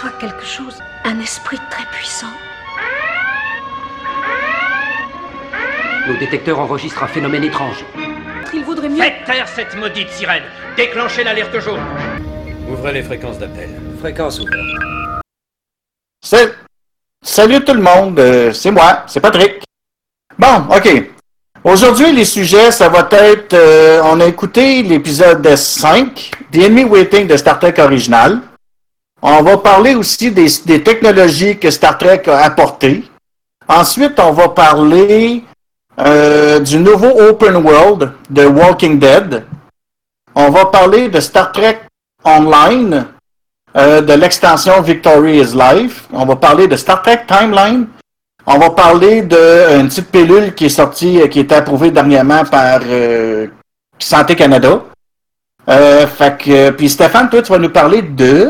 perçois quelque chose, un esprit très puissant. Nos détecteurs enregistrent un phénomène étrange. Il vaudrait mieux. Faites taire cette maudite sirène Déclenchez l'alerte jaune Ouvrez les fréquences d'appel. Fréquence ouverte. C'est- Salut tout le monde, euh, c'est moi, c'est Patrick. Bon, ok. Aujourd'hui, les sujets, ça va être... euh, on a écouté l'épisode 5, The Enemy Waiting de Star Trek original. On va parler aussi des, technologies que Star Trek a apportées. Ensuite, on va parler euh, du nouveau Open World de Walking Dead. On va parler de Star Trek Online, euh, de l'extension Victory is Life. On va parler de Star Trek Timeline. On va parler d'une petite pilule qui est sortie, euh, qui est approuvée dernièrement par euh, Santé Canada. Euh, fait puis Stéphane, toi, tu vas nous parler de...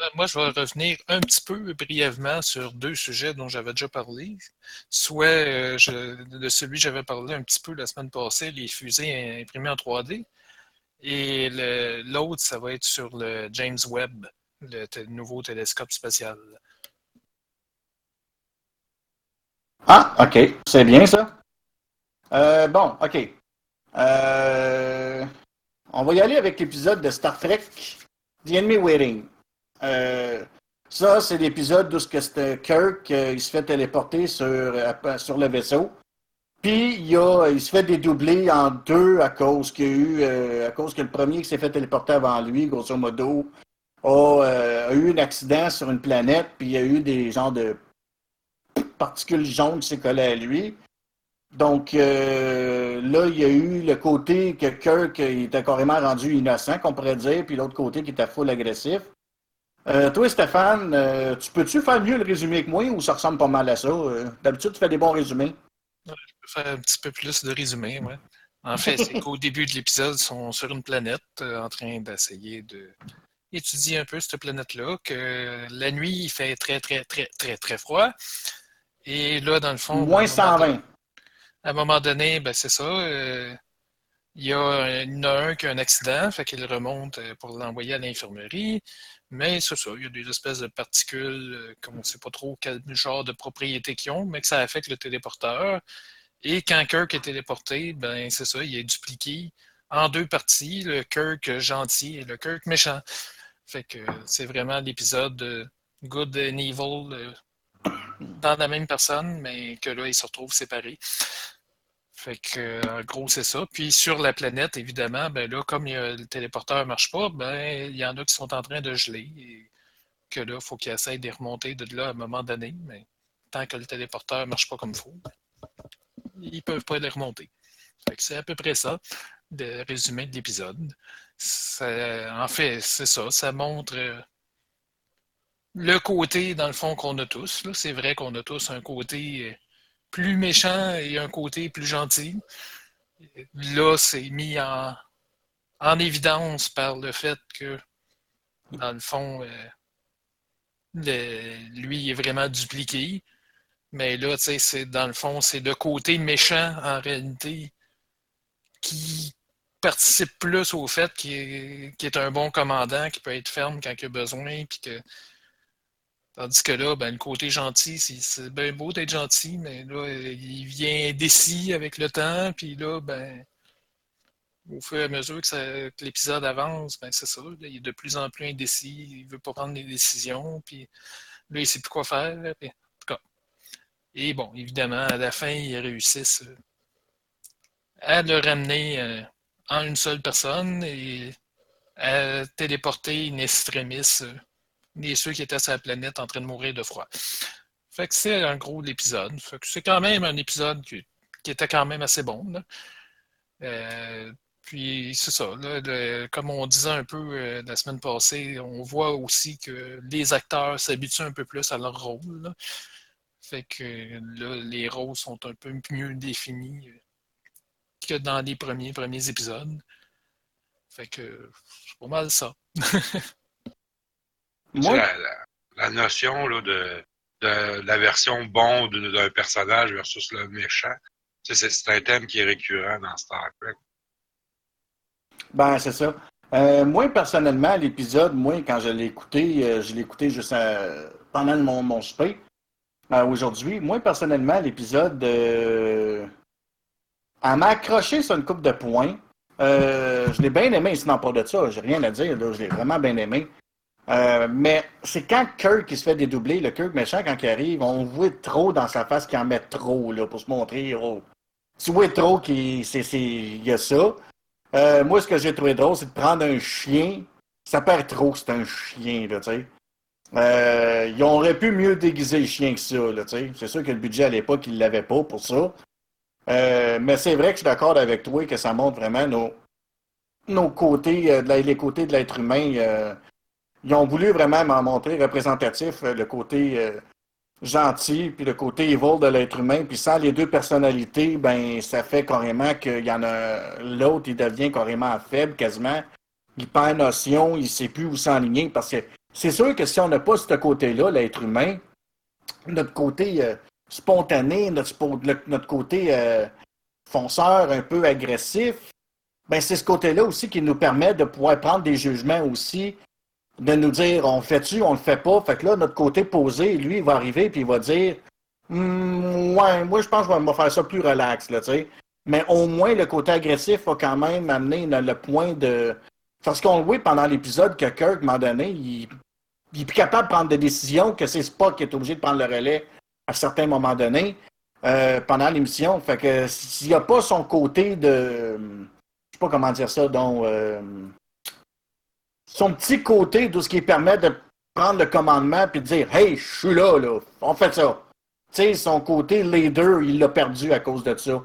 Euh, Moi, je vais revenir un petit peu brièvement sur deux sujets dont j'avais déjà parlé. Soit euh, je- de celui que j'avais parlé un petit peu la semaine passée, les fusées imprimées en 3D. Et l'autre, ça va être sur le James Webb, le nouveau télescope spatial. Ah, ok, c'est bien ça. Euh, bon, ok. On va y aller avec l'épisode de Star Trek, The Enemy Waiting. Euh, ça, c'est l'épisode où c'était Kirk, euh, il se fait téléporter sur, euh, sur le vaisseau. Puis il, a, il se fait dédoubler en deux à cause qu'il eu, à cause que le premier qui s'est fait téléporter avant lui, grosso modo, a, eu un accident sur une planète, puis il y a eu des genres de particules jaunes qui s'est collé à lui. Donc là, il y a eu le côté que Kirk il était carrément rendu innocent, qu'on pourrait dire, puis l'autre côté qui était full agressif. Euh, toi, Stéphane, euh, tu peux-tu faire mieux le résumé que moi ou ça ressemble pas mal à ça? Euh, D'habitude, tu fais des bons résumés. Je peux faire un petit peu plus de résumé, ouais. En fait, c'est qu'au début de l'épisode, ils sont sur une planète en train d'essayer de étudier un peu cette planète-là, que la nuit, il fait très, très, très, très, très froid. Et là, dans le fond. Moins à un moment 120. donné- À un moment donné, ben, c'est ça. il y a un, il y en a un qui a un accident, fait qu'il remonte pour l'envoyer à l'infirmerie. Mais c'est ça, il y a des espèces de particules euh, qu'on ne sait pas trop quel genre de propriétés qu'ils ont, mais que ça affecte le téléporteur. Et quand Kirk est téléporté, ben c'est ça, il est dupliqué en deux parties, le Kirk gentil et le Kirk méchant. Fait que c'est vraiment l'épisode Good and Evil euh, dans la même personne, mais que là, ils se retrouvent séparés. Fait que, en gros, c'est ça. Puis sur la planète, évidemment, ben là, comme le téléporteur ne marche pas, ben il y en a qui sont en train de geler. Que là, il faut qu'ils essayent de remonter de là à un moment donné. Mais tant que le téléporteur ne marche pas comme il faut, ils ne peuvent pas les remonter. C'est à peu près ça, le résumé de l'épisode. En fait, c'est ça. Ça montre euh, le côté, dans le fond, qu'on a tous. C'est vrai qu'on a tous un côté euh, plus méchant et un côté plus gentil. Là, c'est mis en, en évidence par le fait que, dans le fond, euh, lui est vraiment dupliqué. Mais là, tu sais, dans le fond, c'est le côté méchant en réalité qui participe plus au fait qu'il est, qu'il est un bon commandant, qui peut être ferme quand il a besoin, puis que Tandis que là, ben, le côté gentil, c'est- bien beau d'être gentil, mais là, il vient indécis avec le temps, puis là, ben, au fur et à mesure que, l'épisode avance, ben, c'est ça, il est de plus en plus indécis, il veut pas prendre des décisions, puis là, il sait plus quoi faire, en tout cas. Et bon, évidemment, à la fin, ils réussissent euh, à le ramener euh, en une seule personne et à téléporter une extremis euh, et ceux qui étaient sur la planète en train de mourir de froid. Fait que c'est en gros l'épisode. C'est quand même un épisode qui, était quand même assez bon. Euh, puis c'est ça. comme on disait un peu euh, la semaine passée, on voit aussi que les acteurs s'habituent un peu plus à leur rôle. Fait que là, les rôles sont un peu mieux définis euh, que dans les premiers, premiers épisodes. Fait que c'est pas mal ça. Moi, La, la- la notion là, de, de la version bon de- d'un personnage versus le méchant, tu sais, c'est c'est un thème qui est récurrent dans Star Trek. Ben, c'est ça. Euh, moi, personnellement, l'épisode, moi, quand je l'ai écouté, euh, je l'ai écouté juste à- pendant mon, mon souper euh, aujourd'hui. Moi, personnellement, l'épisode, euh, elle m'a accroché sur une coupe de points. Euh, je l'ai bien aimé, sinon pas de ça, j'ai rien à dire, là, je l'ai vraiment bien aimé. Euh, mais c'est quand Kirk qui se fait dédoubler, le Kirk méchant, quand il arrive, on voit trop dans sa face qu'il en met trop là, pour se montrer héros. Tu vois trop qu'il y a ça. Euh, moi, ce que j'ai trouvé drôle, c'est de prendre un chien. Ça perd trop c'est un chien, là, tu sais. Euh, ils auraient pu mieux déguiser le chien que ça, là, tu sais. C'est sûr que le budget à l'époque, ils ne l'avaient pas pour ça. Euh, mais c'est vrai que je suis d'accord avec toi que ça montre vraiment nos, nos côtés, les côtés de l'être humain. Ils ont voulu vraiment m'en montrer représentatif euh, le côté euh, gentil puis le côté evil de l'être humain. Puis sans les deux personnalités, ben ça fait carrément qu'il y en a l'autre, il devient carrément faible quasiment. Il perd notion, il ne sait plus où s'enligner parce que c'est sûr que si on n'a pas ce côté-là, l'être humain, notre côté euh, spontané, notre, côté fonceur, un peu agressif, ben c'est ce côté-là aussi qui nous permet de pouvoir prendre des jugements aussi, de nous dire on le fait-tu, on le fait pas? Fait que là, notre côté posé, lui, il va arriver puis il va dire Hmm, ouais, moi je pense que je vais faire ça plus relax, là, tu sais. Mais au moins, le côté agressif va quand même amener le, point de. Parce qu'on le voit pendant l'épisode que Kirk, à donné, il, il est plus capable de prendre des décisions, que c'est Spock qui est obligé de prendre le relais à certains moments donnés euh, pendant l'émission. Fait que s'il n'y a pas son côté de. Je sais pas comment dire ça, donc. euh, son petit côté de ce qui permet de prendre le commandement puis de dire Hey, je suis là, là, on fait ça. Tu sais, son côté leader, il l'a perdu à cause de ça.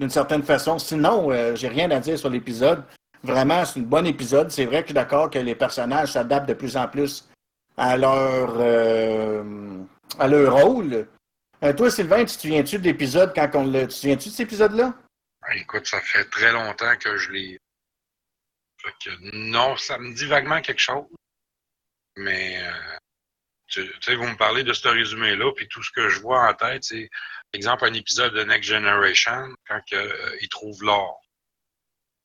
D'une certaine façon. Sinon, euh, j'ai rien à dire sur l'épisode. Vraiment, c'est un bon épisode. C'est vrai que je suis d'accord que les personnages s'adaptent de plus en plus à leur, euh, à rôle. Euh, toi, Sylvain, tu te souviens-tu de l'épisode quand on l'a. Tu te souviens-tu de cet épisode-là? Ah, Écoute, ça fait très longtemps que je l'ai. Non, ça me dit vaguement quelque chose. Mais euh, tu sais, vous me parlez de ce résumé-là, puis tout ce que je vois en tête, c'est, par exemple, un épisode de Next Generation, quand euh, il trouve l'or,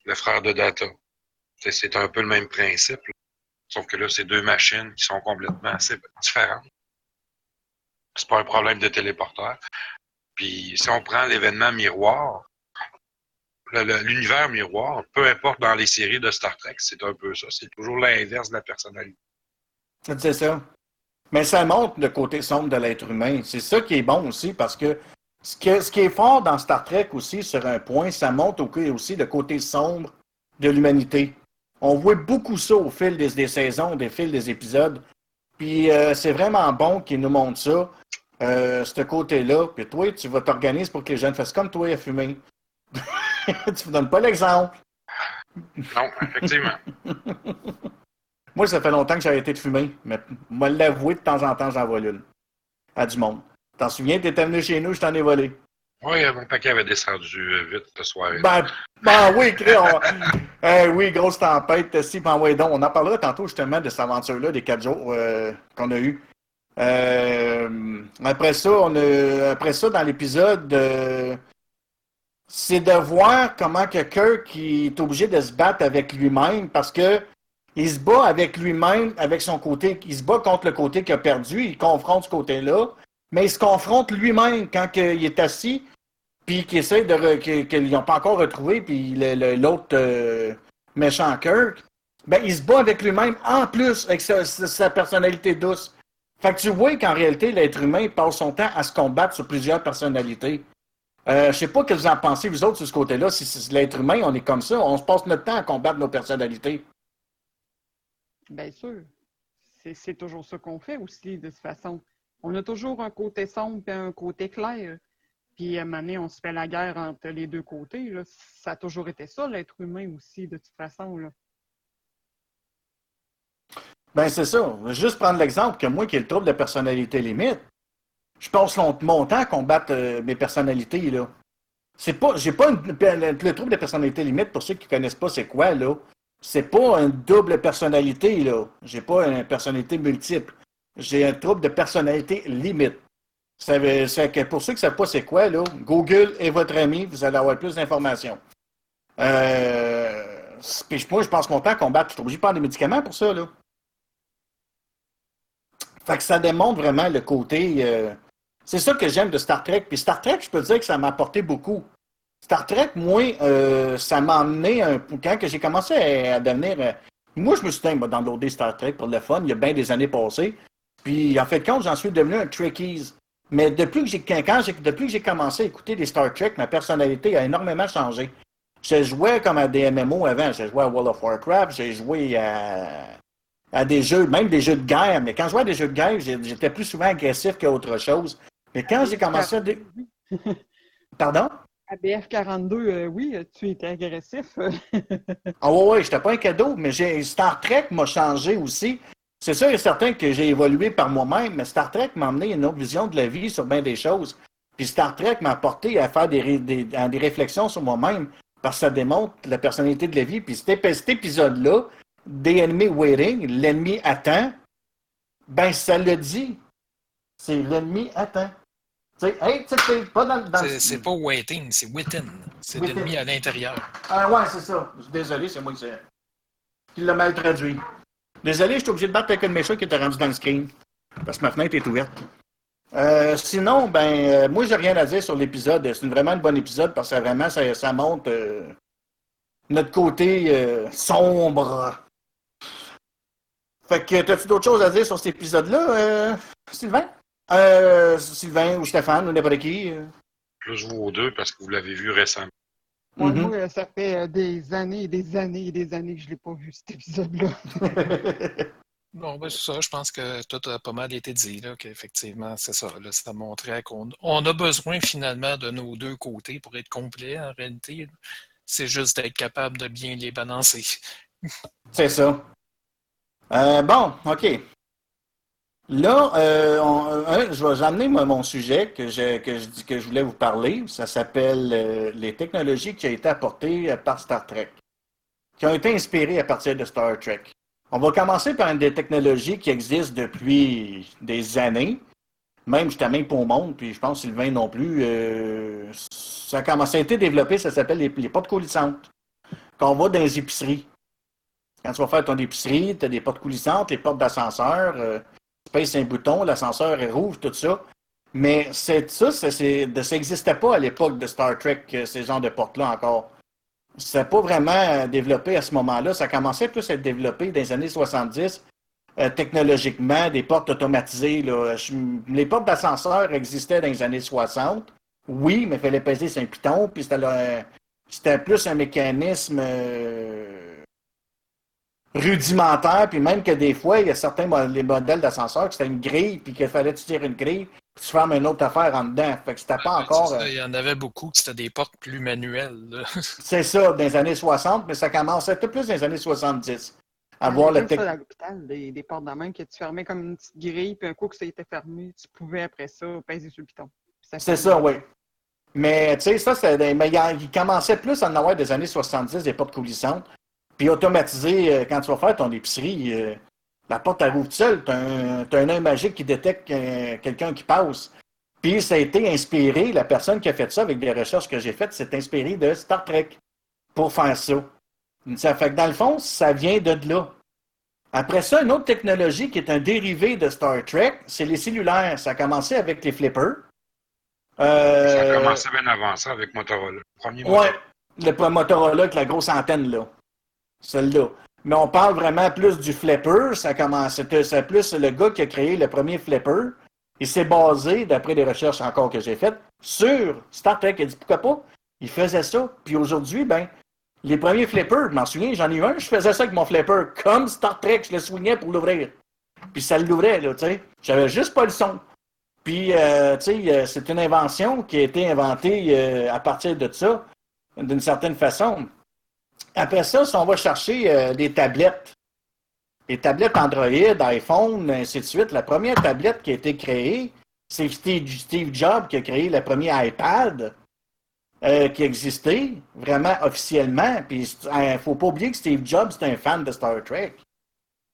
le frère de Data. C'est un peu le même principe. Sauf que là, c'est deux machines qui sont complètement différentes. C'est pas un problème de téléporteur. Puis si on prend l'événement miroir, l'univers miroir, peu importe dans les séries de Star Trek, c'est un peu ça. C'est toujours l'inverse de la personnalité. C'est ça. Mais ça montre le côté sombre de l'être humain. C'est ça qui est bon aussi, parce que ce, qui est fort dans Star Trek aussi, sur un point, ça montre au- aussi le côté sombre de l'humanité. On voit beaucoup ça au fil des, saisons, des fils des épisodes. Puis euh, c'est vraiment bon qu'ils nous montrent ça, euh, ce côté-là. Puis toi, tu vas t'organiser pour que les jeunes fassent comme toi à fumer. tu ne donnes pas l'exemple. Non, effectivement. Moi, ça fait longtemps que j'ai arrêté de fumer, mais moi l'avouer, de temps en temps, j'en vole une. À du monde. T'en souviens, t'étais venu chez nous, je t'en ai volé. Oui, mon paquet avait descendu euh, vite ce soir. Ben, ben oui, crée, on- Eh oui, grosse tempête, si, ben ouais, donc, on en parlera tantôt justement de cette aventure-là, des quatre jours euh, qu'on a eu. Euh, après ça, on a, après ça, dans l'épisode, euh, c'est de voir comment que Kirk il est obligé de se battre avec lui-même parce que il se bat avec lui-même, avec son côté, il se bat contre le côté qu'il a perdu, il confronte ce côté-là, mais il se confronte lui-même quand il est assis, puis qu'il essaie de qu'ils n'ont pas encore retrouvé, puis l'autre euh, méchant Kirk, ben il se bat avec lui-même en plus avec sa personnalité douce. Fait que tu vois qu'en réalité, l'être humain passe son temps à se combattre sur plusieurs personnalités. Euh, je sais pas ce que vous en pensez, vous autres, sur ce côté-là. Si c'est l'être humain, on est comme ça. On se passe notre temps à combattre nos personnalités. Bien sûr. C'est- C'est toujours ça qu'on fait aussi, de toute façon. On a toujours un côté sombre et un côté clair. Puis à un moment donné, on se fait la guerre entre les deux côtés. là. Ça a toujours été ça, l'être humain aussi, de toute façon. Là. Ben, c'est ça. Je vais juste prendre l'exemple que moi, qui ai le trouble de personnalité limite, je passe mon temps à combattre euh, mes personnalités, là. C'est pas, j'ai pas le, le trouble de personnalité limite, pour ceux qui connaissent pas c'est quoi, là. C'est pas une double personnalité, là. J'ai pas une personnalité multiple. J'ai un trouble de personnalité limite. Pour ceux qui savent pas c'est quoi, là, Google est votre ami, vous allez avoir plus d'informations. Euh, moi, je passe mon temps à combattre. Je suis obligé de prendre des médicaments pour ça, là. Fait que ça démontre vraiment le côté. euh, c'est ça que j'aime de Star Trek. Puis Star Trek, je peux dire que ça m'a apporté beaucoup. Star Trek, moi, euh, ça m'a amené un. Quand j'ai commencé à, devenir. euh, moi, je me suis dit, moi, downloader Star Trek pour le fun, il y a bien des années passées. Puis, en fait, compte, j'en suis devenu un Trekkies. Mais depuis que j'ai quand depuis que j'ai commencé à écouter des Star Trek, ma personnalité a énormément changé. Je jouais comme à des MMO avant. J'ai joué à World of Warcraft, j'ai joué à, à des jeux, même des jeux de guerre. Mais quand je jouais à des jeux de guerre, j'étais plus souvent agressif qu'autre chose. Mais quand j'ai commencé à. Pardon? À BF42, euh, oui, tu étais agressif. Ah ouais, ouais, j'étais pas un cadeau, mais j'ai Star Trek m'a changé aussi. C'est sûr et certain que j'ai évolué par moi-même, mais Star Trek m'a amené une autre vision de la vie sur bien des choses. Puis Star Trek m'a apporté à faire des, ré- des, à des réflexions sur moi-même, parce que ça démontre la personnalité de la vie. Puis cet épisode-là, des ennemis waiting, l'ennemi attend, ben ça le dit. C'est l'ennemi attend. Hey, c'est pas dans, dans C'est- pas waiting, c'est within. C'est l'ennemi à l'intérieur. Ah ouais, c'est ça. Désolé, c'est moi qui, sais- qui l'a mal traduit. Désolé, je suis obligé de battre avec une méchant qui était rendu dans le screen. Parce que ma fenêtre est ouverte. Euh, sinon, ben, euh, moi, j'ai rien à dire sur l'épisode. C'est vraiment un bon épisode parce que vraiment, ça, ça montre euh, notre côté sombre. Fait que, t'as-tu d'autres choses à dire sur cet épisode-là, Sylvain? Euh, Sylvain ou Stéphane ou n'importe qui? euh? Plus vous deux parce que vous l'avez vu récemment. Moi, Mhm. moi, ça fait euh, des années et des années et des années que je l'ai pas vu, cet épisode-là. Bon, ben, c'est ça. Je pense que tout a pas mal été dit, là, qu'effectivement, c'est ça. Là, ça montrait qu'on on a besoin finalement de nos deux côtés pour être complet, en réalité. C'est juste d'être capable de bien les balancer. C'est ça. Euh, bon, OK. Là, euh, on- euh, je vais amener mon sujet que je, que, je, que je voulais vous parler. Ça s'appelle euh, les technologies qui ont été apportées euh, par Star Trek, qui ont été inspirées à partir de Star Trek. On va commencer par une des technologies qui existent depuis des années. Même, je même pas au monde, puis je pense Sylvain non plus. ça a commencé à être développé, ça s'appelle les, les portes coulissantes. Quand on va dans les épiceries. Quand tu vas faire ton épicerie, tu as des portes coulissantes, les portes d'ascenseur, pèses un bouton, l'ascenseur est rouge, tout ça. Mais c'est ça, ça n'existait pas à l'époque de Star Trek, euh, ces genres de portes-là encore. N'a pas vraiment euh, développé à ce moment-là. Ça commençait plus à être développé dans les années 70, euh, technologiquement, des portes automatisées. Là. Je- les portes d'ascenseur existaient dans les années 60. Oui, mais il fallait peser un piton, puis c'était c'était plus un mécanisme rudimentaire, puis même que des fois, il y a certains les modèles d'ascenseurs que c'était une grille, puis qu'il fallait tirer une grille, puis tu fermes une autre affaire en dedans. Fait que c'était pas encore. C'est ça, euh, Il y en avait beaucoup qui c'était des portes plus manuelles. C'est ça, dans les années 60, mais ça commençait peu plus dans les années 70. À voir le ça à l'hôpital, des, des portes de même que tu fermais comme une petite grille, puis un coup que ça était fermé, tu pouvais après ça peser sur le piton. C'est ça, oui. Mais tu sais, ça, c'est des- mais il en- il commençait plus à en avoir des années 70, des portes coulissantes. Puis automatisé, euh, quand tu vas faire ton épicerie, euh, la porte elle ouvre seule. Tu as, un œil magique qui détecte euh, quelqu'un qui passe. Puis ça a été inspiré, la personne qui a fait ça avec des recherches que j'ai faites, c'est inspiré de Star Trek pour faire ça. Ça fait que dans le fond, ça vient de là. Après ça, une autre technologie qui est un dérivé de Star Trek, c'est les cellulaires. Ça a commencé avec les flippers. Euh, Ça a commencé bien avant ça avec Motorola. Le premier Ouais, Motorola. le premier Motorola avec la grosse antenne, là. Celle-là. Mais on parle vraiment plus du flipper. Ça commence, c'est plus le gars qui a créé le premier flipper. Il s'est basé, d'après des recherches encore que j'ai faites, sur Star Trek. Il dit pourquoi pas? Il faisait ça. Puis aujourd'hui, ben, les premiers flippers, je m'en souviens, j'en ai eu un, je faisais ça avec mon flipper, comme Star Trek, je le soignais pour l'ouvrir. Puis ça l'ouvrait, là, tu sais. J'avais juste pas le son. Puis, euh, tu sais, euh, c'est une invention qui a été inventée euh, à partir de ça, d'une certaine façon. Après ça, si on va chercher euh, des tablettes, les tablettes Android, iPhone, ainsi de suite, la première tablette qui a été créée, c'est Steve, Jobs qui a créé le premier iPad euh, qui existait, vraiment officiellement. Puis, il ne faut pas oublier que Steve Jobs, c'est un fan de Star Trek.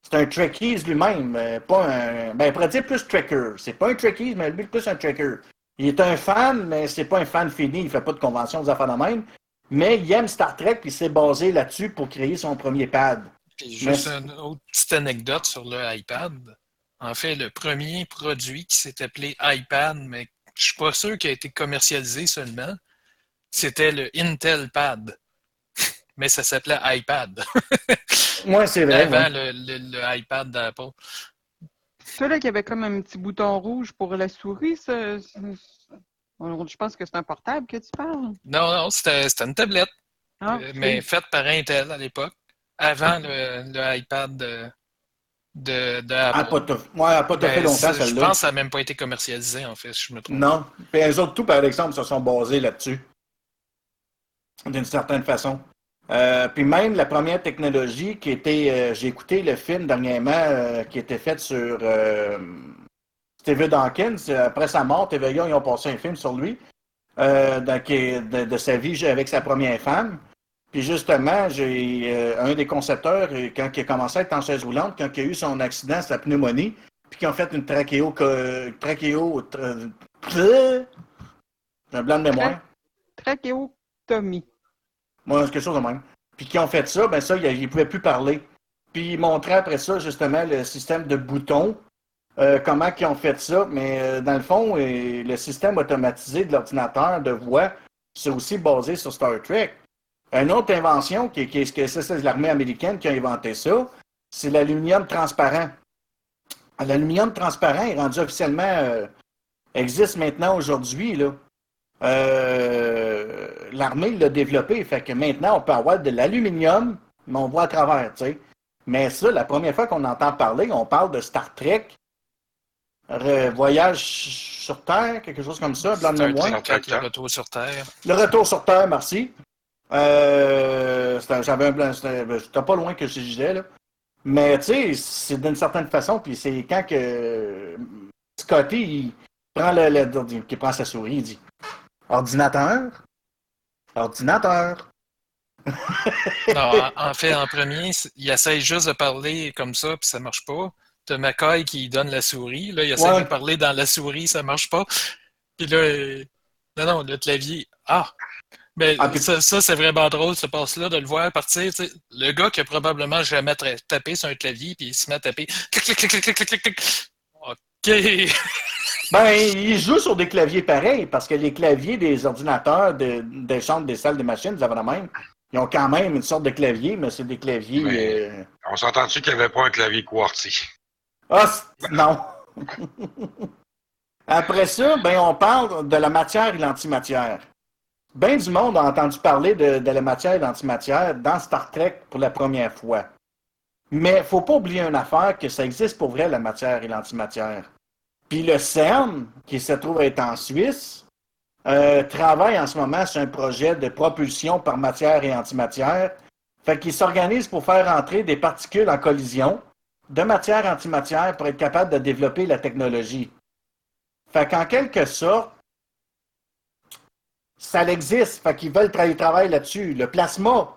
C'est un Trekkie lui-même, euh, pas un. Ben, pourrait dire plus Trekker. C'est pas un Trekkie, mais lui, plus un Trekker. Il est un fan, mais c'est pas un fan fini. Il fait pas de convention des affaires de même. Mais il aime Star Trek puis il s'est basé là-dessus pour créer son premier pad. Puis juste une autre petite anecdote sur le iPad. En fait, le premier produit qui s'est appelé iPad, mais je suis pas sûr qu'il a été commercialisé seulement, c'était le Intel Pad. mais ça s'appelait iPad. Ouais, c'est vrai. Avant ouais. le, le- le iPad d'Apple. Celui-là qui avait comme un petit bouton rouge pour la souris, ça, ça- ça- je pense que c'est un portable que tu parles. Non, non, c'était c'était une tablette, Ah, euh, mais faite par Intel à l'époque, avant le, le iPad de, de, de Ah, Apple. pas tout, ouais, pas tout fait Ben, longtemps, ça, je celle-là. pense que ça n'a même pas été commercialisé, en fait, si je me trompe. Non. Puis les autres, tout, par exemple, se sont basés là-dessus. D'une certaine façon. Euh, puis même la première technologie qui était. euh, J'ai écouté le film dernièrement euh, qui était fait sur euh, Steve Dawkins. Après sa mort, TVA, ils ont passé un film sur lui. euh, de, de sa vie avec sa première femme. Puis justement, j'ai euh, un des concepteurs, euh, quand il a commencé à être en chaise roulante, quand il a eu son accident, sa pneumonie, puis qu'ils ont fait une trachéo... trachéo tra- un blanc de mémoire. Trachéotomie. Moi, quelque chose de même. Puis qui ont fait ça, ben ça, il ne pouvait plus parler. Puis ils montraient après ça, justement, le système de boutons, euh, comment ils ont fait ça. Mais euh, dans le fond, euh, le système automatisé de l'ordinateur de voix, c'est aussi basé sur Star Trek. Une autre invention, qui, c'est l'armée américaine qui a inventé ça, c'est l'aluminium transparent. L'aluminium transparent est rendu officiellement, existe maintenant aujourd'hui, l'armée l'a développé. Fait que maintenant, on peut avoir de l'aluminium, mais on voit à travers. Mais ça, la première fois qu'on entend parler, on parle de Star Trek, re- voyage sur Terre, quelque chose comme ça, blanc de mémoire. Le retour sur Terre. Le retour sur Terre, merci. Euh, J'avais un blanc, j'étais pas loin que je disais, là. Mais tu sais, c'est d'une certaine façon, puis c'est quand que Scotty il prend le, le- il prend sa souris, il dit Ordinateur? Ordinateur. Non, en, en fait, en premier, il essaye juste de parler comme ça, puis ça marche pas. T'as McCoy qui donne la souris. Là, il essaie Ouais. de parler dans la souris, ça marche pas. Puis là, euh, non, non, le clavier. Ah! Mais Ah, puis- ça, ça, c'est vraiment drôle, ce passe-là, de le voir partir. Le gars qui a probablement jamais tra- tapé sur un clavier, puis il se met à taper. Clic, clic, clic, clic, clic, clic, clic, clic. OK! Ben, il joue sur des claviers pareils, parce que les claviers des ordinateurs, de- des chambres, des salles, des machines, vous avez la même. Ils ont quand même une sorte de clavier, mais c'est des claviers. Mais- euh, On s'entend-tu qu'il n'y avait pas un clavier QWERTY? Ah, non. Après ça, ben, on parle de la matière et l'antimatière. Bien du monde a entendu parler de, de la matière et l'antimatière dans Star Trek pour la première fois. Mais il ne faut pas oublier une affaire, que ça existe pour vrai, la matière et l'antimatière. Puis le CERN, qui se trouve être en Suisse, euh, travaille en ce moment sur un projet de propulsion par matière et antimatière. Fait qu'il s'organise pour faire entrer des particules en collision de matière antimatière pour être capable de développer la technologie. Fait qu'en quelque sorte, ça existe. Fait qu'ils veulent travailler là-dessus. Le plasma,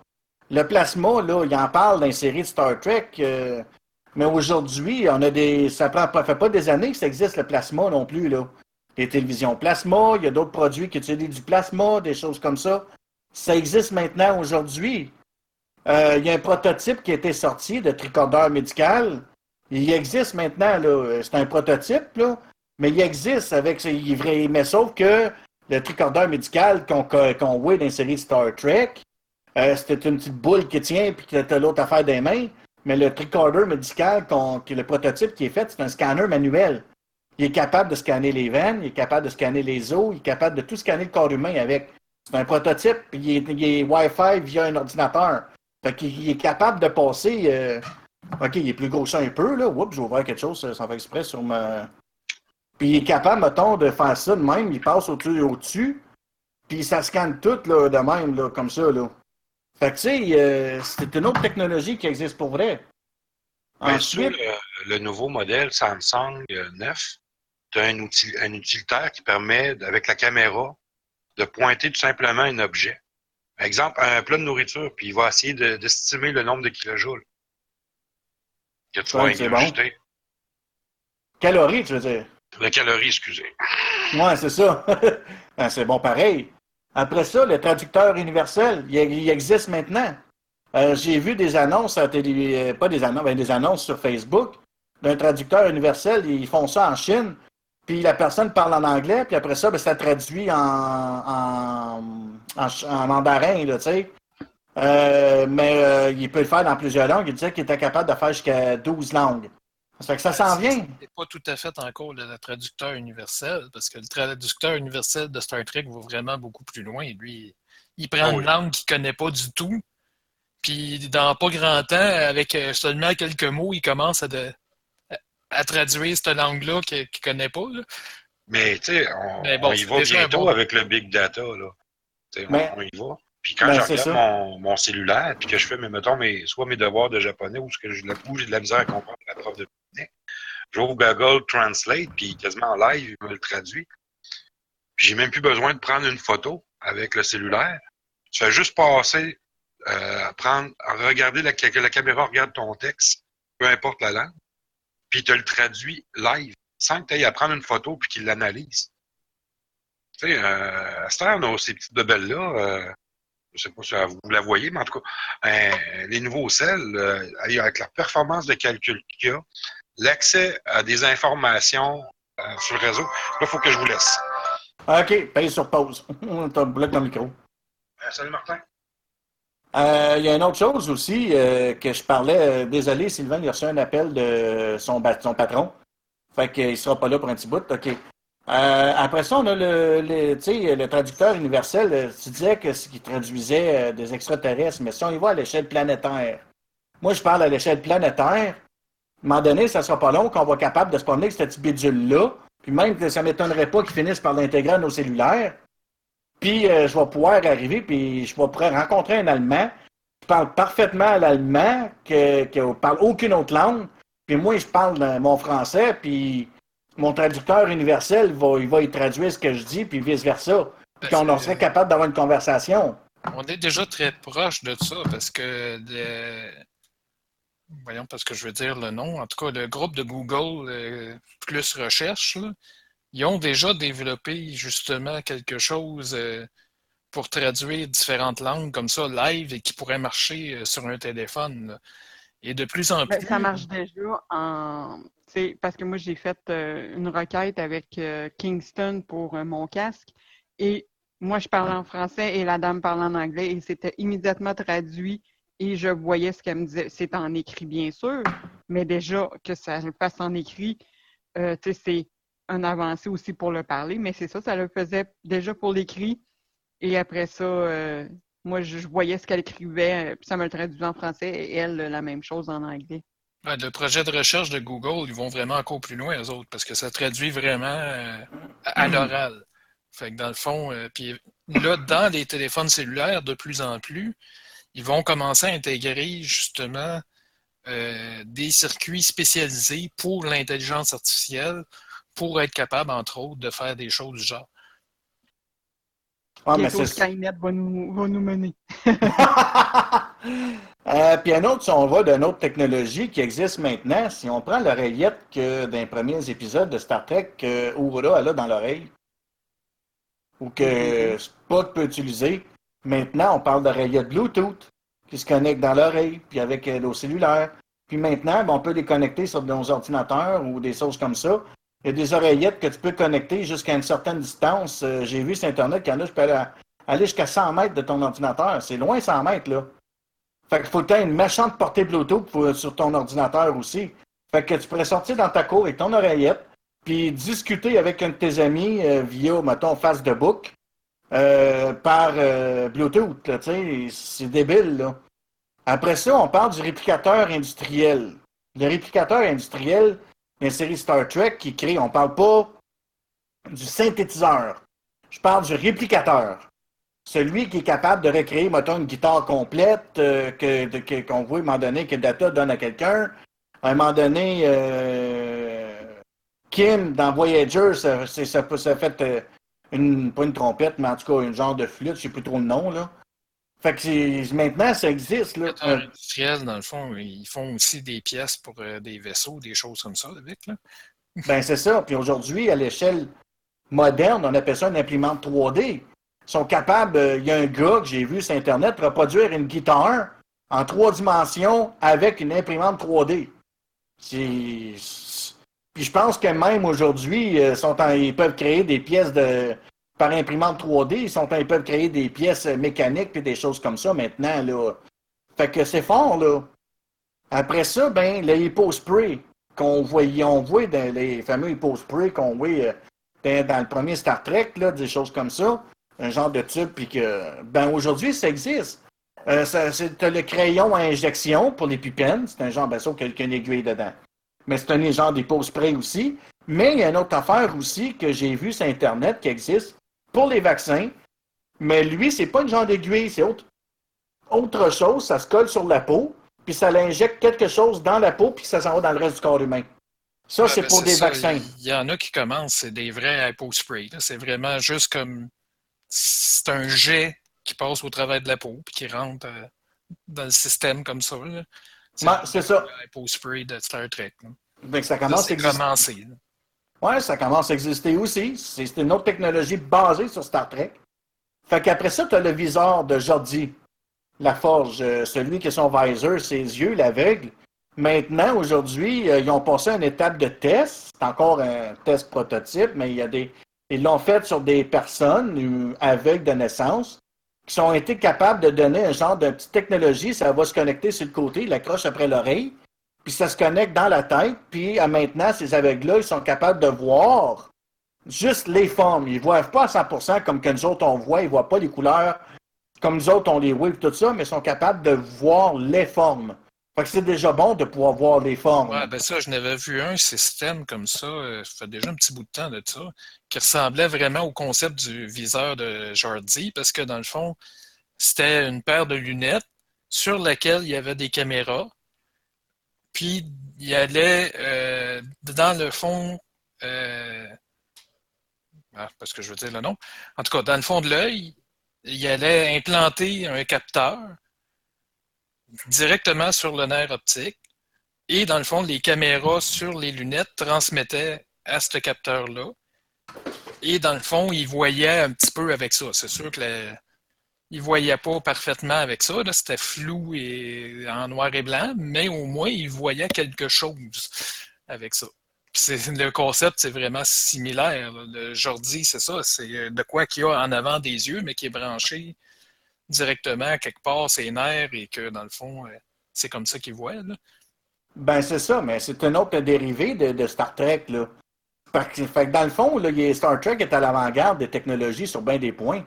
le plasma, là, il en parle dans les séries de Star Trek. euh, mais aujourd'hui, on a des. Ça pas, fait pas des années que ça existe, le plasma non plus. Les télévisions plasma, il y a d'autres produits qui utilisent du plasma, des choses comme ça. Ça existe maintenant aujourd'hui. Euh, il y a un prototype qui a été sorti de tricordeur médical. Il existe maintenant. C'est un prototype, là. Mais il existe avec. est vrai- Mais sauf que le tricordeur médical qu'on qu'on voit dans de Star Trek, euh, c'était une petite boule qui tient puis que t'as l'autre affaire des mains. Mais le tricorder médical, que le prototype qui est fait, c'est un scanner manuel. Il est capable de scanner les veines, il est capable de scanner les os, il est capable de tout scanner le corps humain avec. C'est un prototype, puis il est, il est Wi-Fi via un ordinateur. Fait qu'il il est capable de passer. euh, OK, il est plus gros ça un peu, là. Oups, j'ai ouvert quelque chose euh, sans faire exprès sur ma. Puis il est capable, mettons, de faire ça de même. Il passe au-dessus, au-dessus. Puis ça scanne tout, là, de même, là, comme ça, là. Fait que, tu sais, euh, c'est une autre technologie qui existe pour vrai. Ben, sur Ensuite, le, le nouveau modèle Samsung euh, 9, tu as un, outil- un utilitaire qui permet, avec la caméra, de pointer tout simplement un objet. Par exemple, un plat de nourriture, puis il va essayer de- d'estimer le nombre de kilojoules que tu vas bon. ingurgiter. calories, tu veux dire? De calories, excusez. Ouais, c'est ça. Ben, c'est bon pareil. Après ça, le traducteur universel, il, il existe maintenant. Euh, J'ai vu des annonces à télé, euh, pas des annonces, ben, des annonces sur Facebook d'un traducteur universel. Ils font ça en Chine. Puis la personne parle en anglais, puis après ça, ben, ça traduit en, en, en, en mandarin, tu sais. Euh, mais euh, il peut le faire dans plusieurs langues. Il disait qu'il était capable de faire jusqu'à 12 langues. Ça fait que ça s'en vient. C'est pas tout à fait encore le traducteur universel, parce que le traducteur universel de Star Trek va vraiment beaucoup plus loin. Lui, il prend Ah une langue qu'il connaît pas du tout, puis dans pas grand temps, avec euh, seulement quelques mots, il commence à, de- à- à traduire cette langue-là qu'il qu'il connaît pas. là. Mais tu sais, on, Mais bon, on y va bientôt bon- avec le big data. Là. Tu sais, on- Mais- on, y va. Puis quand Ben, je regarde mon, mon cellulaire, puis que je fais, mes, mettons, mes, soit mes devoirs de japonais ou ce que j'ai de la misère à comprendre la prof de japonais, j'ouvre Google Translate, puis quasiment en live, il me le traduit. Puis j'ai même plus besoin de prendre une photo avec le cellulaire. Tu fais juste passer, euh, prendre, regarder la, que la caméra regarde ton texte, peu importe la langue, puis il te le traduit live, sans que tu ailles à prendre une photo puis qu'il l'analyse. Tu sais, euh, à cette heure, on a ces petites bebelles-là, euh, je sais pas si vous la voyez, mais en tout cas, euh, les nouveaux euh, avec la performance de calcul qu'il y a, l'accès à des informations euh, sur le réseau, là, il faut que je vous laisse. OK, paye sur pause. On te bloque dans le micro. Euh, salut Martin. Euh, Il y a une autre chose aussi euh, que je parlais. euh, désolé, Sylvain, il a reçu un appel de son, patron. Fait qu'il ne sera pas là pour un petit bout. OK. Euh, après ça, on a le, le, le traducteur universel. euh, Tu disais que traduisait euh, des extraterrestres, mais si on y va à l'échelle planétaire, moi, je parle à l'échelle planétaire. À un moment donné, ça ne sera pas long qu'on va capable de se promener avec cette bidule-là. Puis même que ça ne m'étonnerait pas qu'ils finissent par l'intégrer à nos cellulaires. Puis euh, je vais pouvoir arriver, puis je vais pouvoir rencontrer un Allemand qui parle parfaitement l'allemand, qui ne parle aucune autre langue. Puis moi, je parle euh, mon français, puis mon traducteur universel va, il va y traduire ce que je dis, puis vice-versa. Puis Ben, qu'on en serait capable d'avoir une conversation. On est déjà très proche de ça parce que le- voyons parce que je veux dire le nom. En tout cas, le groupe de Google euh, plus recherche, là, ils ont déjà développé justement quelque chose euh, pour traduire différentes langues comme ça live et qui pourrait marcher euh, sur un téléphone. Et de plus en Ben, plus. ça marche déjà en. Parce que moi, j'ai fait euh, une requête avec Kingston pour mon casque. Et moi, je parlais en français et la dame parlait en anglais et c'était immédiatement traduit et je voyais ce qu'elle me disait. C'est en écrit, bien sûr, mais déjà que ça le fasse en écrit, euh, tu sais, c'est un avancé aussi pour le parler, mais c'est ça, ça le faisait déjà pour l'écrit. Et après ça, euh, moi, je, voyais ce qu'elle écrivait, euh, puis ça me le traduisait en français et elle, la même chose en anglais. Ouais, le projet de recherche de Google, ils vont vraiment encore plus loin, eux autres, parce que ça traduit vraiment euh, à à l'oral. Fait que dans le fond, euh, puis là, dans les téléphones cellulaires, de plus en plus, ils vont commencer à intégrer justement euh, des circuits spécialisés pour l'intelligence artificielle pour être capable, entre autres, de faire des choses du genre. Ah, mais Skynet va nous, va nous mener. Euh, puis un autre, si on va d'une autre technologie qui existe maintenant, si on prend l'oreillette que dans les premiers épisodes de Star Trek que Uhura a dans l'oreille, ou que Spock peut utiliser, maintenant on parle d'oreillette Bluetooth qui se connecte dans l'oreille, puis avec euh, nos cellulaires. Puis maintenant, ben, on peut les connecter sur nos ordinateurs ou des choses comme ça. Il y a des oreillettes que tu peux connecter jusqu'à une certaine distance. Euh, J'ai vu sur Internet qu'il y en a, je peux aller, jusqu'à 100 mètres de ton ordinateur. C'est loin 100 mètres, là. Fait qu'il faut que tu aies une méchante portée Bluetooth pour- sur ton ordinateur aussi. Fait que tu pourrais sortir dans ta cour avec ton oreillette, puis discuter avec un de tes amis euh, via, mettons, face de book, euh, par euh, Bluetooth. C'est débile, là. Après ça, on parle du réplicateur industriel. Le réplicateur industriel, une série Star Trek qui crée, on parle pas du synthétiseur. Je parle du réplicateur. Celui qui est capable de recréer, mettons, une guitare complète euh, que, qu'on voit à un moment donné que Data donne à quelqu'un. À un moment donné, euh, Kim, dans Voyager, ça, fait euh, une, pas une trompette, mais en tout cas, un genre de flûte, je sais plus trop le nom, là. Fait que maintenant, ça existe, là. Les industriels, dans le fond, ils font aussi des pièces pour euh, des vaisseaux, des choses comme ça avec. Là. Ben, c'est ça. Puis aujourd'hui, à l'échelle moderne, on appelle ça une imprimante 3D. sont capables, euh, il y a un gars que j'ai vu sur Internet reproduire une guitare en trois dimensions avec une imprimante 3D. C'est. Puis je pense que même aujourd'hui, euh, ils peuvent créer des pièces de par imprimante 3D, ils, sont ils peuvent créer des pièces mécaniques puis des choses comme ça maintenant. Là. Fait que c'est fort, là. Après ça, ben, le Spray qu'on voyait, on voit dans les fameux Hypo Spray qu'on voit euh, dans, dans le premier Star Trek, là, des choses comme ça, un genre de tube, puis que, ben, aujourd'hui, ça existe. Euh, c'est, le crayon à injection pour les pipines, c'est un genre, ben, sauf qu'il a aiguille dedans. Mais c'est un genre Spray aussi. Mais il y a une autre affaire aussi que j'ai vue sur Internet qui existe pour les vaccins. Mais lui, c'est pas une genre d'aiguille, c'est autre, autre chose. Ça se colle sur la peau, puis ça l'injecte quelque chose dans la peau, puis ça s'en va dans le reste du corps humain. Ça, c'est ben, pour des ça. vaccins. Il y en a qui commencent, c'est des vrais hypospray. C'est vraiment juste comme. C'est un jet qui passe au travers de la peau puis qui rentre euh, dans le système comme ça. c'est ça. hypospray de Star Trek. là. Ben, ça commence à c'est exister. commencé. là. Ouais, ça commence à exister aussi. C'est une autre technologie basée sur Star Trek. Fait qu'après ça, tu as le viseur de Jordi, la forge, euh, celui qui a son visor, ses yeux, l'aveugle. Maintenant, aujourd'hui, euh, ils ont passé une étape de test. C'est encore un test prototype, mais il y a des. Ils l'ont fait sur des personnes euh, aveugles de naissance qui ont été capables de donner un genre de petite technologie. Ça va se connecter sur le côté, il accroche après l'oreille puis ça se connecte dans la tête, puis à maintenant, ces aveugles-là, ils sont capables de voir juste les formes. Ils ne voient pas à 100% comme que nous autres, on voit, ils ne voient pas les couleurs comme nous autres, on les voit, et tout ça, mais ils sont capables de voir les formes. Fait que c'est déjà bon de pouvoir voir les formes. Ouais, ben ça, je n'avais vu un système comme ça, euh, ça fait déjà un petit bout de temps de ça, qui ressemblait vraiment au concept du viseur de Jordi, parce que dans le fond, c'était une paire de lunettes sur laquelle il y avait des caméras, puis il allait euh, dans le fond, euh, ah, parce que je veux dire le nom, en tout cas, dans le fond de l'œil, il allait implanter un capteur directement sur le nerf optique. Et dans le fond, les caméras sur les lunettes transmettaient à ce capteur-là. Et dans le fond, ils voyaient un petit peu avec ça. C'est sûr que la- ils ne voyaient pas parfaitement avec ça. C'était flou et en noir et blanc, mais au moins, ils voyaient quelque chose avec ça. Le concept, c'est vraiment similaire. Le Jordi, c'est ça. C'est de quoi qu'il y a en avant des yeux, mais qui est branché directement quelque part, ses nerfs, et que dans le fond, euh, c'est comme ça qu'ils voient. là. Ben, c'est ça, mais c'est un autre dérivé de, Star Trek, là. Que, dans le fond, il Star Trek est à l'avant-garde des technologies sur bien des points.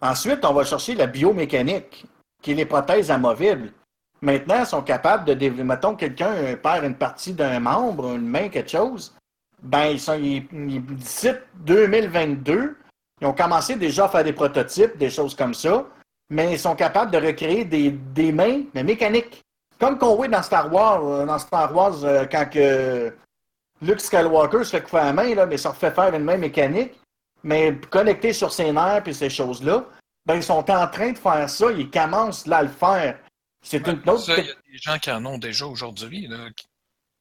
Ensuite, on va chercher la biomécanique, qui est les prothèses amovibles. Maintenant, sont capables de développer, mettons, quelqu'un euh, perd une partie d'un membre, une main, quelque chose. Ben, ils sont, ils, ils- d'ici 2022, ils ont commencé déjà à faire des prototypes, des choses comme ça, mais ils sont capables de recréer des, des mains, mais mécaniques. Comme qu'on voit dans Star Wars, euh, dans Star Wars, euh, quand que Luke Skywalker se fait couper la main, là, mais ça refait faire une main mécanique, mais connectée sur ses nerfs et ces choses-là, ben, ils sont en train de faire ça, ils commencent là à le faire. C'est une autre. Ça, il y a des gens qui en ont déjà aujourd'hui.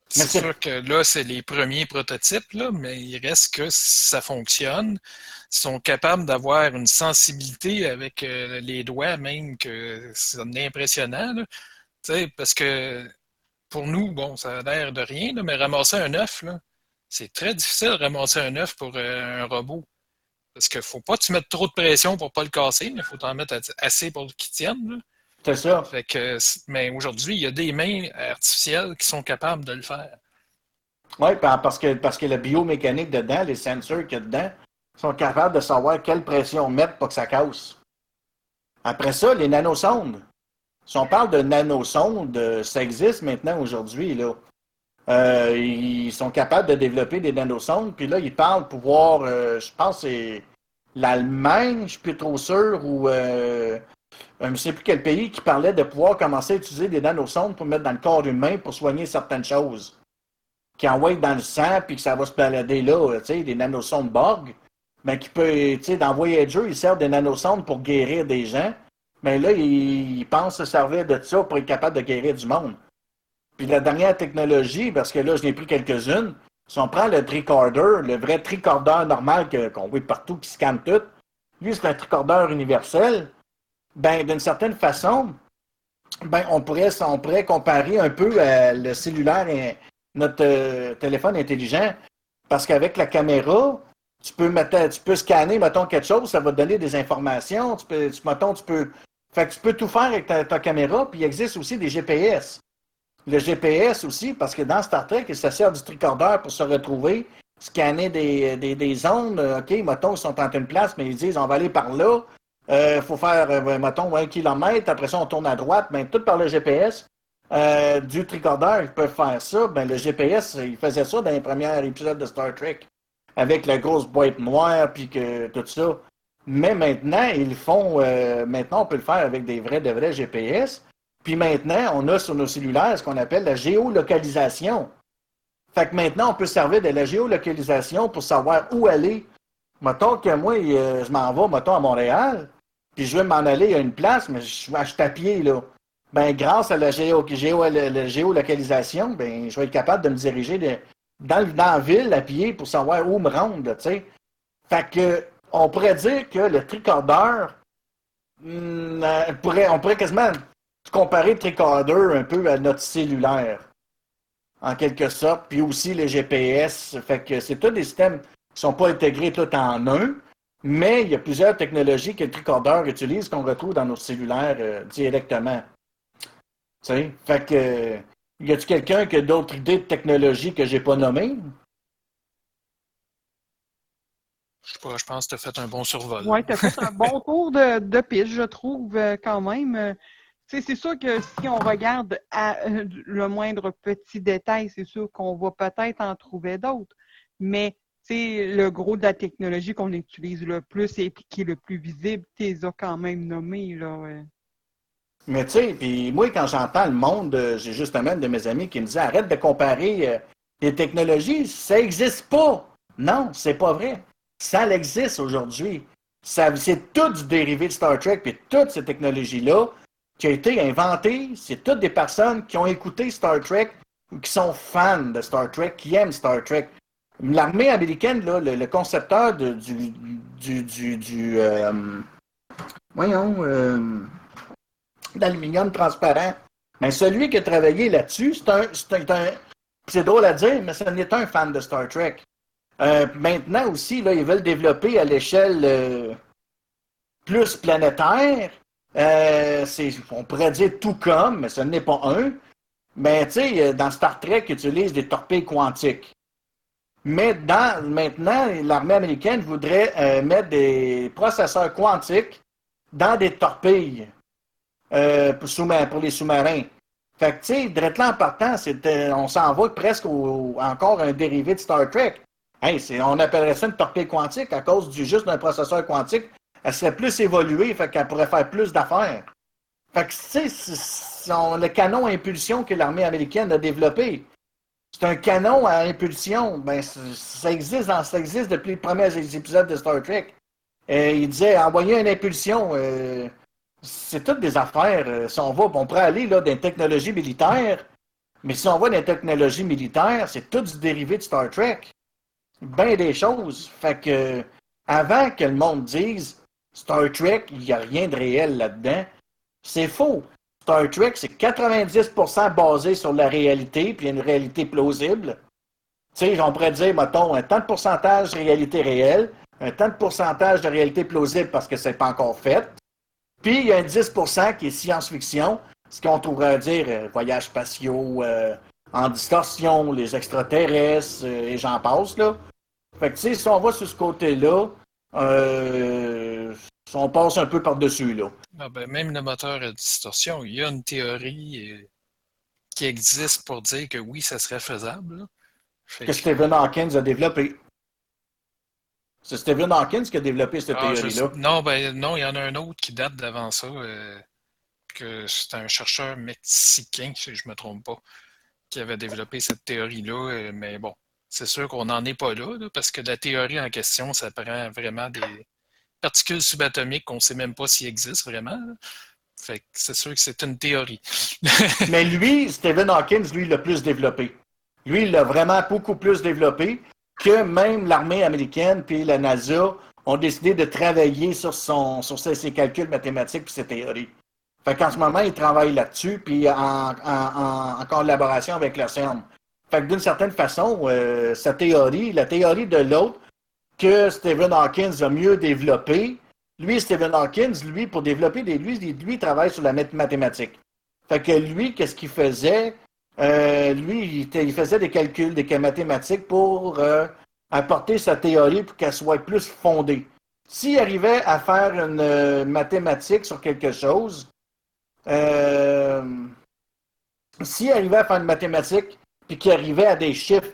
C'est sûr que là, c'est les premiers prototypes, là, mais il reste que ça fonctionne. Ils sont capables d'avoir une sensibilité avec euh, les doigts, même que c'est impressionnant. là. Parce que pour nous, bon, ça a l'air de rien, là, mais ramasser un œuf, c'est très difficile de ramasser un œuf pour euh, un robot. Parce qu'il ne faut pas que tu mettes trop de pression pour ne pas le casser, mais il faut t'en mettre assez pour qu'il tienne. C'est ça. Fait que, mais aujourd'hui, il y a des mains artificielles qui sont capables de le faire. Oui, parce que, parce que la biomécanique dedans, les sensors qu'il y a dedans, sont capables de savoir quelle pression mettre pour que ça casse. Après ça, les nanosondes. Si on parle de nanosondes, euh, ça existe maintenant aujourd'hui. Là. Euh, ils sont capables de développer des nanosondes, puis là, ils parlent pouvoir, euh, je pense c'est l'Allemagne, je ne suis plus trop sûr, ou euh, je ne sais plus quel pays qui parlait de pouvoir commencer à utiliser des nanosondes pour mettre dans le corps humain pour soigner certaines choses qui envoient dans le sang puis que ça va se balader là, tu sais, des nanosondes Borg, ben qui peut, tu sais, dans Voyager, ils servent des nanosondes pour guérir des gens, mais là, ils, ils pensent se servir de ça pour être capable de guérir du monde. Puis la dernière technologie, parce que là, je n'ai pris quelques-unes, si on prend le tricorder, le vrai tricorder normal qu'on voit partout qui scanne tout, lui, c'est un tricordeur universel, ben, d'une certaine façon, ben, on pourrait, on pourrait comparer un peu à le cellulaire et notre euh, téléphone intelligent. Parce qu'avec la caméra, tu peux, mettre, tu peux scanner, mettons, quelque chose, ça va te donner des informations. Tu peux, tu, mettons, tu peux. Fait que tu peux tout faire avec ta caméra, puis il existe aussi des GPS. Le GPS aussi, parce que dans Star Trek, ça sert du tricorder pour se retrouver, scanner des, zones. OK, mettons, ils sont en une place, mais ils disent on va aller par là. Il euh, faut faire, euh, mettons, un kilomètre. Après ça, on tourne à droite. Ben, tout par le GPS. Euh, du tricorder, ils peuvent faire ça. Ben, le GPS, il faisait ça dans les premiers épisodes de Star Trek. Avec la grosse boîte noire, puis que tout ça. Mais maintenant, ils font. maintenant, on peut le faire avec des vrais, de vrais GPS. Puis maintenant, on a sur nos cellulaires ce qu'on appelle la géolocalisation. Fait que maintenant, on peut servir de la géolocalisation pour savoir où aller. Mettons que moi, je m'en vais, mettons, à Montréal puis je veux m'en aller à une place, mais je suis à pied, là. Ben, grâce à la, géo, géolocalisation, ben, je vais être capable de me diriger dans, la ville à pied pour savoir où me rendre, tu sais. Fait que, on pourrait dire que le tricordeur, hmm, euh, pourrait, on pourrait quasiment comparer le tricorder un peu à notre cellulaire, en quelque sorte, puis aussi le GPS. Fait que c'est tous des systèmes qui ne sont pas intégrés tout en un, mais il y a plusieurs technologies que le tricordeur utilise qu'on retrouve dans nos cellulaires euh, directement. Tu sais? Fait que. y a-t-il quelqu'un qui a d'autres idées de technologie que j'ai pas nommées? Je sais pas, je pense que tu as fait un bon survol. Oui, tu as fait un bon tour de, de piste, je trouve, euh, quand même. C'est sûr que si on regarde à euh, le moindre petit détail, c'est sûr qu'on va peut-être en trouver d'autres. Mais le gros de la technologie qu'on utilise le plus et qui est le plus visible, tu les as quand même nommés. Là, Mais tu sais, puis moi, quand j'entends le monde, euh, j'ai justement de mes amis qui me disent arrête de comparer euh, les technologies, ça n'existe pas. Non, c'est pas vrai. Ça existe aujourd'hui. C'est tout du dérivé de Star Trek, puis toutes ces technologies-là qui ont été inventées, c'est toutes des personnes qui ont écouté Star Trek ou qui sont fans de Star Trek, qui aiment Star Trek. L'armée américaine, là, le, concepteur du, du, du, du euh, voyons, euh, d'aluminium transparent, mais celui qui a travaillé là-dessus, c'est un, c'est un, c'est drôle à dire, mais ce n'est un fan de Star Trek. Euh, maintenant aussi, là, ils veulent développer à l'échelle plus planétaire. C'est, on pourrait dire tout comme, mais ce n'est pas un. Mais tu sais, dans Star Trek, ils utilisent des torpilles quantiques. Mais dans, maintenant, l'armée américaine voudrait euh, mettre des processeurs quantiques dans des torpilles euh, pour, les sous-marins. Fait que, tu sais, en partant, on s'en va presque encore un dérivé de Star Trek. On appellerait ça une torpille quantique à cause du juste d'un processeur quantique. Elle serait plus évoluée, fait qu'elle pourrait faire plus d'affaires. Fait que, tu sais, le canon à impulsion que l'armée américaine a développé, c'est un canon à impulsion. Ben, ça existe, ça existe depuis les premiers épisodes de Star Trek. Euh, il disait envoyer une impulsion. Euh, c'est toutes des affaires. Euh, si on va, on pourrait aller là, dans les technologies militaires, mais si on va dans les technologies militaires, c'est tout du dérivé de Star Trek. Bien des choses. Fait que avant que le monde dise Star Trek, il n'y a rien de réel là-dedans, c'est faux. Star Trek, c'est 90% basé sur la réalité, puis une réalité plausible. Tu sais, on pourrait dire, mettons, un tant de pourcentage de réalité réelle, un tant de pourcentage de réalité plausible parce que c'est pas encore fait. Puis il y a un 10% qui est science-fiction, ce qu'on pourrait dire euh, voyages spatiaux, euh, en distorsion, les extraterrestres, euh, et j'en passe, là. Fait que, si on va sur ce côté-là, on passe un peu par-dessus, là. Ah ben, même le moteur à distorsion, il y a une théorie euh, qui existe pour dire que oui, ça serait faisable. Que, Stephen Hawkins a développé. C'est Stephen Hawkins qui a développé cette ah, théorie-là. Non, ben non, il y en a un autre qui date d'avant ça, euh, que c'est un chercheur mexicain, si je ne me trompe pas, qui avait développé cette théorie-là. Euh, mais bon, c'est sûr qu'on n'en est pas là, parce que la théorie en question, ça prend vraiment des, particules subatomiques qu'on ne sait même pas s'ils existent vraiment. Fait que c'est sûr que c'est une théorie. Mais lui, Stephen Hawkins, lui, l'a plus développé. Lui, il l'a vraiment beaucoup plus développé que même l'armée américaine puis la NASA ont décidé de travailler sur, ses, calculs mathématiques et ses théories. Fait qu'en ce moment, ils travaillent là-dessus, puis en, collaboration avec le CERN. Fait que d'une certaine façon, euh, sa théorie, la théorie de l'autre, que Stephen Hawkins a mieux développé, lui, Stephen Hawkins, lui, pour développer des lui, il travaille sur la math- mathématique. Fait que lui, qu'est-ce qu'il faisait? Euh, lui, il, faisait des calculs, des mathématiques pour euh, apporter sa théorie pour qu'elle soit plus fondée. S'il arrivait à faire une euh, mathématique sur quelque chose, s'il arrivait à faire une mathématique, puis qu'il arrivait à des chiffres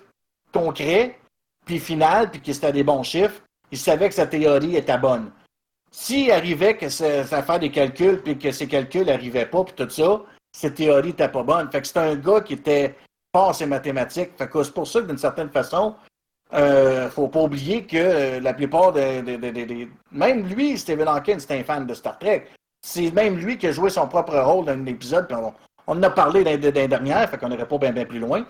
concrets, puis final, puis que c'était des bons chiffres, il savait que sa théorie était bonne. S'il arrivait que ça, ça faire des calculs, puis que ces calculs n'arrivaient pas, puis tout ça, ses théories n'étaient pas bonnes. Fait que c'était un gars qui était fort en ses mathématiques. Fait que c'est pour ça que d'une certaine façon, euh, faut pas oublier que euh, la plupart des, des- Même lui, Stephen Hawking, c'était un fan de Star Trek. C'est même lui qui a joué son propre rôle dans un épisode, on, on en a parlé les dernières, fait qu'on n'aurait pas bien plus loin.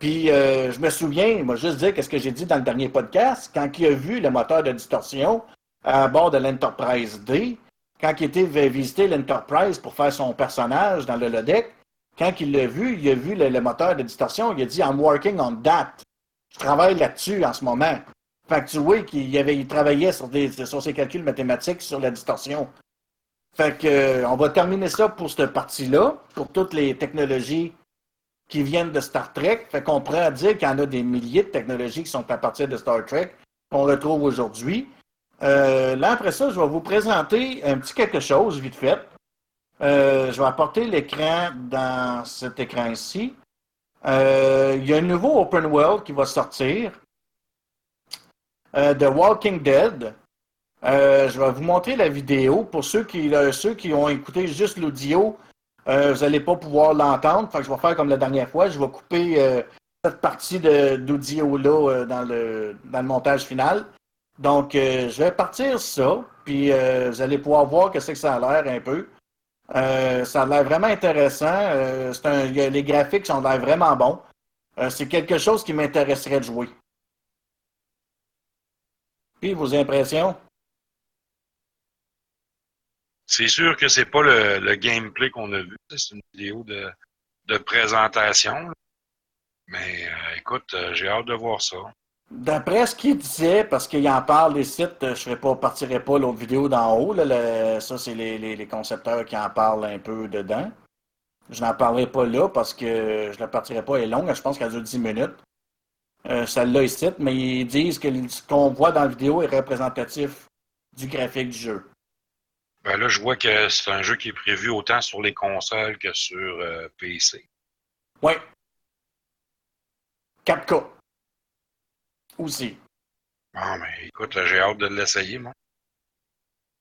Puis euh, je me souviens, m'a juste dit qu'est-ce que j'ai dit dans le dernier podcast, quand il a vu le moteur de distorsion à bord de l'Enterprise D, quand il était vi- visiter l'Enterprise pour faire son personnage dans le lodeck, quand il l'a vu, il a vu le, le moteur de distorsion, il a dit I'm working on that. Je travaille là-dessus en ce moment. Fait que tu vois qu'il avait, il travaillait sur, des, sur ses calculs mathématiques sur la distorsion. Fait que euh, on va terminer ça pour cette partie-là, pour toutes les technologies qui viennent de Star Trek. Fait qu'on pourrait dire qu'il y en a des milliers de technologies qui sont à partir de Star Trek qu'on retrouve aujourd'hui. Euh, là, après ça, je vais vous présenter un petit quelque chose, vite fait. Euh, je vais apporter l'écran dans cet écran ici. Euh, il y a un nouveau open world qui va sortir. Euh, The Walking Dead. Je vais vous montrer la vidéo. Pour ceux qui, ceux qui ont écouté juste l'audio, euh, vous n'allez pas pouvoir l'entendre. Je vais faire comme la dernière fois. Je vais couper euh, cette partie d'audio-là euh, dans, le, dans le montage final. Donc, je vais partir ça, puis vous allez pouvoir voir que c'est que ça a l'air un peu. Ça a l'air vraiment intéressant. Un- les graphiques sont l'air vraiment bons. C'est quelque chose qui m'intéresserait de jouer. Puis, vos impressions? C'est sûr que c'est pas le, le gameplay qu'on a vu. C'est une vidéo de, de présentation. Mais euh, écoute, euh, j'ai hâte de voir ça. D'après ce qu'il disait, parce qu'il en parle des sites, euh, je ne partirai pas l'autre vidéo d'en haut. ça, c'est les, les- concepteurs qui en parlent un peu dedans. Je n'en parlerai pas là parce que je ne la partirai pas, elle est longue. Je pense qu'elle dure 10 minutes. Celle-là ici, mais ils disent que ce qu'on voit dans la vidéo est représentatif du graphique du jeu. Ben là, je vois que c'est un jeu qui est prévu autant sur les consoles que sur euh, PC. Oui. 4K. Aussi. Bon, mais écoute, j'ai hâte de l'essayer, moi.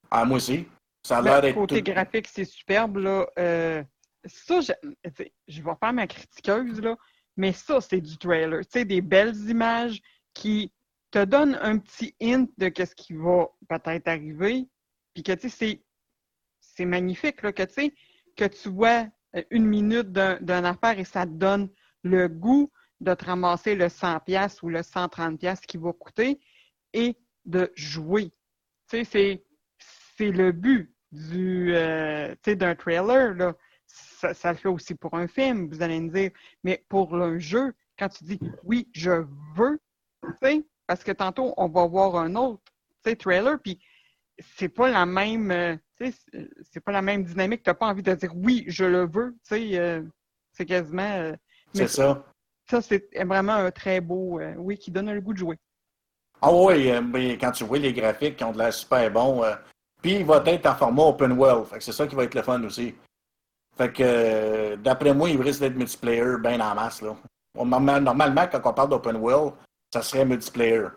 Ah, moi aussi. Ça a l'air d'être côté tout- graphique, c'est superbe. Là. Euh, ça, je, je vais faire ma critiqueuse, là, mais ça, c'est du trailer. Tu sais, des belles images qui te donnent un petit hint de ce qui va peut-être arriver. Puis que, tu sais, c'est, c'est magnifique, que, tu vois euh, une minute d'un, affaire et ça te donne le goût de te ramasser le 100$ ou le 130$ qui va coûter et de jouer. C'est, le but du, euh, d'un trailer. Ça, le fait aussi pour un film, vous allez me dire. Mais pour un jeu, quand tu dis oui, je veux, parce que tantôt, on va voir un autre trailer, puis c'est pas la même, euh, tu sais, c'est- pas la même dynamique. Tu n'as pas envie de dire oui, je le veux. Tu sais, euh, c'est quasiment. euh, C'est ça. ça, c'est vraiment un très beau, euh, oui, qui donne le goût de jouer. Ah oui, mais quand tu vois les graphiques qui ont de l'air super bons, euh, puis il va être en format open world. Fait que c'est ça qui va être le fun aussi. Fait que d'après moi, il risque d'être multiplayer bien en masse. Là. Normalement, quand on parle d'open world, ça serait multiplayer.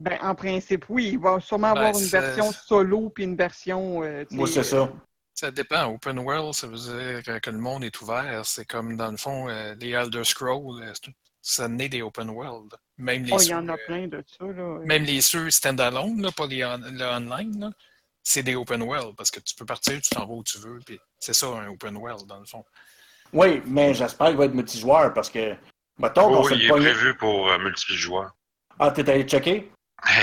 Ben, en principe, oui, il va sûrement Ben, avoir une version solo puis une version. euh, sais, c'est euh, ça. Ça dépend. Open world, ça veut dire que, le monde est ouvert. C'est comme, dans le fond, euh, les Elder Scrolls, ça naît des open world. Même les Oh, il y en a plein de ça. Là. même les ceux standalone, là, pas les on- le online, c'est des open world parce que tu peux partir, tu t'en vas où tu veux. puis C'est ça, un open world, dans le fond. Oui, mais j'espère qu'il va être multijoueur parce que, mettons qu'on Oh, il est prévu pour euh, multijoueur. Ah, t'es allé checker?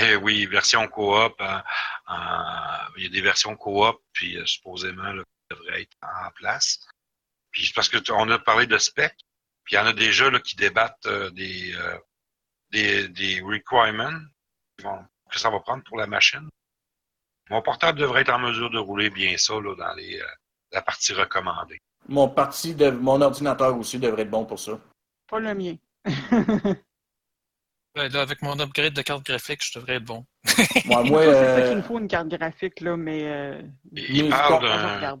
Eh oui, version coop. euh, en- il y a des versions coop, puis euh, supposément, là, qui devraient être en place. Puis c'est parce que on a parlé de spec, puis il y en a déjà là, qui débattent euh, des, euh, des, des requirements que ça va prendre pour la machine. Mon portable devrait être en mesure de rouler bien ça là, dans les, euh, la partie recommandée. Mon parti de mon ordinateur aussi devrait être bon pour ça. Pas le mien. Ouais, là, avec mon upgrade de carte graphique, je devrais être bon. Moi, moi, Ça, c'est ça euh, qu'il me faut, une carte graphique, là, mais euh, Il, Mais parle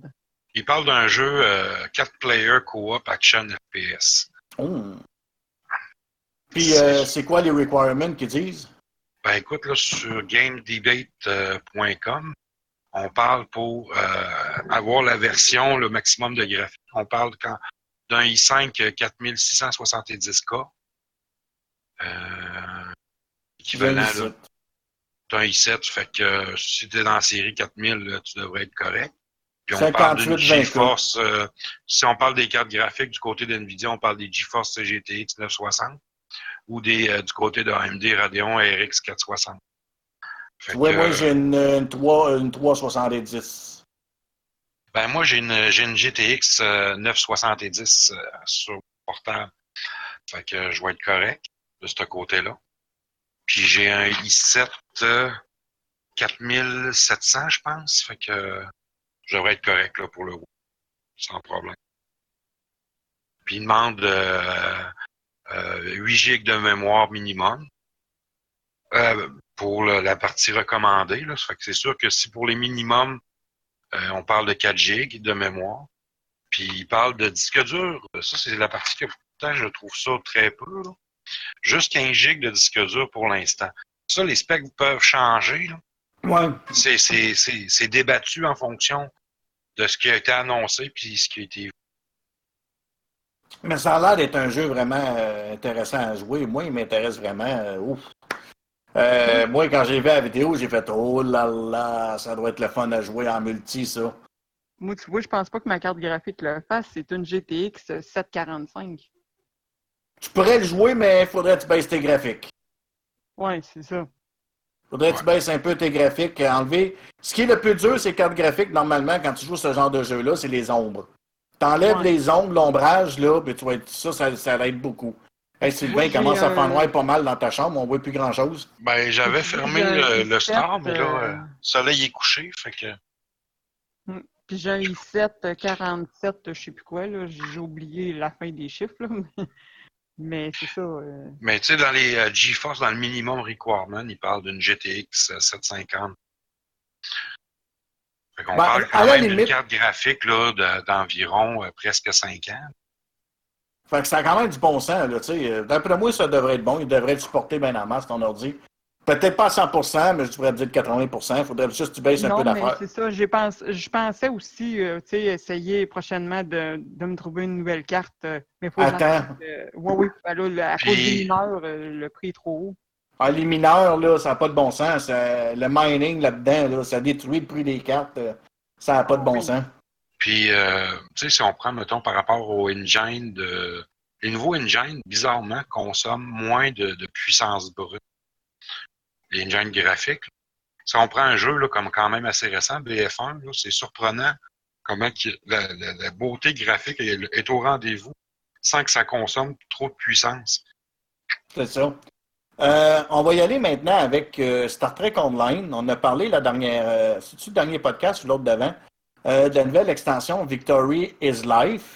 il parle d'un jeu 4 player co-op action FPS. oh. Puis, euh, c'est quoi les requirements qu'ils disent? Ben écoute, là, sur gamedebate.com, on parle pour euh, avoir la version, le maximum de graphiques. On parle quand d'un i5 4670K. Euh, équivalent là, d'un i7. Fait que euh, si tu es dans la série 4000, là, tu devrais être correct. Puis on parle d'une 58, 20K. GeForce. euh, si on parle des cartes graphiques du côté d'NVIDIA, on parle des GeForce GTX 960 ou des, euh, du côté de AMD Radeon RX 460. Fait Ouais, que, moi, euh, j'ai une, une, 3, une 370. Ben moi, j'ai une, j'ai une GTX euh, 970 euh, sur portable. Fait que je vais être correct de ce côté-là. Puis j'ai un i7 euh, 4700, je pense. Fait que je devrais être correct là, pour le rouler. Sans problème. Puis il demande euh, euh, 8 GB de mémoire minimum. Euh, pour la partie recommandée. Là. Fait que c'est sûr que si pour les minimums, euh, on parle de 4 GB de mémoire. Puis il parle de disque dur. Ça, c'est la partie que je trouve ça très peu. là. Juste 15 GB de disque dur pour l'instant. Ça, les specs peuvent changer. là. Ouais. C'est, c'est, c'est, c'est débattu en fonction de ce qui a été annoncé puis ce qui a été Mais ça a l'air d'être un jeu vraiment euh, intéressant à jouer. Moi, il m'intéresse vraiment. euh, ouf. Euh, Moi, quand j'ai vu la vidéo, j'ai fait Oh là là, ça doit être le fun à jouer en multi, ça. Moi, tu vois, je pense pas que ma carte graphique le fasse. C'est une GTX 745. Tu pourrais le jouer, mais il faudrait que tu baisses tes graphiques. Ouais, c'est ça. faudrait que tu baisses un peu tes graphiques, euh, enlever. Ce qui est le plus dur, c'est cartes graphiques, normalement, quand tu joues ce genre de jeu-là, c'est les ombres. T'enlèves Ouais. les ombres, l'ombrage, là, puis tu vas être, ça, ça, ça l'aide beaucoup. Hey, Sylvain, il commence à faire un- noir pas mal dans ta chambre, on voit plus grand-chose. Ben, j'avais fermé le, le i7, store, mais là, euh, euh, le soleil est couché, fait que Puis j'ai un i7 47, je sais plus quoi, là. J'ai oublié la fin des chiffres, là. mais- Mais c'est ça. euh, Mais tu sais, dans les euh, GeForce, dans le minimum requirement, ils parlent d'une GTX euh, 750. Fait qu'on Ben, parle quand même d'une carte graphique là, de- d'environ euh, presque 5 ans. Fait que ça a quand même du bon sens, là, tu sais. Euh, D'après moi, ça devrait être bon. Il devrait être supporté bien en masse, ton ordi. Peut-être pas à 100%, mais je devrais dire 80%. Il faudrait juste que tu baisses un non, peu mais d'affaires. c'est ça. Pense... Je pensais aussi, euh, tu sais, essayer prochainement de, de me trouver une nouvelle carte. euh, mais faut Attends. Euh, oui, oui. Ben à cause des mineurs, euh, le prix est trop haut. Ah, les mineurs, là, ça n'a pas de bon sens. Ça- le mining là-dedans, là, ça détruit le prix des cartes. Ça n'a pas de bon Oui. sens. Puis, euh, tu sais, si on prend, mettons, par rapport au engine de... Les nouveaux engines, bizarrement, consomment moins de, de puissance brute. Les engines graphiques. Si on prend un jeu là, comme quand même assez récent, BF1, là, c'est surprenant comment la, la- beauté graphique est, au rendez-vous sans que ça consomme trop de puissance. C'est ça. Euh, on va y aller maintenant avec euh, Star Trek Online. On a parlé la dernière, euh, c'est-tu le dernier podcast ou l'autre d'avant, de la nouvelle extension Victory is Life.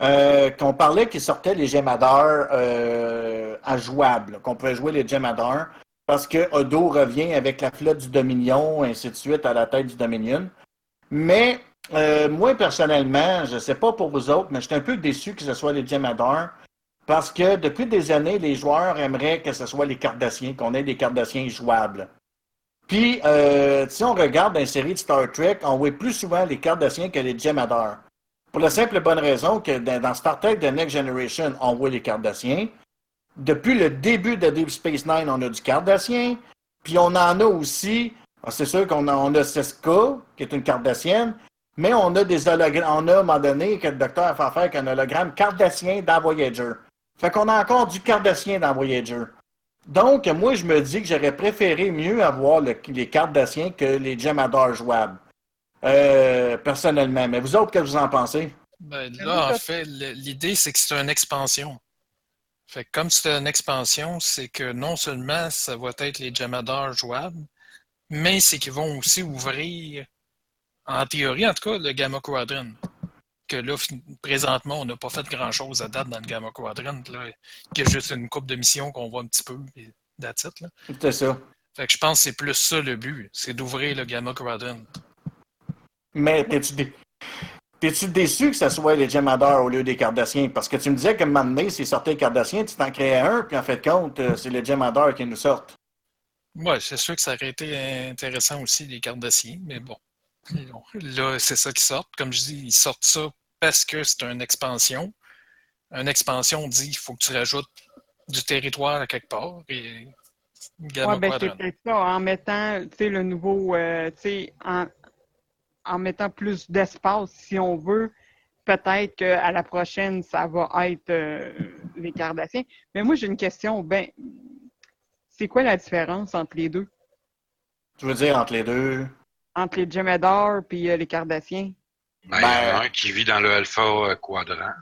Qu'on parlait qu'il sortait les Gemadar euh, à jouable, qu'on pouvait jouer les Gemadar parce que Odo revient avec la flotte du Dominion, et ainsi de suite, à la tête du Dominion. Mais euh, moi, personnellement, je ne sais pas pour vous autres, mais je suis un peu déçu que ce soit les Gemadar parce que depuis des années, les joueurs aimeraient que ce soit les Cardassiens, qu'on ait des Cardassiens jouables. Puis, euh, si on regarde dans les séries de Star Trek, on voit plus souvent les Cardassiens que les Gemadar. Pour la simple bonne raison que dans Star Trek The Next Generation, on voit les Cardassiens. Depuis le début de Deep Space Nine, on a du Cardassien. Puis on en a aussi, ah, c'est sûr qu'on a, on a Seska, qui est une Cardassienne, mais on a des hologrammes. On a, à un moment donné, que le docteur a fait affaire avec un hologramme Cardassien dans Voyager. Fait qu'on a encore du Cardassien dans Voyager. Donc, moi, je me dis que j'aurais préféré mieux avoir le- les cartes d'acier que les Gemador jouables. Euh, personnellement. Mais vous autres, qu'est-ce que vous en pensez? Ben, là, en fait, l'idée, c'est que c'est une expansion. Fait que comme c'est une expansion, c'est que non seulement ça va être les Jamadars jouables, mais c'est qu'ils vont aussi ouvrir, en théorie, en tout cas, le Gamma Quadrant. Que là, présentement, on n'a pas fait grand-chose à date dans le Gamma Quadrant. Là. Il y a juste une coupe de missions qu'on voit un petit peu, et that's it, là. C'est ça. Fait que je pense que c'est plus ça le but, c'est d'ouvrir le Gamma Quadrant. Mais t'es-tu dé- t'es-tu déçu que ce soit les Gemador au lieu des Cardassiens? Parce que tu me disais que un moment donné, s'ils sortaient les Cardassiens, tu t'en créais un, puis en fait de compte, euh, c'est les Gemador qui nous sortent. Ouais, c'est sûr que ça aurait été intéressant aussi, les cartes d'acier, mais bon. Là, c'est ça qui sort. Comme je dis, ils sortent ça parce que c'est une expansion. Une expansion dit qu'il faut que tu rajoutes du territoire à quelque part. Et Ouais, ben, c'est peut-être ça, en mettant, tu sais, le nouveau, euh, tu sais, en, en mettant plus d'espace, si on veut, peut-être qu'à la prochaine, ça va être euh, les Cardassiens. Mais moi, j'ai une question, ben, c'est quoi la différence entre les deux? Tu veux dire entre les deux? Entre les Jem'Hadar et euh, les Cardassiens? Ben, il y en a un qui vit dans le alpha quadrant,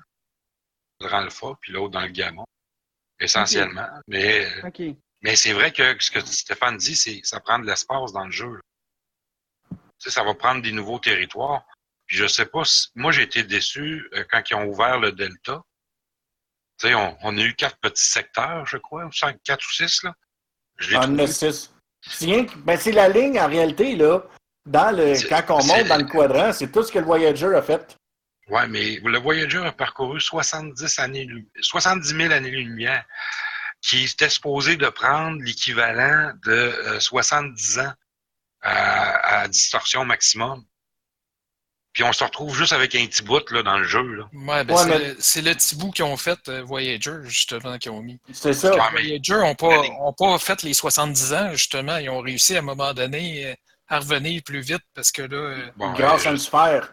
quadrant alpha, puis l'autre dans le gamma, essentiellement. Mais, euh, mais c'est vrai que ce que Stéphane dit, c'est que ça prend de l'espace dans le jeu. Ça va prendre des nouveaux territoires. Puis je sais pas, si- moi j'ai été déçu euh, quand ils ont ouvert le Delta. On, on a eu quatre petits secteurs, je crois, ou cinq, quatre ou six, là. Je l'ai En trouvé. 9-6. C'est rien que- ben, c'est la ligne, en réalité, là. Dans le, quand on monte dans le quadrant, c'est tout ce que le Voyager a fait. Ouais, mais le Voyager a parcouru 70, années, 70 000 années-lumière, qui était supposé de prendre l'équivalent de euh, 70 ans à, à distorsion maximum. Puis on se retrouve juste avec un petit bout là, dans le jeu. Là. Ouais, ben Ouais, c'est mais- le, petit bout qu'ils ont fait, euh, Voyager, justement, qu'ils ont mis. C'est ça. Ouais, mais- Voyager n'ont pas, ont pas fait les 70 ans, justement. Ils ont réussi à un moment donné euh, à revenir plus vite parce que là, euh, Bon, Grâce euh, à une sphère.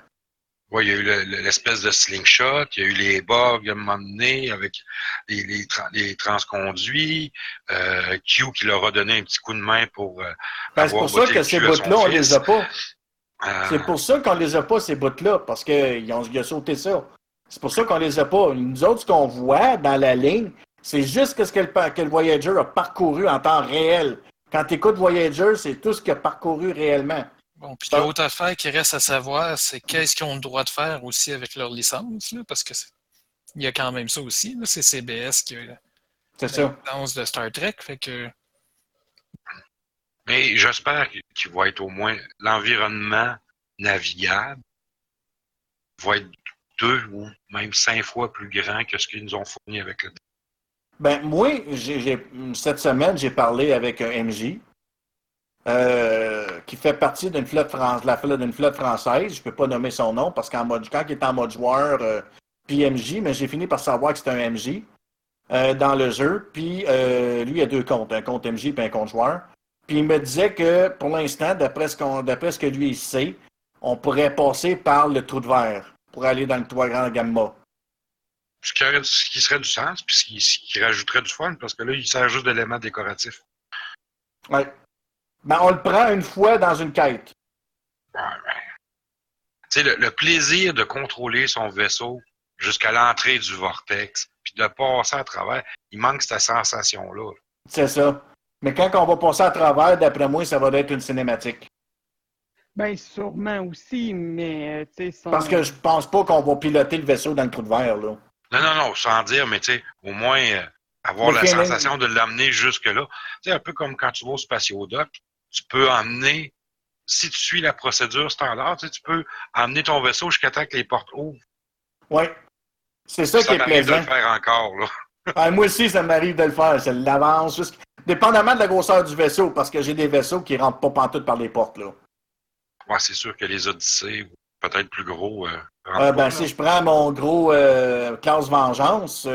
Ouais, il y a eu le- le- l'espèce de slingshot, il y a eu les bugs à un moment donné avec les, les, tra- les transconduits, euh, Q qui leur a donné un petit coup de main pour euh, Ben, c'est pour ça que ces cul à son bouts-là, on les a pas. Euh, C'est pour ça qu'on les a pas, ces bouts-là, parce qu'ils ont, ils ont sauté ça. C'est pour ça qu'on les a pas. Nous autres, ce qu'on voit dans la ligne, c'est juste ce que le, que le Voyager a parcouru en temps réel. Quand tu écoutes Voyager, c'est tout ce qu'il a parcouru réellement. Bon, puis l'autre affaire qui reste à savoir, c'est qu'est-ce qu'ils ont le droit de faire aussi avec leur licence, là, parce que il y a quand même ça aussi, là, c'est CBS qui a la ça. licence de Star Trek, fait que Mais j'espère qu'il va être au moins l'environnement navigable va être deux ou même cinq fois plus grand que ce qu'ils nous ont fourni avec le. Ben, moi, cette semaine, j'ai parlé avec un MJ euh, qui fait partie d'une flotte, France, la flotte, d'une flotte française. Je peux pas nommer son nom parce qu'en mode, quand il est en mode joueur, euh, puis MJ, mais j'ai fini par savoir que c'était un MJ euh, dans le jeu. Puis euh, lui, il a deux comptes, un compte MJ et un compte joueur. Puis il me disait que pour l'instant, d'après ce, qu'on, d'après ce que lui il sait, on pourrait passer par le trou de verre pour aller dans le toit grand gamma. Ce qui, aurait- ce qui serait du sens, puis ce qui, ce qui rajouterait du fun, parce que là, il sert juste d'éléments décoratifs. Ouais. Ben, on le prend une fois dans une quête. Ouais, ouais. Tu sais, le, le plaisir de contrôler son vaisseau jusqu'à l'entrée du vortex, puis de passer à travers, il manque cette sensation-là. C'est ça. Mais quand on va passer à travers, d'après moi, ça va être une cinématique. Ben, sûrement aussi, mais, euh, tu sais, son- Parce que je pense pas qu'on va piloter le vaisseau dans le trou de verre, là. Non, non, non, sans dire, mais tu sais, au moins euh, avoir Le la feeling. sensation de l'amener jusque-là. Tu sais, un peu comme quand tu vas au spatiodoc, tu peux emmener, si tu suis la procédure standard, tu sais, tu peux emmener ton vaisseau jusqu'à temps que les portes ouvrent. Oui. C'est ça, qui est m'arrive de plaisant. le faire encore, là. Ah, moi aussi, ça m'arrive de le faire. C'est l'avance. Juste... Dépendamment de la grosseur du vaisseau, parce que j'ai des vaisseaux qui rentrent pas pantoute par les portes, là. Ouais, c'est sûr que les Odyssées, peut-être plus gros, euh, Euh, ben, si je prends mon gros euh, classe Vengeance,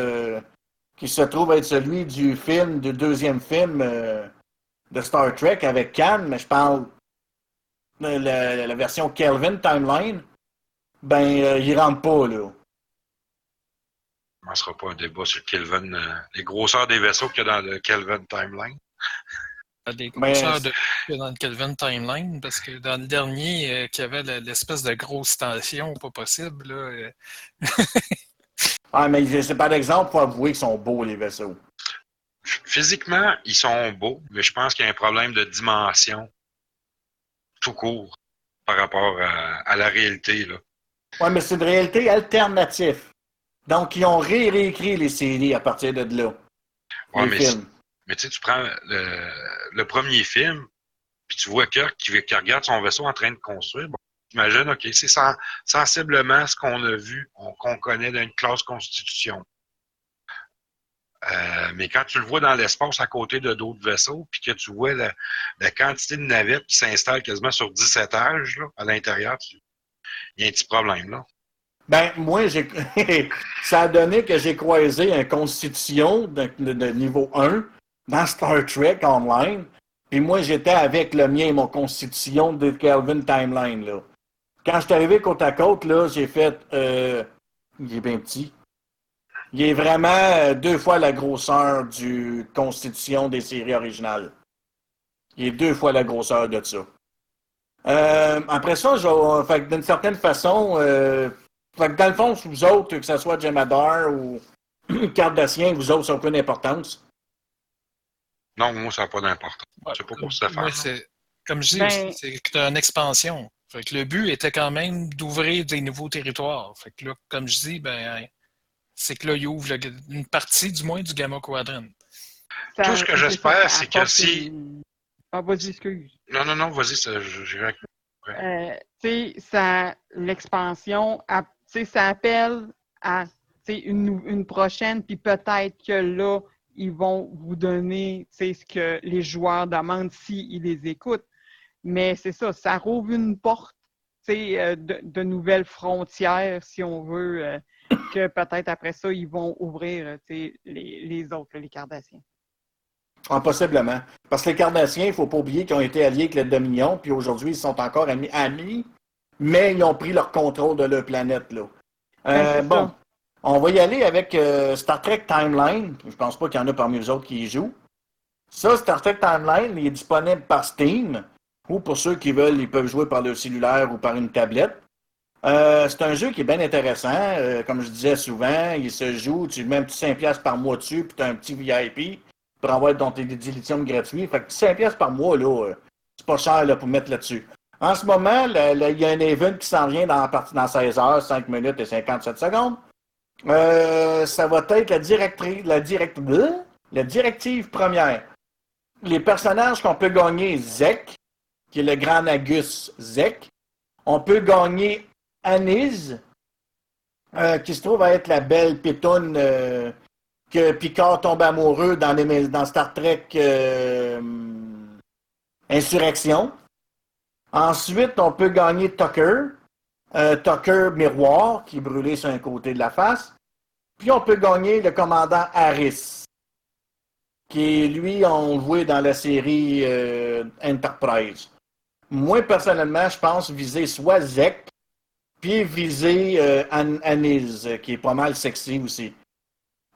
qui se trouve être celui du film, du deuxième film de Star Trek avec Khan, mais je parle de la, la version Kelvin Timeline, ben, euh, il rentre pas, là. commencera pas un débat sur Kelvin, euh, les grosseurs des vaisseaux qu'il y a dans le Kelvin Timeline. Des Mais- grosseurs de dans le Kelvin Timeline, parce que dans le dernier, euh, qu'il y avait le- l'espèce de grosse station pas possible, là, euh, Ah, mais c'est par exemple, faut avouer qu'ils sont beaux, les vaisseaux. Physiquement, ils sont beaux, mais je pense qu'il y a un problème de dimension tout court par rapport à, à la réalité. Ouais, mais c'est une réalité alternative. Donc, ils ont ré réécrit les séries à partir de là. Les mais. Mais tu sais, tu prends le, le premier film, puis tu vois Kirk qui, qui regarde son vaisseau en train de construire. Bon, J'imagine, OK, c'est sen- sensiblement ce qu'on a vu, on- qu'on connaît d'une classe constitution. Euh, mais quand tu le vois dans l'espace à côté de d'autres vaisseaux, puis que tu vois la, quantité de navettes qui s'installent quasiment sur 10 étages à l'intérieur, il y a un petit problème là. Ben, moi, j'ai ça a donné que j'ai croisé un Constitution de, niveau 1 dans Star Trek Online. Puis moi, j'étais avec le mien, mon Constitution de Kelvin Timeline. Là. Quand je suis arrivé côte à côte, j'ai fait. euh, il est bien petit. Il est vraiment euh, deux fois la grosseur du Constitution des séries originales. Il est deux fois la grosseur de ça. Euh, après ça, je- fait que d'une certaine façon, euh, fait que dans le fond, vous autres, que ce soit Jemadar ou Cardassien, vous autres, ça n'a aucune importance. Non, moi, ça n'a pas d'importance. ouais, C'est pas pour ça faire. comme je dis, Ben- c'est une expansion. Fait que le but était quand même d'ouvrir des nouveaux territoires. Fait que là, comme je dis, ben, c'est que là, il ouvre le- une partie, du moins, du Gamma Quadrant. Ça- Tout ce que j'espère, c'est que si- une- Ah, vas-y, excuse. Non, non, non, vas-y, j'irai avec Euh, tu sais, ça, l'expansion, a- tu sais, ça appelle à tu sais, une, une prochaine, puis peut-être que là, ils vont vous donner tu sais, ce que les joueurs demandent s'ils les écoutent. Mais c'est ça, ça rouvre une porte tu sais, euh, de, de nouvelles frontières, si on veut, euh, que peut-être après ça, ils vont ouvrir euh, les, les autres, les Cardassiens. Ah, possiblement. Parce que les Cardassiens, il ne faut pas oublier qu'ils ont été alliés avec le Dominion, puis aujourd'hui, ils sont encore amis, amis, mais ils ont pris leur contrôle de leur planète. Là. Ben, Euh, c'est bon, ça. on va y aller avec euh, Star Trek Timeline. Je pense pas qu'il y en a parmi les autres qui y jouent. Ça, Star Trek Timeline, il est disponible par Steam, ou pour ceux qui veulent, ils peuvent jouer par le cellulaire ou par une tablette. Euh, c'est un jeu qui est bien intéressant. Euh, comme je disais souvent, il se joue, tu mets un petit 5$ piastres par mois dessus, puis tu as un petit VIP pour avoir dans tes dilithium gratuits. Fait que 5$ piastres par mois, là, euh, c'est pas cher là, pour mettre là-dessus. En ce moment, il y a un event qui s'en vient dans, dans 16 heures, 5 minutes et 57 secondes. Ça va être la, directrice, la, la directive première. Les personnages qu'on peut gagner, Zek, qui est le grand Nagus Zek. On peut gagner Anise, euh, qui se trouve à être la belle pétoune euh, que Picard tombe amoureux dans, Star Trek euh, Insurrection. Ensuite, on peut gagner Tucker, Tucker miroir, qui est brûlé sur un côté de la face. Puis on peut gagner le commandant Harris, qui lui, on le dans la série Enterprise. Moi, personnellement, je pense viser soit Zek, puis viser euh, An- Anise, qui est pas mal sexy aussi.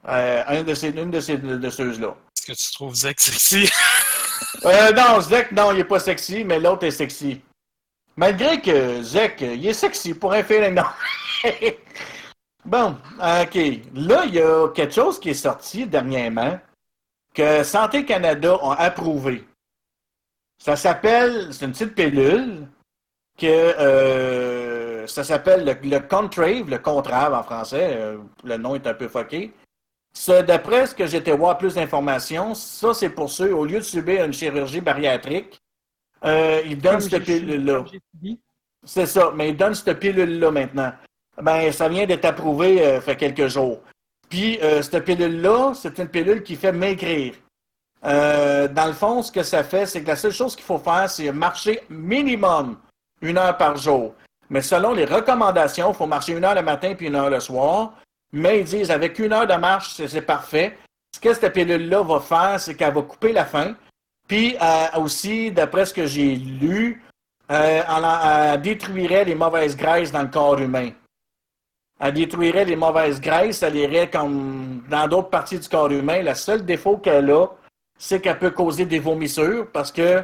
Euh, un de ces, une de ces de ceux-là. Est-ce que tu trouves Zach sexy? Euh, non, Zek, non, il est pas sexy, mais l'autre est sexy. Malgré que Zek, il est sexy pour un feeling, non. bon, OK. Là, il y a quelque chose qui est sorti dernièrement que Santé Canada a approuvé. Ça s'appelle, c'est une petite pilule que euh, ça s'appelle le, le Contrave, le Contrave en français. euh, le nom est un peu foqué. D'après ce que j'étais voir plus d'informations, ça, c'est pour ceux, au lieu de subir une chirurgie bariatrique, euh, ils donnent cette pilule-là. C'est ça, mais ils donnent cette pilule-là maintenant. Ben, ça vient d'être approuvé euh, fait quelques jours. Puis, euh, cette pilule-là, c'est une pilule qui fait maigrir. Dans le fond, ce que ça fait, c'est que la seule chose qu'il faut faire, c'est marcher minimum une heure par jour. Mais selon les recommandations, il faut marcher une heure le matin puis une heure le soir. Mais ils disent, avec une heure de marche, c'est parfait. Ce que cette pilule-là va faire, c'est qu'elle va couper la faim. Puis euh, aussi, d'après ce que j'ai lu, euh, elle, elle détruirait les mauvaises graisses dans le corps humain. Elle détruirait les mauvaises graisses, elle irait comme dans d'autres parties du corps humain. Le seul défaut qu'elle a, c'est qu'elle peut causer des vomissures parce que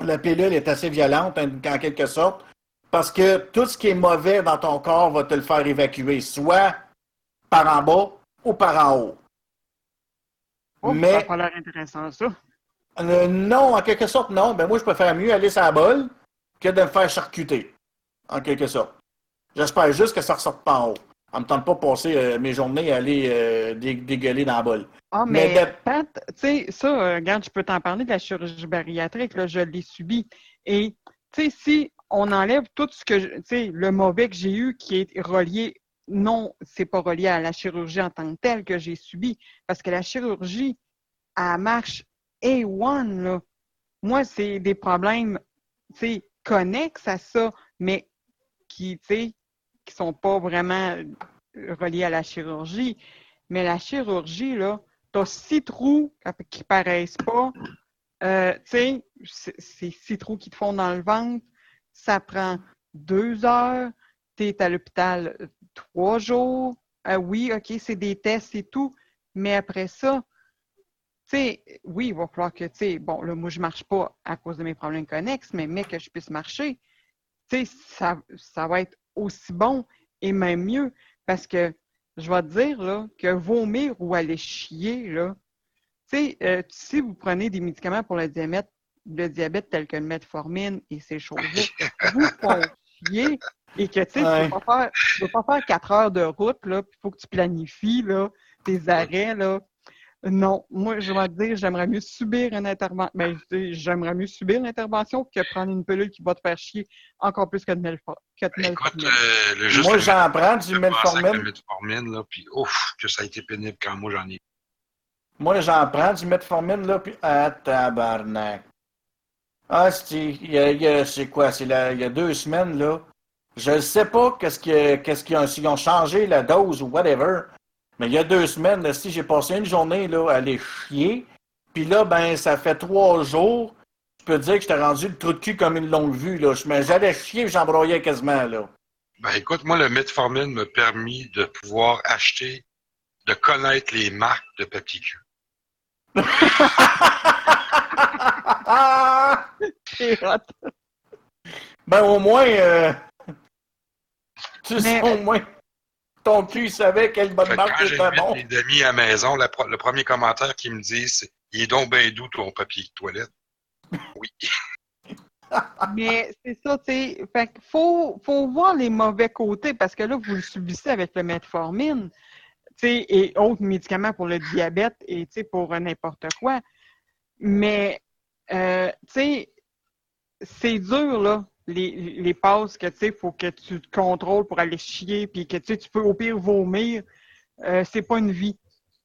la pilule est assez violente en, en quelque sorte. Parce que tout ce qui est mauvais dans ton corps va te le faire évacuer, soit par en bas ou par en haut. Oh, Ça Mais n'a pas l'air intéressant, ça. euh, non, en quelque sorte, non. Ben moi, je préfère mieux aller sur la bolle que de me faire charcuter. En quelque sorte. J'espère juste que ça ne ressorte pas en haut. Ne me tente pas de passer euh, mes journées à aller euh, dé- dégueuler dans la bolle. Ah, Mais mais, de- Pat, tu sais, ça, euh, regarde, je peux t'en parler de la chirurgie bariatrique, là, je l'ai subi. Et, tu sais, si on enlève tout ce que, tu sais, le mauvais que j'ai eu qui est relié, non, c'est pas relié à la chirurgie en tant que telle que j'ai subi, parce que la chirurgie, elle marche A1, là. Moi, c'est des problèmes, tu sais, connexes à ça, mais qui, tu sais, qui sont pas vraiment reliés à la chirurgie. Mais la chirurgie, là, t'as six trous qui paraissent pas. Euh, tu sais, c'est six trous qui te font dans le ventre. Ça prend deux heures. Tu es à l'hôpital euh, trois jours. Euh, oui, OK, c'est des tests et tout. Mais après ça, tu sais, oui, il va falloir que, tu sais, bon, là, moi, je marche pas à cause de mes problèmes connexes, mais, mais que je puisse marcher, tu sais, ça, ça va être aussi bon et même mieux. Parce que je vais te dire là, que vomir ou aller chier, là, tu sais, euh, si vous prenez des médicaments pour le diabète, le diabète tel que le metformine et ces choses-là, vous font chier et que tu sais, Ouais. tu ne peux, pas faire- tu peux pas faire quatre heures de route, là, il faut que tu planifies là, tes arrêts. Là. Non, moi, je vais te dire, j'aimerais mieux subir une intervention. Ben, j'aimerais mieux subir l'intervention que prendre une pilule qui va te faire chier encore plus que de melfor- que de Écoute, metformine. euh, le juste Moi, j'en prends du le metformine, là, puis ouf, que ça a été pénible quand moi j'en ai. Moi, j'en prends du metformine, là, puis ah, tabarnak. Ah, c'est, il y a, il y a- c'est quoi, c'est il y a deux semaines, là. Je ne sais pas qu'est-ce que, qu'est-ce qu'ils ont, s'ils ont changé la dose ou whatever, mais il y a deux semaines, là, si j'ai passé une journée, là, à aller chier, puis là, ben, ça fait trois jours, je peux te dire que j'étais rendu le trou de cul comme une longue vue, là. J'allais chier, puis j'embroyais quasiment, là. Ben écoute, moi, le metformine m'a permis de pouvoir acheter, de connaître les marques de papier cul. Ah! C'est hot. Ben, au moins, euh, tu sais, Mais- au moins, ton cul savait quelle bonne Fait que marque quand était j'invite bon. mes amis à la maison, la pro- le premier commentaire qu'ils me disent, c'est Il est donc bien doux ton papier de toilette. Oui. Mais c'est ça, tu sais. Fait qu'il faut, faut voir les mauvais côtés parce que là, vous le subissez avec le metformine, tu sais, et autres médicaments pour le diabète et, tu sais, pour euh, n'importe quoi. Mais, euh, tu sais, c'est dur, là, les, les passes que, tu sais, faut que tu te contrôles pour aller chier puis que, tu sais, tu peux au pire vomir. Euh, c'est pas une vie.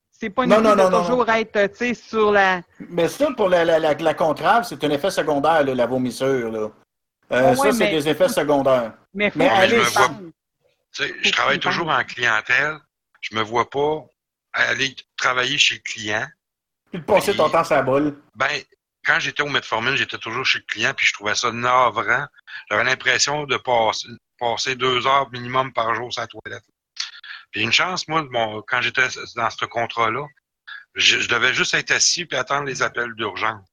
C'est pas une Non, vie non, de non, non. toujours être, tu sais, sur la... Mais ça, pour la, la, la, la contrave, c'est un effet secondaire, là, la vomissure. Là. Euh, Ouais, ça, c'est mais- des effets secondaires. Mais, faut Mais que allez, je me vois- penses. Tu sais, je travaille toujours en clientèle. Je me vois pas aller travailler chez le client. Puis de passer ton temps sur la bolle. Ben, quand j'étais au Metformine, j'étais toujours chez le client, puis je trouvais ça navrant. J'avais l'impression de passer, passer deux heures minimum par jour sur la toilette. Puis une chance, moi, quand j'étais dans ce contrat-là, je, je devais juste être assis puis attendre les appels d'urgence.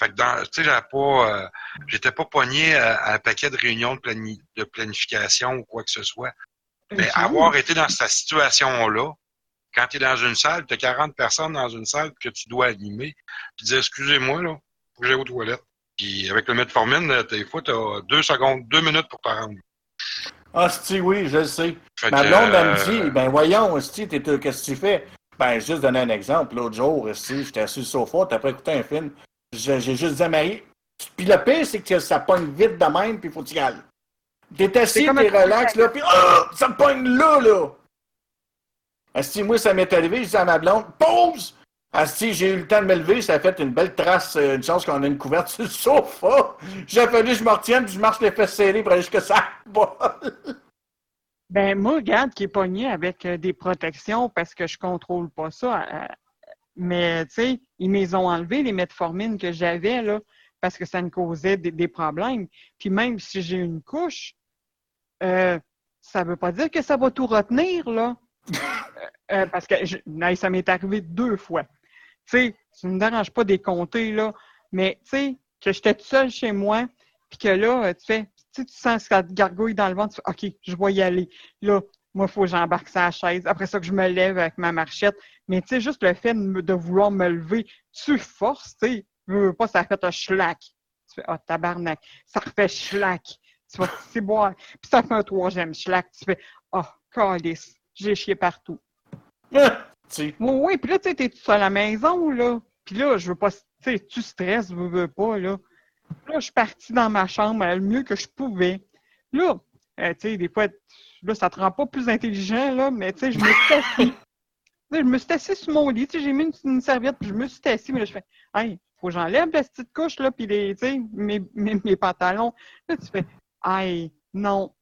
Fait que dans, tu sais, j'avais pas, euh, j'étais pas pogné à, à un paquet de réunions de, plani- de planification ou quoi que ce soit. Mais avoir été dans cette situation-là, quand tu es dans une salle, tu as 40 personnes dans une salle que tu dois animer, puis dire excusez-moi, là, faut que j'aille aux toilettes. Puis avec le metformine, euh, des fois, tu as deux secondes, deux minutes pour te rendre. Ah, si, oui, je le sais. Fait Ma blonde, elle euh, me dit, ben voyons, si, qu'est-ce que tu fais? Ben, juste donner un exemple. L'autre jour, si, j'étais assis sur le sofa, t'as pas écouté un film. J'ai juste dit à Marie, puis le pire, c'est que ça pogne vite de même, puis faut que tu y ailles. T'es assis, t'es relax, là, puis oh, ça me pogne là, là! Asti, moi, ça m'est arrivé, je dis à ma blonde, pause! Asti, j'ai eu le temps de me lever, ça a fait une belle trace, euh, une chance qu'on a une couverte sur le sofa. J'ai fallu je me retienne, puis je marche les fesses serrées pour aller jusqu'à ça. Ben, moi, regarde, qui est pogné avec euh, des protections parce que je contrôle pas ça. euh, mais, tu sais, ils me les ont enlevés, les metformines que j'avais, là, parce que ça me causait des, des problèmes. Puis même si j'ai une couche, euh, ça veut pas dire que ça va tout retenir, là. Euh, parce que je- ça m'est arrivé deux fois. Tu sais, ça ne me dérange pas des compter, là, mais tu sais, que j'étais tout seul chez moi, puis que là, euh, tu fais, tu sens que ça te gargouille dans le ventre, tu fais, OK, je vais y aller. Là, moi, il faut que j'embarque sa chaise. Après ça, que je me lève avec ma marchette. Mais tu sais, juste le fait de, vouloir me lever, tu forces, tu sais, veux, pas, ça fait un schlack. Tu fais, ah, tabarnak, ça refait schlack. Tu vas c'est boire. Puis ça fait un troisième schlack. Tu fais, oh, calice, j'ai chié partout. Oui, oui, puis là, tu sais, t'es tout seul à la maison, là. Puis là, je veux pas, tu sais, tu stresses, je veux, veux pas, là. Là, je suis partie dans ma chambre le mieux que je pouvais. Là, euh, tu sais, des fois, là, ça te rend pas plus intelligent, là, mais tu sais, je me suis assis. Je me suis assis sur mon lit, tu sais, j'ai mis une, une serviette, puis je me suis assis, mais là, je fais, hey, faut que j'enlève la petite couche, là, puis les, tu sais, mes, mes, mes pantalons. Là, tu fais, hey, non.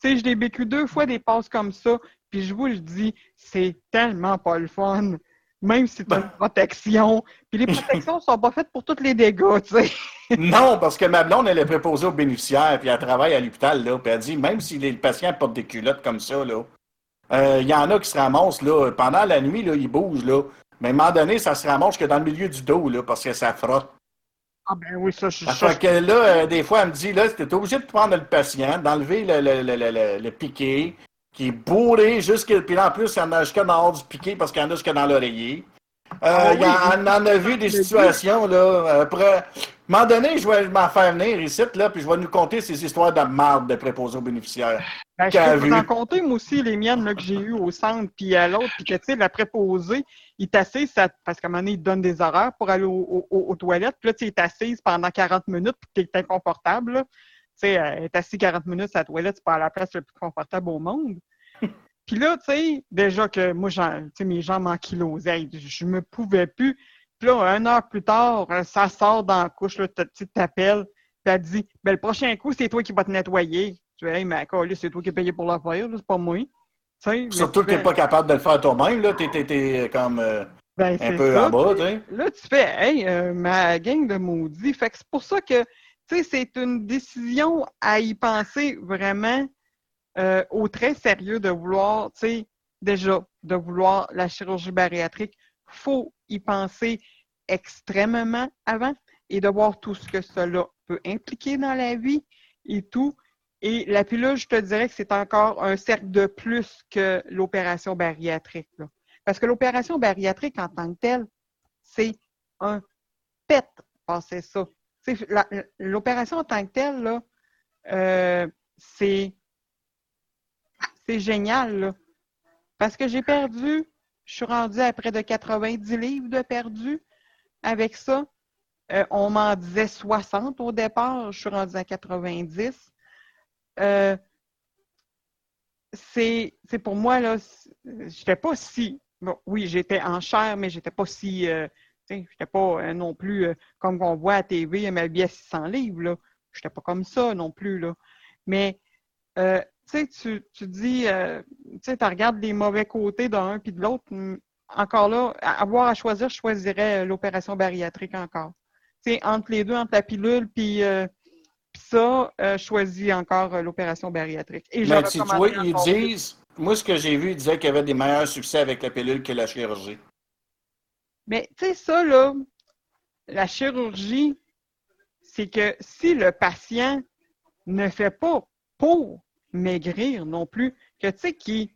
Tu sais, je l'ai vécu deux fois des passes comme ça, puis je vous le dis, c'est tellement pas le fun. Même si tu as une protection. Puis les protections sont pas faites pour tous les dégâts, tu sais. Non, parce que ma blonde, elle est préposée aux bénéficiaires, puis elle travaille à l'hôpital, là, puis elle dit, même si les patients portent des culottes comme ça, là, euh, il y en a qui se ramassent, là, pendant la nuit, là, ils bougent, là. Mais à un moment donné, ça se ramasse que dans le milieu du dos, là, parce que ça frotte. Ah ben oui, ça, je fait que là, euh, des fois, elle me dit, là, t'es obligé de prendre le patient, d'enlever le, le, le, le, le- le piqué, qui est bourré jusqu'à. Puis là, en plus, il y en a jusqu'à dans du piqué parce qu'il y en a jusqu'à dans l'oreiller. Euh, Ah il y en, oui, on en a vu des situations, là. Après, à un moment donné, je vais m'en faire venir ici, là, puis je vais nous conter ces histoires de marde de préposés aux bénéficiaires. Ben, je peux vous en compter, moi aussi, les miennes là, que j'ai eues au centre, puis à l'autre, puis que, tu sais, la préposée, il t'assise, parce qu'à un moment donné, il te donne des horaires pour aller au- au- au- aux toilettes, puis là, tu sais, il t'assise pendant 40 minutes, puis t'es inconfortable, là. Tu sais, est assis 40 minutes à la toilette, c'est pas la place la plus confortable au monde. Puis là, tu sais, déjà que moi, tu mes jambes ankylosaient, je me pouvais plus. Puis là, une heure plus tard, euh, ça sort dans la couche, tu tu t'appelles, puis elle dit, ben, le prochain coup, c'est toi qui vas te nettoyer. Tu fais, hey, mais là, c'est toi qui es payé pour la faire, là, c'est pas moi. Tu Surtout tu que t'es fais, pas capable de le faire toi-même, là. T'es, comme euh, ben, un peu ça. en bas, tu sais. Là, tu fais, hey, euh, ma gang de maudits. Fait que c'est pour ça que, tu sais, c'est une décision à y penser vraiment euh, au très sérieux de vouloir, tu sais, déjà, de vouloir la chirurgie bariatrique. faut y penser extrêmement avant et de voir tout ce que cela peut impliquer dans la vie et tout. Et la pilule, je te dirais que c'est encore un cercle de plus que l'opération bariatrique. là. Parce que l'opération bariatrique en tant que telle, c'est un pet, pensez ça. L'opération en tant que telle, là, euh, c'est génial. là. Parce que j'ai perdu, je suis rendue à près de 90 livres de perdu avec ça. Euh, on m'en disait 60 au départ, je suis rendue à 90. Euh, c'est pour moi, là, j'étais pas si. Bon, oui, j'étais en chair, mais j'étais pas si. Sais, j'étais pas euh, non plus euh, comme on voit à TV, m'habiller à 600 livres, là. J'étais pas comme ça non plus, là. Mais, euh, tu tu, dis, tu regardes les mauvais côtés d'un puis de l'autre. Encore là, avoir à choisir, je choisirais l'opération bariatrique encore. Entre les deux, entre la pilule puis ça, je choisis encore l'opération bariatrique. Et je Mais tu vois, ils disent, moi, ce que j'ai vu, ils disaient qu'il y avait des meilleurs succès avec la pilule que la chirurgie. Mais tu sais, ça, là, la chirurgie, c'est que si le patient ne fait pas pour maigrir non plus, que tu sais, qui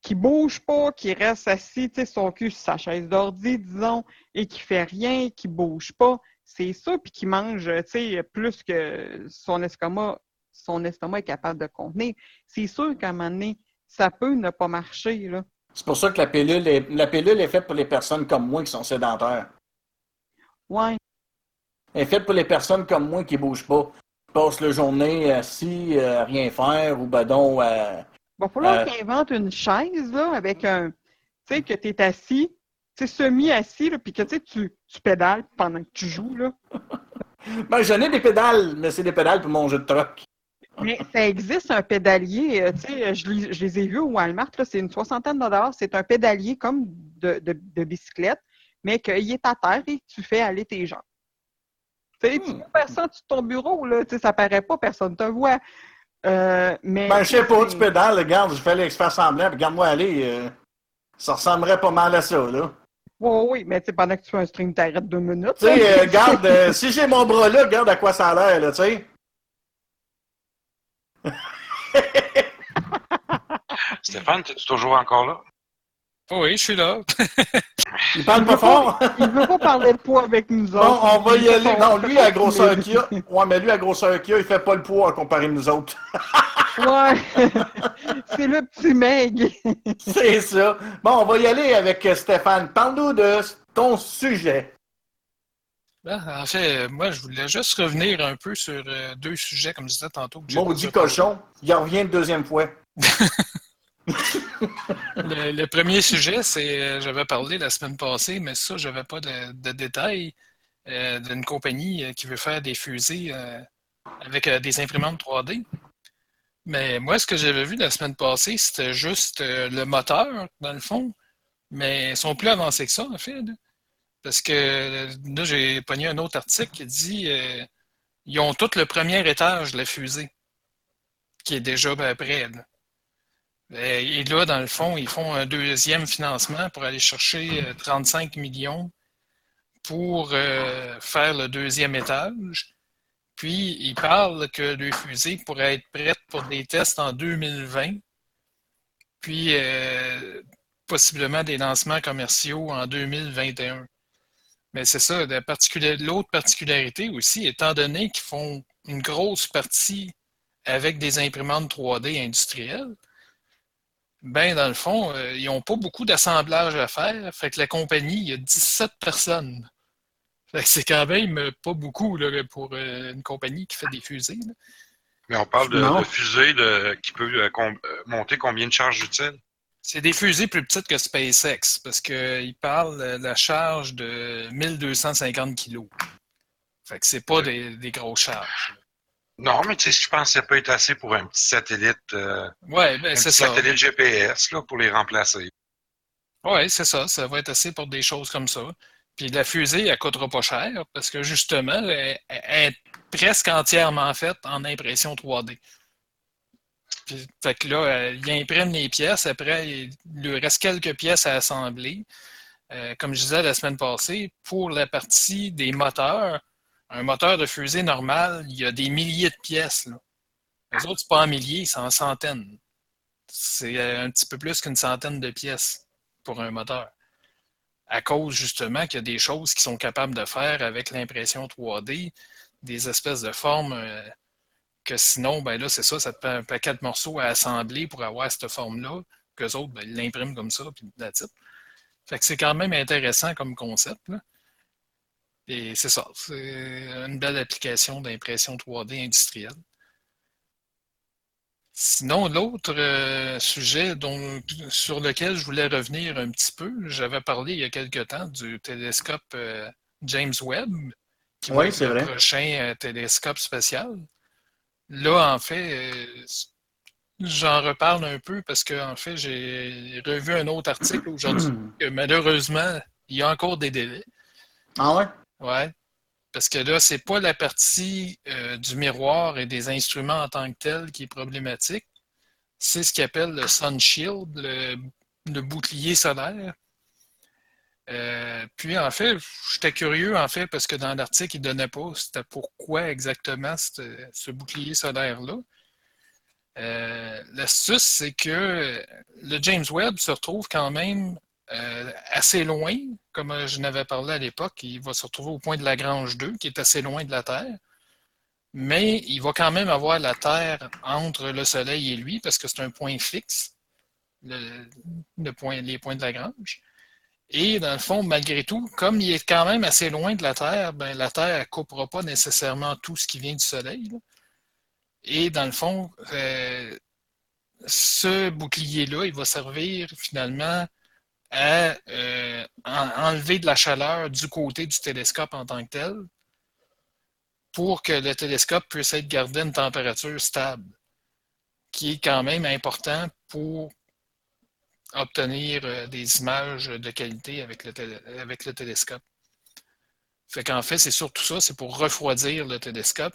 qui bouge pas, qui reste assis, tu sais, son cul sur sa chaise d'ordi, disons, et qui fait rien, qui bouge pas, c'est ça, puis qui mange, tu sais, plus que son estomac, son estomac est capable de contenir. C'est sûr qu'à un moment donné, ça peut ne pas marcher, là. C'est pour ça que la pilule est, la pilule est faite pour les personnes comme moi qui sont sédentaires. Ouais. Elle est faite pour les personnes comme moi qui bougent pas. Qui passent la journée assis, euh, à rien faire, ou ben donc. Il va falloir Euh, qu'il invente une chaise, là, avec un. Tu sais, que tu es assis, tu semi-assis, puis que tu tu pédales pendant que tu joues, là. Ben, j'en ai des pédales, mais c'est des pédales pour mon jeu de truck. Mais ça existe un pédalier, euh, tu sais, je, les- je les ai vus au Walmart, c'est une soixantaine de dollars. C'est un pédalier comme de, de, de bicyclette, mais qu'il est à terre et tu fais aller tes jambes. Tu sais, tu Hmm. fais ça sur ton bureau, là, tu sais, ça paraît pas, personne te voit. Euh, mais, Ben, je sais pas, tu pédales, regarde, je fais faire semblant, regarde-moi aller. euh, ça ressemblerait pas mal à ça, là. Oui, oui, mais tu sais, pendant que tu fais un stream, t'arrêtes deux minutes. Tu sais, euh, regarde, euh, si j'ai mon bras là, regarde à quoi ça a l'air, là, tu sais. Stéphane, es-tu toujours encore là? Oh oui, je suis là. Il parle pas fort. Il veut pas parler de poids avec nous Bon, autres. on va y aller. Non, lui, à grosseur qu'il a. Ouais, mais lui, à grosseur qu'il a, il fait pas le poids comparé à nous autres. Ouais. C'est le petit Meg. C'est ça. Bon, on va y aller avec euh, Stéphane. Parle-nous de ton sujet. Ben, en fait, moi, je voulais juste revenir un peu sur euh, deux sujets, comme je disais tantôt. Maudit cochon. Il revient une deuxième fois. Le, le premier sujet, c'est, euh, j'avais parlé la semaine passée, mais ça, je n'avais pas de, de détails, euh, d'une compagnie euh, qui veut faire des fusées avec des imprimantes 3D. Mais moi, ce que j'avais vu la semaine passée, c'était juste le moteur, dans le fond. Mais ils sont plus avancés que ça, en fait. là. Parce que euh, là, j'ai pogné un autre article qui dit euh, ils ont tout le premier étage de la fusée, qui est déjà ben. Euh, Et là, dans le fond, ils font un deuxième financement pour aller chercher euh, 35 millions pour faire le deuxième étage. Puis, ils parlent que le fusée pourrait être prête pour des tests en 2020. Puis, possiblement des lancements commerciaux en 2021. Mais c'est ça, l'autre particularité aussi, étant donné qu'ils font une grosse partie avec des imprimantes 3D industrielles, ben, dans le fond, euh, ils n'ont pas beaucoup d'assemblage à faire. Fait que la compagnie, il y a 17 personnes. Fait que c'est quand même pas beaucoup là, pour euh, une compagnie qui fait des fusées. là. Mais on parle de, de fusée de- qui peut euh, com- euh, monter combien de charges utiles? C'est des fusées plus petites que SpaceX parce qu'ils parlent de la charge de 1250 kilos. Fait que c'est pas des, des grosses charges. Non, mais tu sais, je pense que ça peut être assez pour un petit satellite, euh, Ouais, ben un c'est petit ça. satellite GPS là, pour les remplacer. Oui, c'est ça. Ça va être assez pour des choses comme ça. Puis la fusée, elle coûtera pas cher parce que justement, elle, elle est presque entièrement faite en impression 3D. Fait que là, euh, il imprime les pièces. Après, il lui reste quelques pièces à assembler. Euh, comme je disais la semaine passée, pour la partie des moteurs, un moteur de fusée normal, il y a des milliers de pièces. Là. Les autres, c'est pas en milliers, c'est en centaines. C'est euh, un petit peu plus qu'une centaine de pièces pour un moteur. À cause justement qu'il y a des choses qui sont capables de faire avec l'impression 3D, des espèces de formes que sinon, ben là, c'est ça, ça te prend un paquet de morceaux à assembler pour avoir cette forme-là, qu'eux autres, ben, ils l'impriment comme ça, puis that's it. Fait que c'est quand même intéressant comme concept. là. Et c'est ça, c'est une belle application d'impression 3D industrielle. Sinon, l'autre euh, sujet dont, sur lequel je voulais revenir un petit peu, j'avais parlé il y a quelque temps du télescope euh, James Webb, qui va Oui, être c'est le vrai. prochain euh, télescope spatial. Là, en fait, euh, j'en reparle un peu parce que en fait, j'ai revu un autre article aujourd'hui que malheureusement, il y a encore des délais. Ah ouais? Ouais. Parce que là, c'est pas la partie euh, du miroir et des instruments en tant que tel qui est problématique. C'est ce qu'ils appelle le Sun Shield, le, le bouclier solaire. Euh, puis en fait, j'étais curieux en fait parce que dans l'article, il ne donnait pas c'était pourquoi exactement ce, bouclier solaire-là. Euh, L'astuce, c'est que le James Webb se retrouve quand même euh, assez loin, comme euh, je n'avais parlé à l'époque, il va se retrouver au point de Lagrange 2, qui est assez loin de la Terre. Mais il va quand même avoir la Terre entre le Soleil et lui, parce que c'est un point fixe, les points de Lagrange. Et dans le fond, malgré tout, comme il est quand même assez loin de la Terre, ben, la Terre ne coupera pas nécessairement tout ce qui vient du Soleil. Et dans le fond, euh, ce bouclier-là, il va servir finalement à euh, en- enlever de la chaleur du côté du télescope en tant que tel pour que le télescope puisse être gardé à une température stable, qui est quand même important pour obtenir euh, des images de qualité avec le, télescope. Fait qu'en fait, c'est surtout ça, c'est pour refroidir le télescope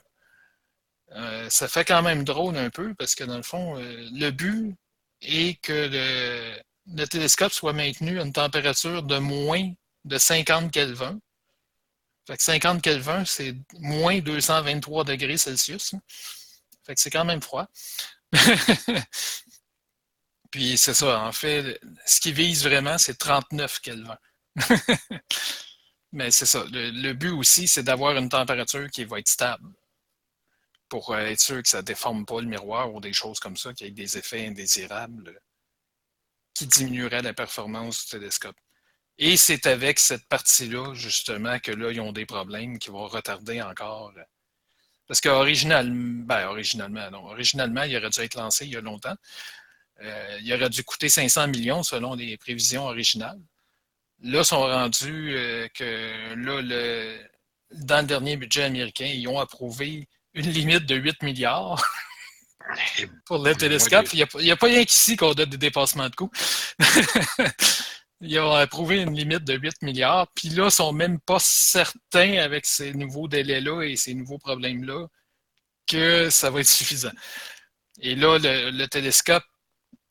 Euh, ça fait quand même drôle un peu parce que dans le fond, euh, le but est que le, le télescope soit maintenu à une température de moins de 50 Kelvin. Fait que 50 Kelvin, c'est moins 223 degrés Celsius. Fait que c'est quand même froid. Puis c'est ça, en fait, ce qui vise vraiment, c'est 39 Kelvin. Mais c'est ça. Le, but aussi, c'est d'avoir une température qui va être stable pour euh, être sûr que ça ne déforme pas le miroir ou des choses comme ça, qui aient des effets indésirables qui diminueraient la performance du télescope. Et c'est avec cette partie-là, justement, que là, ils ont des problèmes qui vont retarder encore. Parce qu'originalement, ben, originalement, non, originalement, il aurait dû être lancé il y a longtemps. Euh, il aurait dû coûter 500 millions selon les prévisions originales. Là, ils sont rendus euh, que là, le, dans le dernier budget américain, ils ont approuvé une limite de 8 milliards pour le télescope. Il n'y a, pas rien qu'ici qu'on donne des dépassements de coûts. Ils ont approuvé une limite de 8 milliards. Puis là, ils ne sont même pas certains avec ces nouveaux délais-là et ces nouveaux problèmes-là que ça va être suffisant. Et là, le, le télescope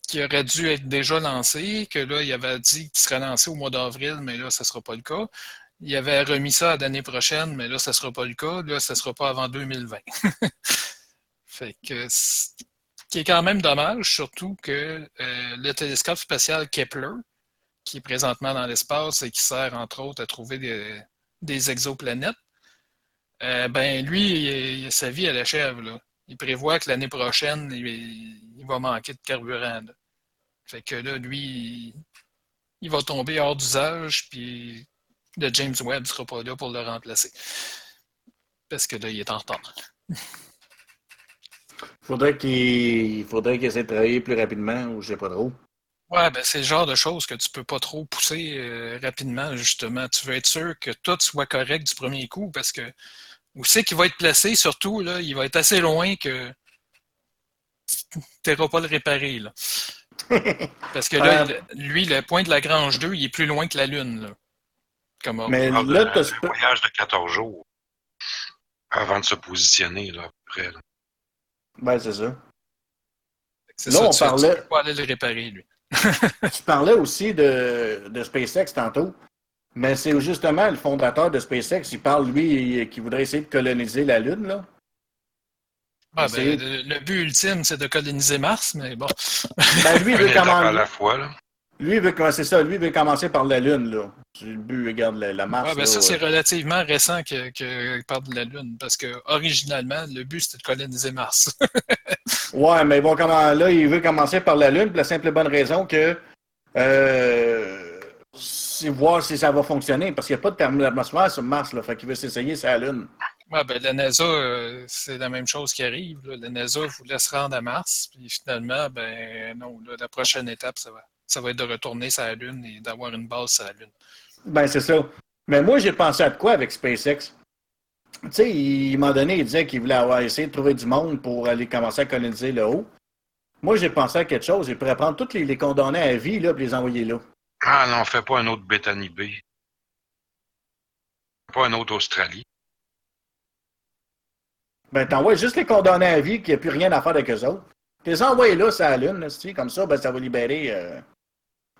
qui aurait dû être déjà lancé, que là, il avait dit qu'il serait lancé au mois d'avril, mais là, ça ne sera pas le cas. Il avait remis ça à l'année prochaine, mais là, ça ne sera pas le cas. Là, ça ne sera pas avant 2020. fait que, ce qui est quand même dommage, surtout que euh, le télescope spatial Kepler, qui est présentement dans l'espace et qui sert entre autres à trouver des, exoplanètes, euh, ben lui, il- sa vie elle achève. Là. Il prévoit que l'année prochaine, il, il va manquer de carburant. là. Fait que là, lui, il, il va tomber hors d'usage, puis le James Webb ne sera pas là pour le remplacer. Parce que là, il est en retard. Faudrait qu'il faudrait qu'il essaie de travailler plus rapidement ou je sais pas trop. Ouais, ben c'est le genre de choses que tu peux pas trop pousser euh, rapidement, justement. Tu veux être sûr que tout soit correct du premier coup parce que où c'est qu'il va être placé, surtout, là, il va être assez loin que tu n'iras pas le réparer. Là. Parce que là, Euh, lui, le point de la Grange 2, il est plus loin que la Lune. Là. Comme. Mais on parle là, de- t'as d'un voyage de 14 jours avant de se positionner, là, à peu près. là. Ben, c'est ça. C'est là, ça, on tu, parlait- tu peux pas aller le réparer, lui. Tu parlais aussi de, de SpaceX tantôt, mais c'est justement le fondateur de SpaceX, il parle, lui, qui voudrait essayer de coloniser la Lune, là. Ah, C'est- ben, le, but ultime, c'est de coloniser Mars, mais bon. Ben, lui, il veut, étape à la fois, là. lui, il veut commencer ça. Lui, il veut commencer par la Lune, là. C'est le but, regarde, la, la Mars. Ouais, ben là, ça, c'est relativement récent que, que parle de la Lune, parce que originalement, le but, c'était de coloniser Mars. Ouais, mais bon, comment, là, il veut commencer par la Lune, pour la simple et bonne raison que euh, c'est voir si ça va fonctionner, parce qu'il n'y a pas de thermie d'atmosphère sur Mars, là. Fait qu'il veut s'essayer sur la Lune. Ouais, ben, la NASA, euh, c'est la même chose qui arrive. là. La NASA voulait se rendre à Mars, puis finalement, ben non, là, la prochaine étape, ça va, ça va être de retourner sur la Lune et d'avoir une base sur la Lune. Ben, c'est ça. Mais moi, j'ai pensé à de quoi avec SpaceX? Tu sais, il, m'a donné, il disait qu'il voulait avoir essayé de trouver du monde pour aller commencer à coloniser le haut. Moi, j'ai pensé à quelque chose. Il pourrait prendre tous les, les condamnés à vie, là, et les envoyer là. Ah non, fais pas un autre Bethany B. Pas un autre Australie. Ben, t'envoies juste les condamnés à vie qui n'a plus rien à faire avec eux autres. Tu les envoies là, sur la Lune, là, c'ti, comme ça, ben, ça va libérer. euh,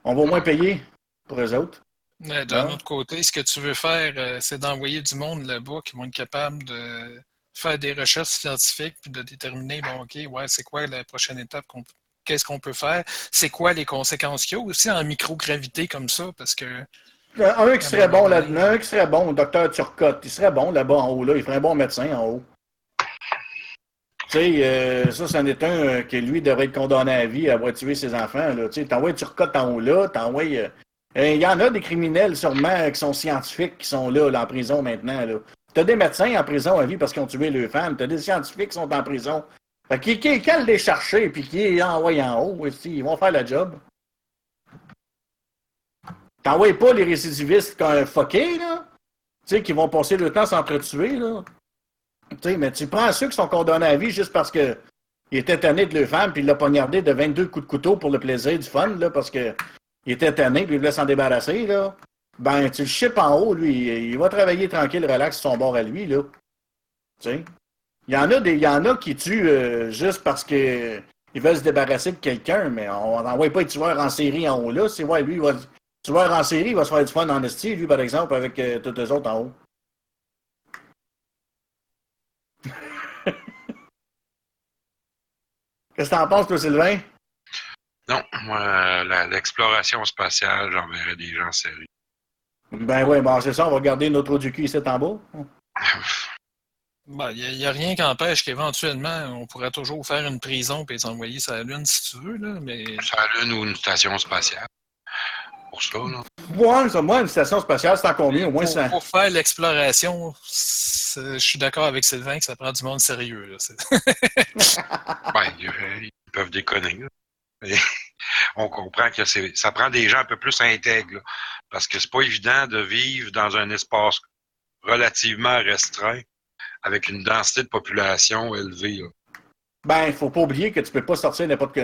on va au moins payer pour eux autres. Mais d'un Ah. autre côté, ce que tu veux faire, euh, c'est d'envoyer du monde là-bas qui vont être capables de faire des recherches scientifiques puis de déterminer, bon, OK, ouais, c'est quoi la prochaine étape qu'on qu'est-ce qu'on peut faire, c'est quoi les conséquences qu'il y a aussi en microgravité comme ça, parce que Euh, Un qui serait bon là donné. un qui serait bon, docteur Turcotte, il serait bon là-bas en haut, là. Il ferait un bon médecin en haut. Tu sais, euh, ça, c'en est un euh, que lui devrait être condamné à vie à avoir tué ses enfants. Là. Tu sais, t'envoies Turcotte en haut là, t'envoies. euh, Il y en a des criminels sûrement qui sont scientifiques qui sont là, là, en prison maintenant. Là. T'as des médecins en prison à vie parce qu'ils ont tué leurs femmes. T'as des scientifiques qui sont en prison. Fait qui, qui, qui les chercher puis qui les envoie en haut, aussi, ils vont faire le job. T'envoies pas les récidivistes comme fuckés, là. Tu sais, qui vont passer le temps s'entretuer, là. Tu sais, mais tu prends ceux qui sont condamnés à vie juste parce que il était tanné de leur femme, puis il l'a poignardé de 22 coups de couteau pour le plaisir du fun, là, parce que il était tanné, puis il voulait s'en débarrasser, là. Ben, tu le chips en haut, lui. Il va travailler tranquille, relax, son bord à lui, là. Tu sais? Il y en a des, il y en a qui tuent euh, juste parce que ils veulent se débarrasser de quelqu'un, mais on n'envoie pas les tueurs en série en haut là. C'est ouais, lui, il va, le tueur en série, il va se faire du fun en esti, lui, par exemple, avec euh, tous les autres en haut. Qu'est-ce que t'en penses, toi, Sylvain? Non, moi, euh, l'exploration spatiale, j'enverrais des gens sérieux. Ben ouais, bon, c'est ça, on va garder notre trou du cul ici en bas. Ben, Il n'y a, rien qui empêche qu'éventuellement, on pourrait toujours faire une prison et les envoyer sur la Lune si tu veux, là, mais Sur la Lune ou une station spatiale. Pour ça, là. Ouais, moi, une station spatiale, c'est encore mieux. Au moins, pour, ça. pour faire l'exploration, je suis d'accord avec Sylvain que ça prend du monde sérieux. Là. Ben, ils, peuvent déconner. là. On comprend que ça prend des gens un peu plus intègres. là. parce que c'est pas évident de vivre dans un espace relativement restreint avec une densité de population élevée. là. Ben, faut pas oublier que tu peux pas sortir n'importe que.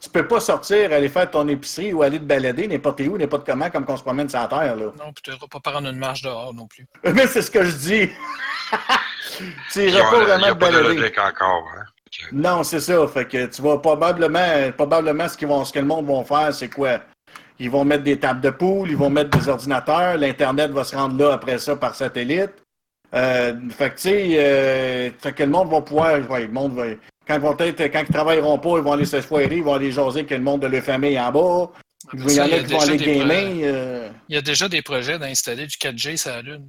Tu peux pas sortir, aller faire ton épicerie ou aller te balader n'importe où, n'importe comment, comme qu'on se promène sur la Terre, là. non, puis tu n'iras pas prendre une marche dehors non plus. Mais c'est ce que je dis. tu Il iras pas vraiment a te pas de balader. encore. Hein? Non, c'est ça. Fait que tu vas probablement, probablement ce, qu'ils vont, ce que le monde va faire, c'est quoi? Ils vont mettre des tables de poule, ils vont mettre des ordinateurs, l'Internet va se rendre là après ça par satellite. Euh, fait que, tu sais, euh, fait que le monde va pouvoir, ouais, le monde va, quand ils vont être, quand ils travailleront pas, ils vont aller se foirer, ils vont aller jaser avec le monde de leur famille en bas. Il Après y ça, en il y a a qui vont déjà aller des gamer. projets- euh. Il y a déjà des projets d'installer du 4G sur la Lune.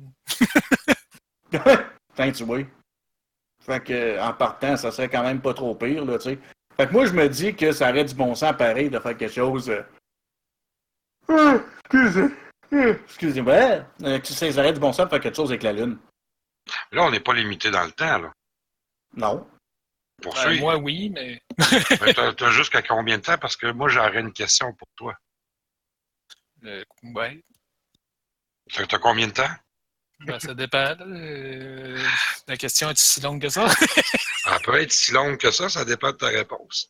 Tiens, tu vois. Fait que, en partant, ça serait quand même pas trop pire, là, tu sais. Fait que moi, je me dis que ça aurait du bon sens pareil de faire quelque chose. euh, ah, excusez. euh, Excusez-moi. Euh, tu sais, ça aurait du bon sens de faire quelque chose avec la Lune. Là, on n'est pas limité dans le temps. Là. Non. Pour Ben, moi, oui, mais Ben, t'as, t'as jusqu'à combien de temps? Parce que moi, j'aurais une question pour toi. euh, ouais, T'as, t'as combien de temps? ben, ça dépend. Euh, la question est si longue que ça? Elle peut être si longue que ça, ça dépend de ta réponse.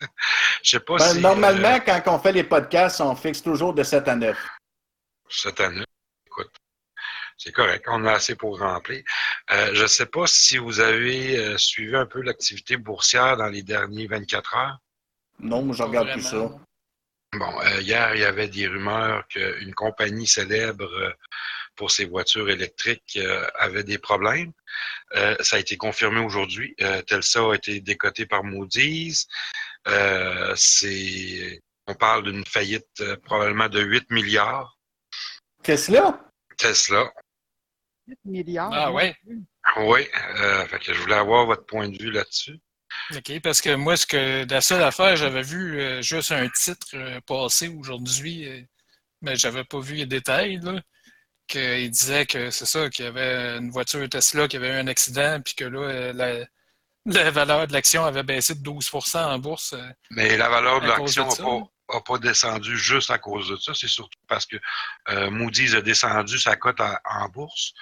Je sais pas Ben, si. normalement, euh, quand on fait les podcasts, on fixe toujours de 7 à 9. cette année, écoute, c'est correct, on a assez pour remplir. Euh, je ne sais pas si vous avez euh, suivi un peu l'activité boursière dans les derniers 24 heures. Non, moi, je regarde plus ça. Bon, euh, hier, il y avait des rumeurs qu'une compagnie célèbre euh, pour ses voitures électriques euh, avait des problèmes. Euh, ça a été confirmé aujourd'hui. Euh, Telsa a été décoté par Moody's. Euh, c'est, on parle d'une faillite euh, probablement de 8 milliards. Tesla? Tesla, 8 milliards. Ah, là. ouais? oui. Euh, fait que je voulais avoir votre point de vue là-dessus. OK, parce que moi, ce que la seule affaire, j'avais vu euh, juste un titre euh, passer aujourd'hui, euh, mais j'avais pas vu les détails, là. Qu'il disait que c'est ça, qu'il y avait une voiture Tesla qui avait eu un accident, puis que là, la, la valeur de l'action avait baissé de 12% en bourse. euh. Mais la valeur de l'action n'a pas, a pas descendu juste à cause de ça. C'est surtout parce que euh, Moody's a descendu sa cote en, bourse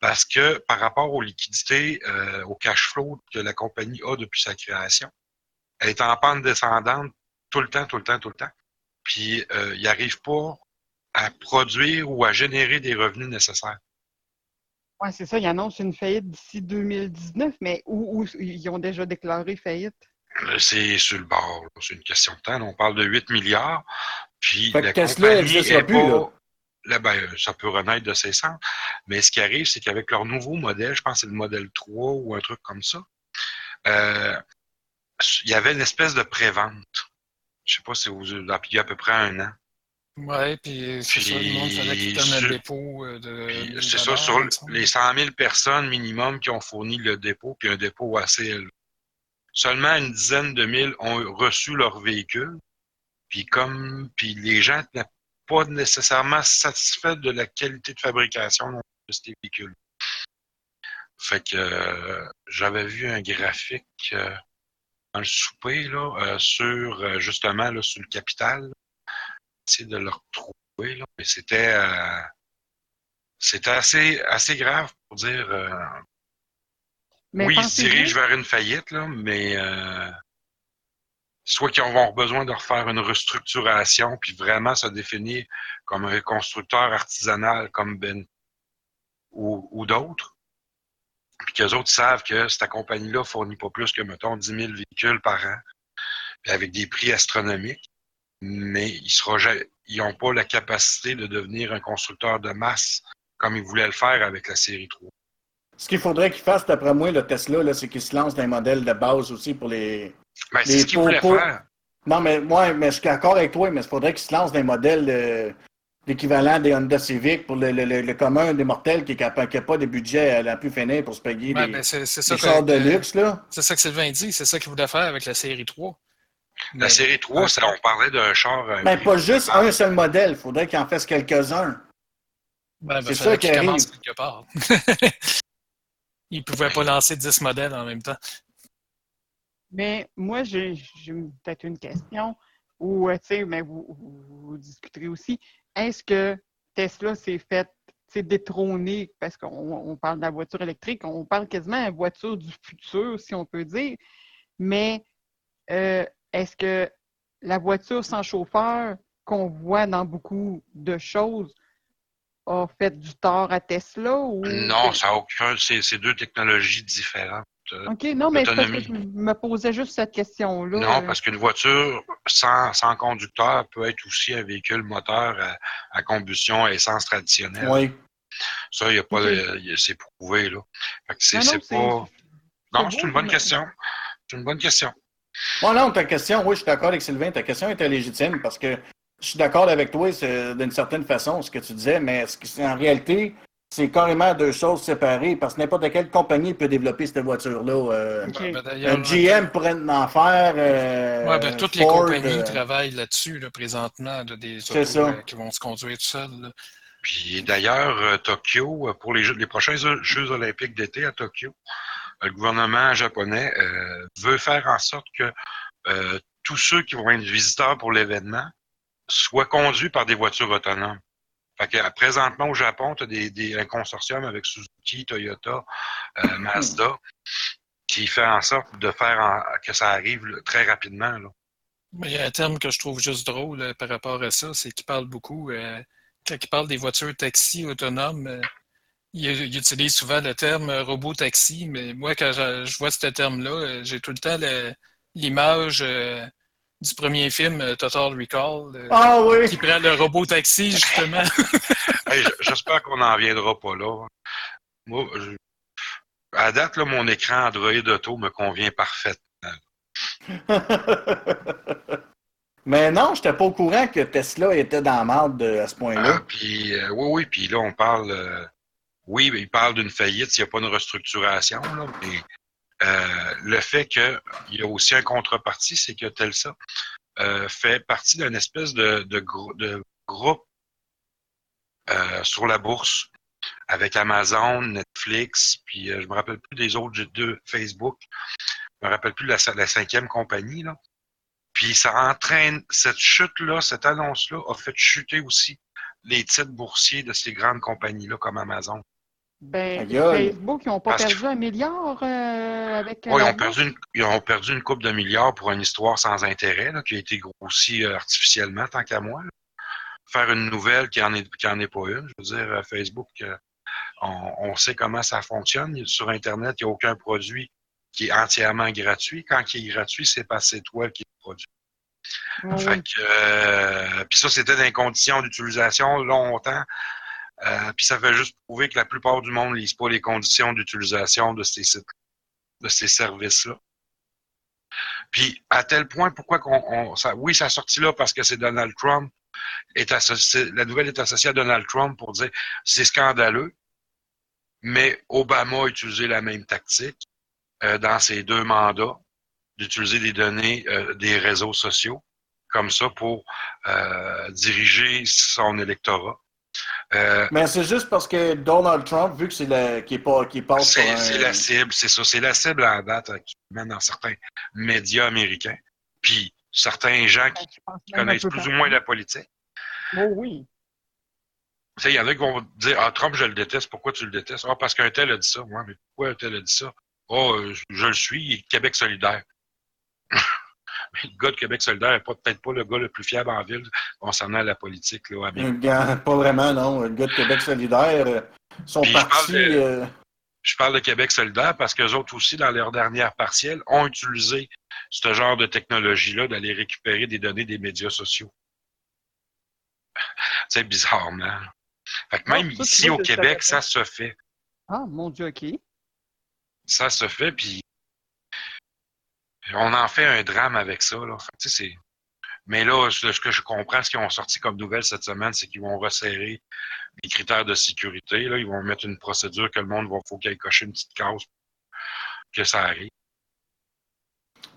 parce que par rapport aux liquidités, euh, au cash flow que la compagnie a depuis sa création, elle est en pente descendante tout le temps, tout le temps, tout le temps. Puis euh, il n'arrive pas à produire ou à générer des revenus nécessaires. Ouais, c'est ça, ils annoncent une faillite d'ici 2019, mais où ils ont déjà déclaré faillite? Euh, C'est sur le bord. C'est une question de temps. On parle de 8 milliards. Puis Fait que la Tesla, elle est plus, pas- là. Là, ben, ça peut renaître de ses cendres. Mais ce qui arrive, c'est qu'avec leur nouveau modèle, je pense que c'est le modèle 3 ou un truc comme ça, euh, il y avait une espèce de pré-vente. Je sais pas si vous il y a à peu près un an. Ouais, puis c'est ça, le monde fallait qu'ils Puis, donnent un sur- dépôt euh, de. Puis, 1000 c'est ça, sur les 100 000 personnes minimum qui ont fourni le dépôt, puis un dépôt assez élevé. Seulement une dizaine de mille ont reçu leur véhicule. Puis comme puis les gens n'étaient pas nécessairement satisfaits de la qualité de fabrication de ces véhicules. Fait que euh, j'avais vu un graphique euh, dans le souper là, euh, sur justement là, sur le capital. Essayer de le retrouver. Là. Mais c'était c'était assez, assez grave pour dire Mais oui, ils se dirigent vers une faillite, là, mais euh, soit qu'ils vont avoir besoin de refaire une restructuration puis vraiment se définir comme un constructeur artisanal comme Ben ou, ou d'autres, puis qu'eux autres savent que cette compagnie-là fournit pas plus que, mettons, 10 000 véhicules par an, puis avec des prix astronomiques, mais ils n'ont pas la capacité de devenir un constructeur de masse comme ils voulaient le faire avec la série 3. Ce qu'il faudrait qu'ils fassent, d'après moi, le Tesla, c'est qu'ils se lancent dans un modèle de base aussi pour les. Ben, c'est ce voulaient faire. Non, mais moi, mais je suis d'accord avec toi, mais il faudrait qu'ils se lancent dans un modèle euh, l'équivalent des Honda Civic pour le, le, le, commun des mortels qui n'a pas de budget à la plus finir pour se payer des, ben, de luxe. là. C'est ça que Sylvain dit, c'est ça qu'il voulait faire avec la série 3. La série 3, ça, on parlait d'un char. Mais ben, pas juste un seul modèle, il faudrait qu'il en fasse quelques-uns. Ben, c'est ça qui commence quelque part. il ne pouvait pas lancer 10 modèles en même temps. Mais moi, j'ai peut-être une question, ou, euh, vous, vous, discuterez aussi. Est-ce que Tesla s'est fait détrôner, parce qu'on parle de la voiture électrique, on parle quasiment de la voiture du futur, si on peut dire, mais euh, est-ce que la voiture sans chauffeur qu'on voit dans beaucoup de choses a fait du tort à Tesla? Ou... Non, ça n'a aucun. C'est deux technologies différentes. Euh, OK, non, mais parce que je me posais juste cette question-là. Non, parce qu'une voiture sans, sans, conducteur peut être aussi un véhicule moteur à, combustion à essence traditionnelle. Oui. Ça, il n'y a pas c'est prouvé, là. c'est pas. Non, c'est une bonne question. C'est une bonne question. Bon, non, ta question, oui, je suis d'accord avec Sylvain, ta question était légitime parce que je suis d'accord avec toi d'une certaine façon, ce que tu disais, mais en réalité, c'est carrément deux choses séparées parce que n'importe quelle compagnie peut développer cette voiture-là. Euh, ben, GM pourrait en faire. Euh, oui, ben, toutes les compagnies euh, travaillent là-dessus là, présentement, des autos euh, qui vont se conduire tout seuls. Puis d'ailleurs, Tokyo, pour les, les prochains Jeux olympiques d'été à Tokyo, le gouvernement japonais veut faire en sorte que tous ceux qui vont être visiteurs pour l'événement soient conduits par des voitures autonomes. Fait que, présentement, au Japon, tu as des, un consortium avec Suzuki, Toyota, euh, Mazda, qui fait en sorte de faire que ça arrive très rapidement. Là. Il y a un terme que je trouve juste drôle euh, par rapport à ça, c'est qu'il parle beaucoup, euh, quand il parle des voitures taxi autonomes, il, utilise souvent le terme robot taxi, mais moi, quand je, vois ce terme-là, j'ai tout le temps l'image du premier film euh, Total Recall. Euh, ah oui! Qui prend le robot taxi, justement. J'espère qu'on n'en viendra pas là. Moi, à date, là, mon écran Android Auto me convient parfaitement. Mais non, je n'étais pas au courant que Tesla était dans la merde à ce point-là. Ah, puis, euh, oui, oui, puis là, on parle. oui, il parle d'une faillite s'il n'y a pas une restructuration. Là, mais euh, le fait qu'il y a aussi un contrepartie, c'est que Telsa euh, fait partie d'une espèce de, de, de groupe euh, sur la bourse avec Amazon, Netflix, puis je me rappelle plus des autres deux, Facebook. Je me rappelle plus la, la cinquième compagnie. Là. Puis ça entraîne, cette chute-là, cette annonce-là a fait chuter aussi les titres boursiers de ces grandes compagnies-là comme Amazon. Ben, Facebook, ils n'ont pas perdu un milliard euh, avec. Oui, ils ont, perdu une, ils ont perdu une coupe de milliards pour une histoire sans intérêt, là, qui a été grossie euh, artificiellement, tant qu'à moi. Faire une nouvelle qui n'en est, qui en est pas une. Je veux dire, euh, Facebook, on, on, sait comment ça fonctionne. Sur Internet, il n'y a aucun produit qui est entièrement gratuit. Quand il est gratuit, c'est pas c'est toi qui le produit. Fait que, puis ça, c'était dans les conditions d'utilisation longtemps euh, puis ça fait juste prouver que la plupart du monde ne lise pas les conditions d'utilisation de ces sites, de ces services-là. Puis à tel point, pourquoi qu'on, oui, ça a sorti là parce que c'est Donald Trump est associé, la nouvelle est associée à Donald Trump pour dire c'est scandaleux, mais Obama a utilisé la même tactique euh, dans ses deux mandats d'utiliser des données euh, des réseaux sociaux comme ça pour diriger son électorat. Euh, Mais c'est juste parce que Donald Trump, vu que c'est le qui, est pas, qui passe C'est un... la cible, c'est ça. C'est la cible à date actuellement dans certains médias américains. Puis certains gens qui, connaissent plus ou moins la politique. Oh oui. Il y en a qui vont dire Ah, Trump, je le déteste. Pourquoi tu le détestes? Ah, parce qu'un tel a dit ça. Ouais, mais pourquoi un tel a dit ça? Oh, je le suis, il est Québec solidaire. Le gars de Québec solidaire n'est peut-être pas le gars le plus fiable en ville concernant la politique. Là, pas vraiment, non. Le gars de Québec solidaire, euh, son parti. Euh, Je parle de Québec solidaire parce qu'eux autres aussi, dans leur dernière partielle, ont utilisé ce genre de technologie-là d'aller récupérer des données des médias sociaux. C'est bizarrement. Fait que Non, même ici au Québec, ça se fait. Ah, mon Dieu, OK. Ça se fait, puis on en fait un drame avec ça. Là. Mais là, ce que je comprends, ce qu'ils ont sorti comme nouvelle cette semaine, c'est qu'ils vont resserrer les critères de sécurité. Là. Ils vont mettre une procédure que le monde va faut qu'il aille cocher une petite case que ça arrive.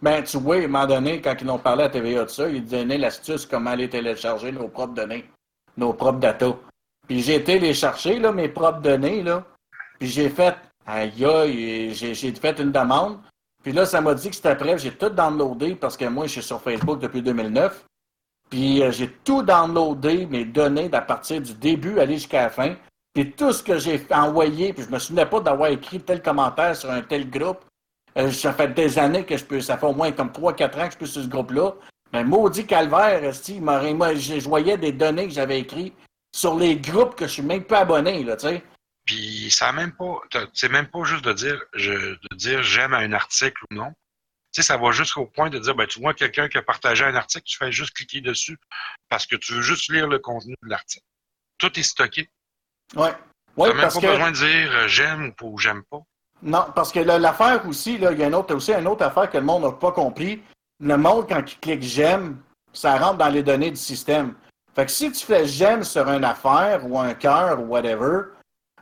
Ben, tu vois, à un moment donné, quand ils ont parlé à TVA de ça, ils donnaient l'astuce comment aller télécharger nos propres données, nos propres datas. Puis j'ai été les chercher, là, mes propres données, là. Puis j'ai fait, aïe, aïe, j'ai fait une demande. Puis là, ça m'a dit que c'était prêt. J'ai tout downloadé parce que moi, je suis sur Facebook depuis 2009. Puis euh, j'ai tout downloadé, mes données, à partir du début, aller jusqu'à la fin. Puis tout ce que j'ai envoyé, puis je me souvenais pas d'avoir écrit tel commentaire sur un tel groupe. Euh, ça fait des années que je peux, ça fait au moins comme 3-4 ans que je suis sur ce groupe-là. Mais maudit calvaire, m'aurait- moi, je voyais des données que j'avais écrites sur les groupes que je suis même pas abonné, là, tu sais. Puis ça a même pas, c'est même pas juste de dire, je, de dire j'aime un article ou non. Tu sais, ça va jusqu'au point de dire, ben, tu vois quelqu'un qui a partagé un article, tu fais juste cliquer dessus parce que tu veux juste lire le contenu de l'article. Tout est stocké. Ouais. Tu n'as même pas que. besoin de dire euh, j'aime ou j'aime pas. Non, parce que l'affaire aussi, il y a une autre, aussi une autre affaire que le monde n'a pas compris. Le monde, quand il clique j'aime, ça rentre dans les données du système. Fait que si tu fais j'aime sur une affaire ou un cœur ou whatever,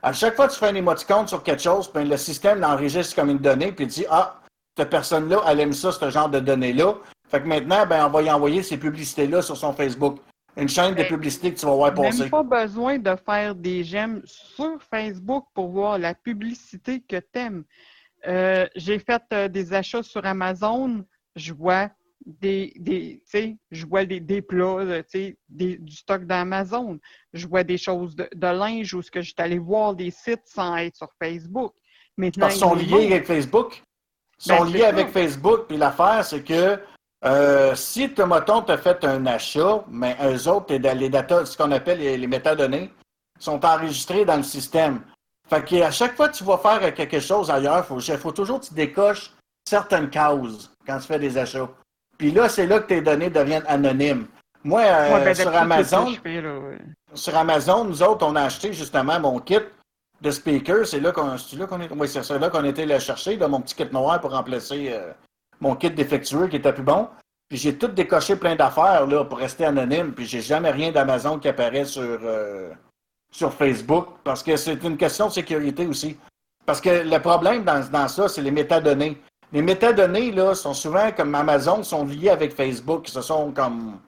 à chaque fois que tu fais un émoticône sur quelque chose, ben, le système l'enregistre comme une donnée puis il dit Ah, cette personne-là, elle aime ça, ce genre de données-là. Fait que maintenant, ben, on va y envoyer ces publicités-là sur son Facebook. Une chaîne de publicité que tu vas voir passer. Même pas besoin de faire des j'aime sur Facebook pour voir la publicité que t'aimes. Euh, J'ai fait euh, des achats sur Amazon, je vois des, des je vois des, des plats, sais, des- du stock d'Amazon. Je vois des choses de, de linge où ce que je suis allé voir des sites sans être sur Facebook. Maintenant, Parce qu'ils sont liés avec Facebook. Ils sont Ben, c'est liés ça. avec Facebook. Puis l'affaire, c'est que euh, si tu, as fait un achat, mais eux autres, les data, ce qu'on appelle les, les métadonnées, sont enregistrés dans le système. Fait qu'à chaque fois que tu vas faire quelque chose ailleurs, il faut, faut toujours que tu décoches certaines cases quand tu fais des achats. Puis là, c'est là que tes données deviennent anonymes. Moi, euh, Ouais, ben, sur Amazon, là, ouais. sur Amazon, nous autres, on a acheté justement mon kit de speaker. C'est là qu'on c'est là qu'on est. Oui, c'est là qu'on était le chercher, là, mon petit kit noir pour remplacer euh, mon kit défectueux qui était plus bon. Puis j'ai tout décoché plein d'affaires là, pour rester anonyme. Puis j'ai jamais rien d'Amazon qui apparaît sur, euh, sur Facebook. Parce que c'est une question de sécurité aussi. Parce que le problème dans, dans ça, c'est les métadonnées. Les métadonnées, là, sont souvent comme Amazon, sont liés avec Facebook. Se sont comme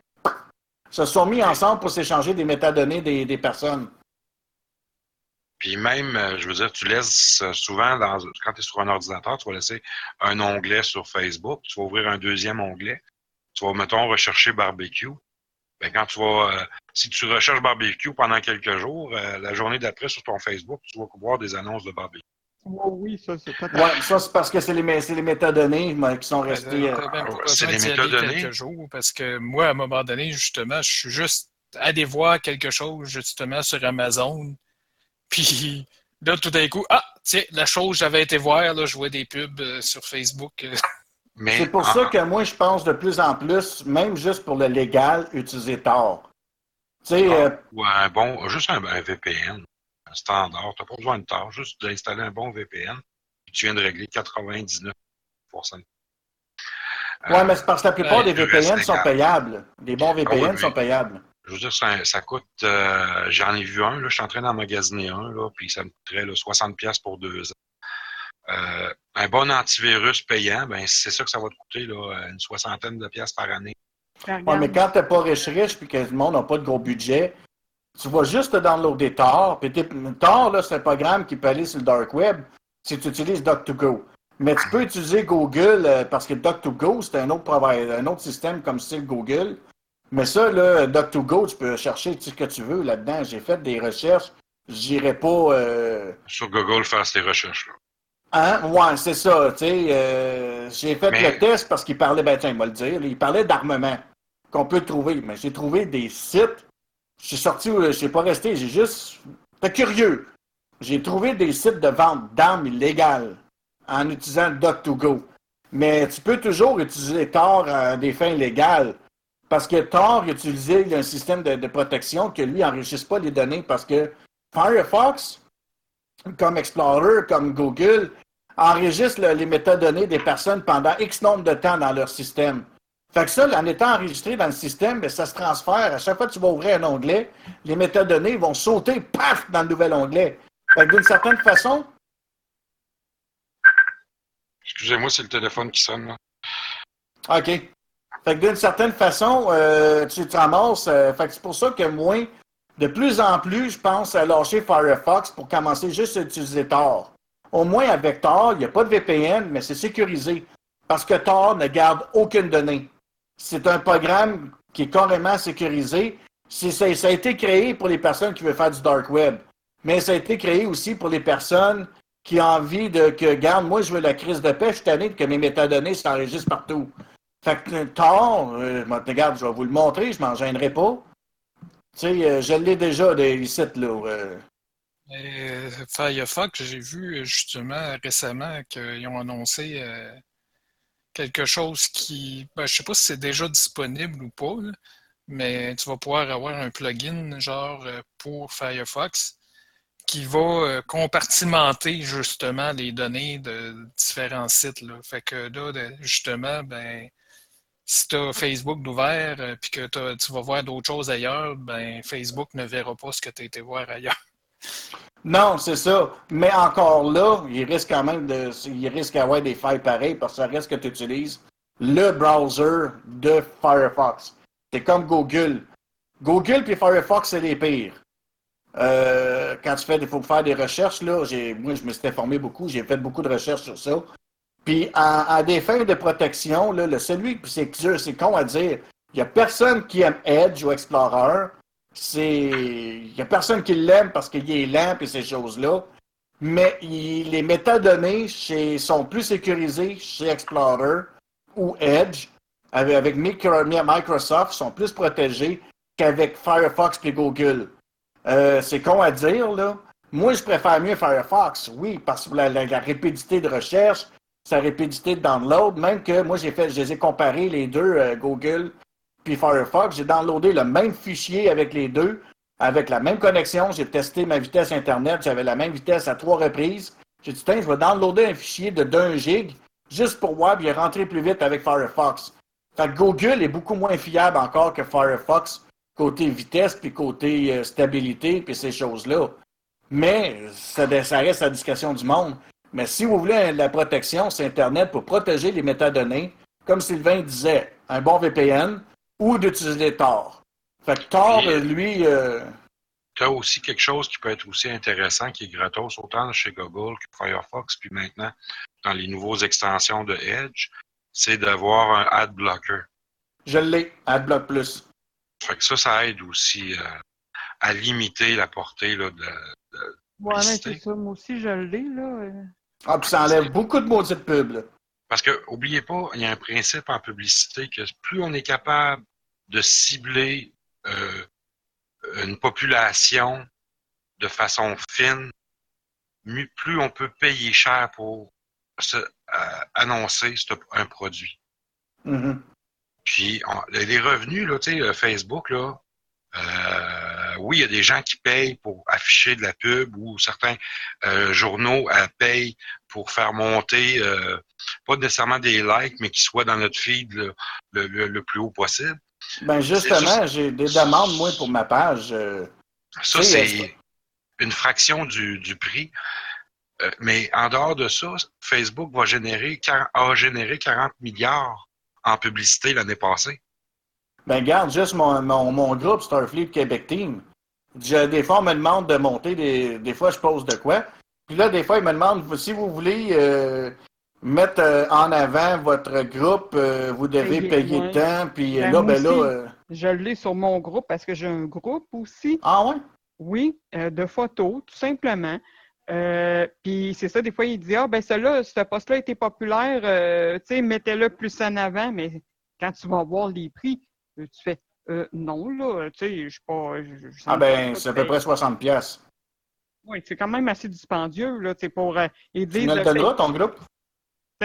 se sont mis ensemble pour s'échanger des métadonnées des, des personnes. Puis même, euh, je veux dire, tu laisses souvent, quand tu es sur un ordinateur, tu vas laisser un onglet sur Facebook, tu vas ouvrir un deuxième onglet, tu vas, mettons, rechercher barbecue. Ben, quand tu vas, euh, si tu recherches barbecue pendant quelques jours, euh, la journée d'après sur ton Facebook, tu vas voir des annonces de barbecue. Ouais, oui, ça, c'est peut-être. Ouais, ça, c'est parce que c'est les, métadonnées qui sont restées. Euh, euh, c'est les d'y aller métadonnées. quelques jours parce que moi, à un moment donné, justement, je suis juste allé voir quelque chose justement sur Amazon. Puis là, tout d'un coup, ah, tiens, la chose, j'avais été voir, là, je vois des pubs euh, sur Facebook. euh, Mais C'est pour ça que moi, je pense de plus en plus, même juste pour le légal, utiliser Tor. Tu sais, euh, ou un bon, juste un, un VPN, standard, tu n'as pas besoin de tard, juste d'installer un bon VPN, puis tu viens de régler 99% ouais, mais c'est parce que la plupart ouais, des VPN sont payables. Les bons VPN oui, mais- sont payables. Je veux dire, ça, ça coûte, euh, j'en ai vu un, là, je suis en train d'en magasiner un, là, puis ça me coûterait là, 60$ piastres pour deux ans. Euh, un bon antivirus payant, ben c'est ça que ça va te coûter, là, une soixantaine de piastres par année. Ouais, mais quand t'es pas riche-riche puis que le monde n'a pas de gros budget, tu vas juste te downloader Tor. Puis Tor, là, c'est un programme qui peut aller sur le dark web si tu utilises Doc2Go. Mais tu peux utiliser Google euh, parce que Doc2Go, c'est un autre provider, un autre système comme style Google. Mais ça, là, Doc2Go, tu peux chercher tout ce que tu veux là-dedans. J'ai fait des recherches. J'irai pas. euh, Sur Google, faire ces recherches-là. Hein? Ouais, c'est ça. Tu sais, euh, j'ai fait Mais- le test parce qu'il parlait, ben tiens, il va le dire, là, il parlait d'armement qu'on peut trouver. Mais j'ai trouvé des sites. Je suis sorti, euh, je suis pas resté, j'ai juste. J'étais curieux. j'ai trouvé des sites de vente d'armes illégales en utilisant Doc2Go. Mais tu peux toujours utiliser Tor à des fins légales. Parce que Tor utilisait un système de, de protection que lui n'enrichisse pas les données parce que Firefox, comme Explorer, comme Google, enregistre le- les métadonnées des personnes pendant X nombre de temps dans leur système. Fait que ça, en étant enregistré dans le système, ben, ça se transfère. À chaque fois que tu vas ouvrir un onglet, les métadonnées vont sauter, paf, dans le nouvel onglet. Fait que d'une certaine façon, Excusez-moi, c'est le téléphone qui sonne. Là. OK. Fait que d'une certaine façon, euh, tu te ramasses. euh, fait que c'est pour ça que moi, de plus en plus, je pense à lâcher Firefox pour commencer juste à utiliser Tor. Au moins, avec Tor, il n'y a pas de VPN, mais c'est sécurisé. Parce que Tor ne garde aucune donnée. C'est un programme qui est carrément sécurisé. Ça, a été créé pour les personnes qui veulent faire du dark web. Mais ça a été créé aussi pour les personnes qui ont envie de que, garde, moi, je veux la crise de paix, je suis que mes métadonnées s'enregistrent partout. Fait que euh, moi, regarde, je vais vous le montrer, je m'en gênerai pas. Tu sais, euh, je l'ai déjà, des sites, là. euh. Firefox, j'ai vu euh, justement récemment qu'ils ont annoncé euh, quelque chose qui, ben, je sais pas si c'est déjà disponible ou pas, mais tu vas pouvoir avoir un plugin genre euh, pour Firefox qui va euh, compartimenter justement les données de différents sites. Là. Fait que là, justement, ben, si tu as Facebook d'ouvert euh, puis que tu vas voir d'autres choses ailleurs, ben Facebook ne verra pas ce que tu as été voir ailleurs. Non, c'est ça. Mais encore là, il risque quand même de. Il risque d'avoir des failles pareilles parce que ça reste que tu utilises le browser de Firefox. C'est comme Google. Google puis Firefox, c'est les pires. Euh, quand tu fais, faut faire des recherches, là, j'ai, moi, je me suis informé beaucoup, j'ai fait beaucoup de recherches sur ça. Puis, à, à des fins de protection, là, le, celui, c'est c'est con à dire, il n'y a personne qui aime Edge ou Explorer. C'est, il n'y a personne qui l'aime parce qu'il est lent et ces choses-là. Mais les métadonnées chez, sont plus sécurisées chez Explorer ou Edge. Avec, avec Micro- Microsoft, sont plus protégés qu'avec Firefox et Google. Euh, c'est con à dire, là. Moi, je préfère mieux Firefox, oui, parce que la, la- la rapidité de recherche, sa rapidité de download, même que moi, j'ai fait, je les ai comparés, les deux, euh, Google puis Firefox. J'ai downloadé le même fichier avec les deux, avec la même connexion. J'ai testé ma vitesse Internet, j'avais la même vitesse à trois reprises. J'ai dit, tiens, je vais downloader un fichier de 1 gig juste pour voir, puis rentré plus vite avec Firefox. Fait que Google est beaucoup moins fiable encore que Firefox côté vitesse, puis côté euh, stabilité, puis ces choses-là. Mais ça, ça reste la discrétion du monde. Mais si vous voulez la protection, c'est Internet pour protéger les métadonnées, comme Sylvain disait, un bon VPN ou d'utiliser Tor. Fait que Tor, Puis, euh, lui, euh, Tu as aussi quelque chose qui peut être aussi intéressant, qui est gratos, autant chez Google que Firefox, puis maintenant dans les nouveaux extensions de Edge, c'est d'avoir un ad blocker. je l'ai, AdBlock Plus. Fait que ça, ça aide aussi euh, à limiter la portée là, de, de- Ouais, mais c'est ça. Moi aussi, je l'ai, là. Ah, puis ça enlève beaucoup de maudites pubs. là. Parce que, oubliez pas, il y a un principe en publicité que plus on est capable de cibler euh, une population de façon fine, plus on peut payer cher pour se, euh, annoncer ce- un produit. Mhm. Puis on- les revenus, là, tu sais, euh, Facebook, là, euh, oui, il y a des gens qui payent pour afficher de la pub ou certains euh, journaux payent pour faire monter, euh, pas nécessairement des likes, mais qui soient dans notre feed le, le- le- le plus haut possible. Ben justement, j'ai des demandes, moi, pour ma page. euh, Ça, c'est une fraction du, du prix. Euh, mais en dehors de ça, Facebook va générer, a généré 40 milliards en publicité l'année passée. Ben, regarde, juste mon, mon, mon groupe Starfleet Québec Team. Je, des fois, on me demande de monter, des, des fois, je pose de quoi. Puis là, des fois, ils me demandent si vous voulez euh, mettre euh, en avant votre groupe, euh, vous devez Payer, payer ouais. tant. Puis euh, Ben, là, ben là. euh, Je l'ai sur mon groupe parce que j'ai un groupe aussi. ah ouais? Oui, de photos, tout simplement. Puis c'est ça, des fois, il dit Ah, ben, celui-là, ce poste-là était populaire, tu sais, mettez-le plus en avant, mais quand tu vas voir les prix, tu fais euh, Non, là, tu sais, je suis pas. Ah ben, c'est à peu près 60 pièces. Oui, c'est quand même assez dispendieux, là, tu sais, pour... ils Tu disent... me le donneras, ton groupe?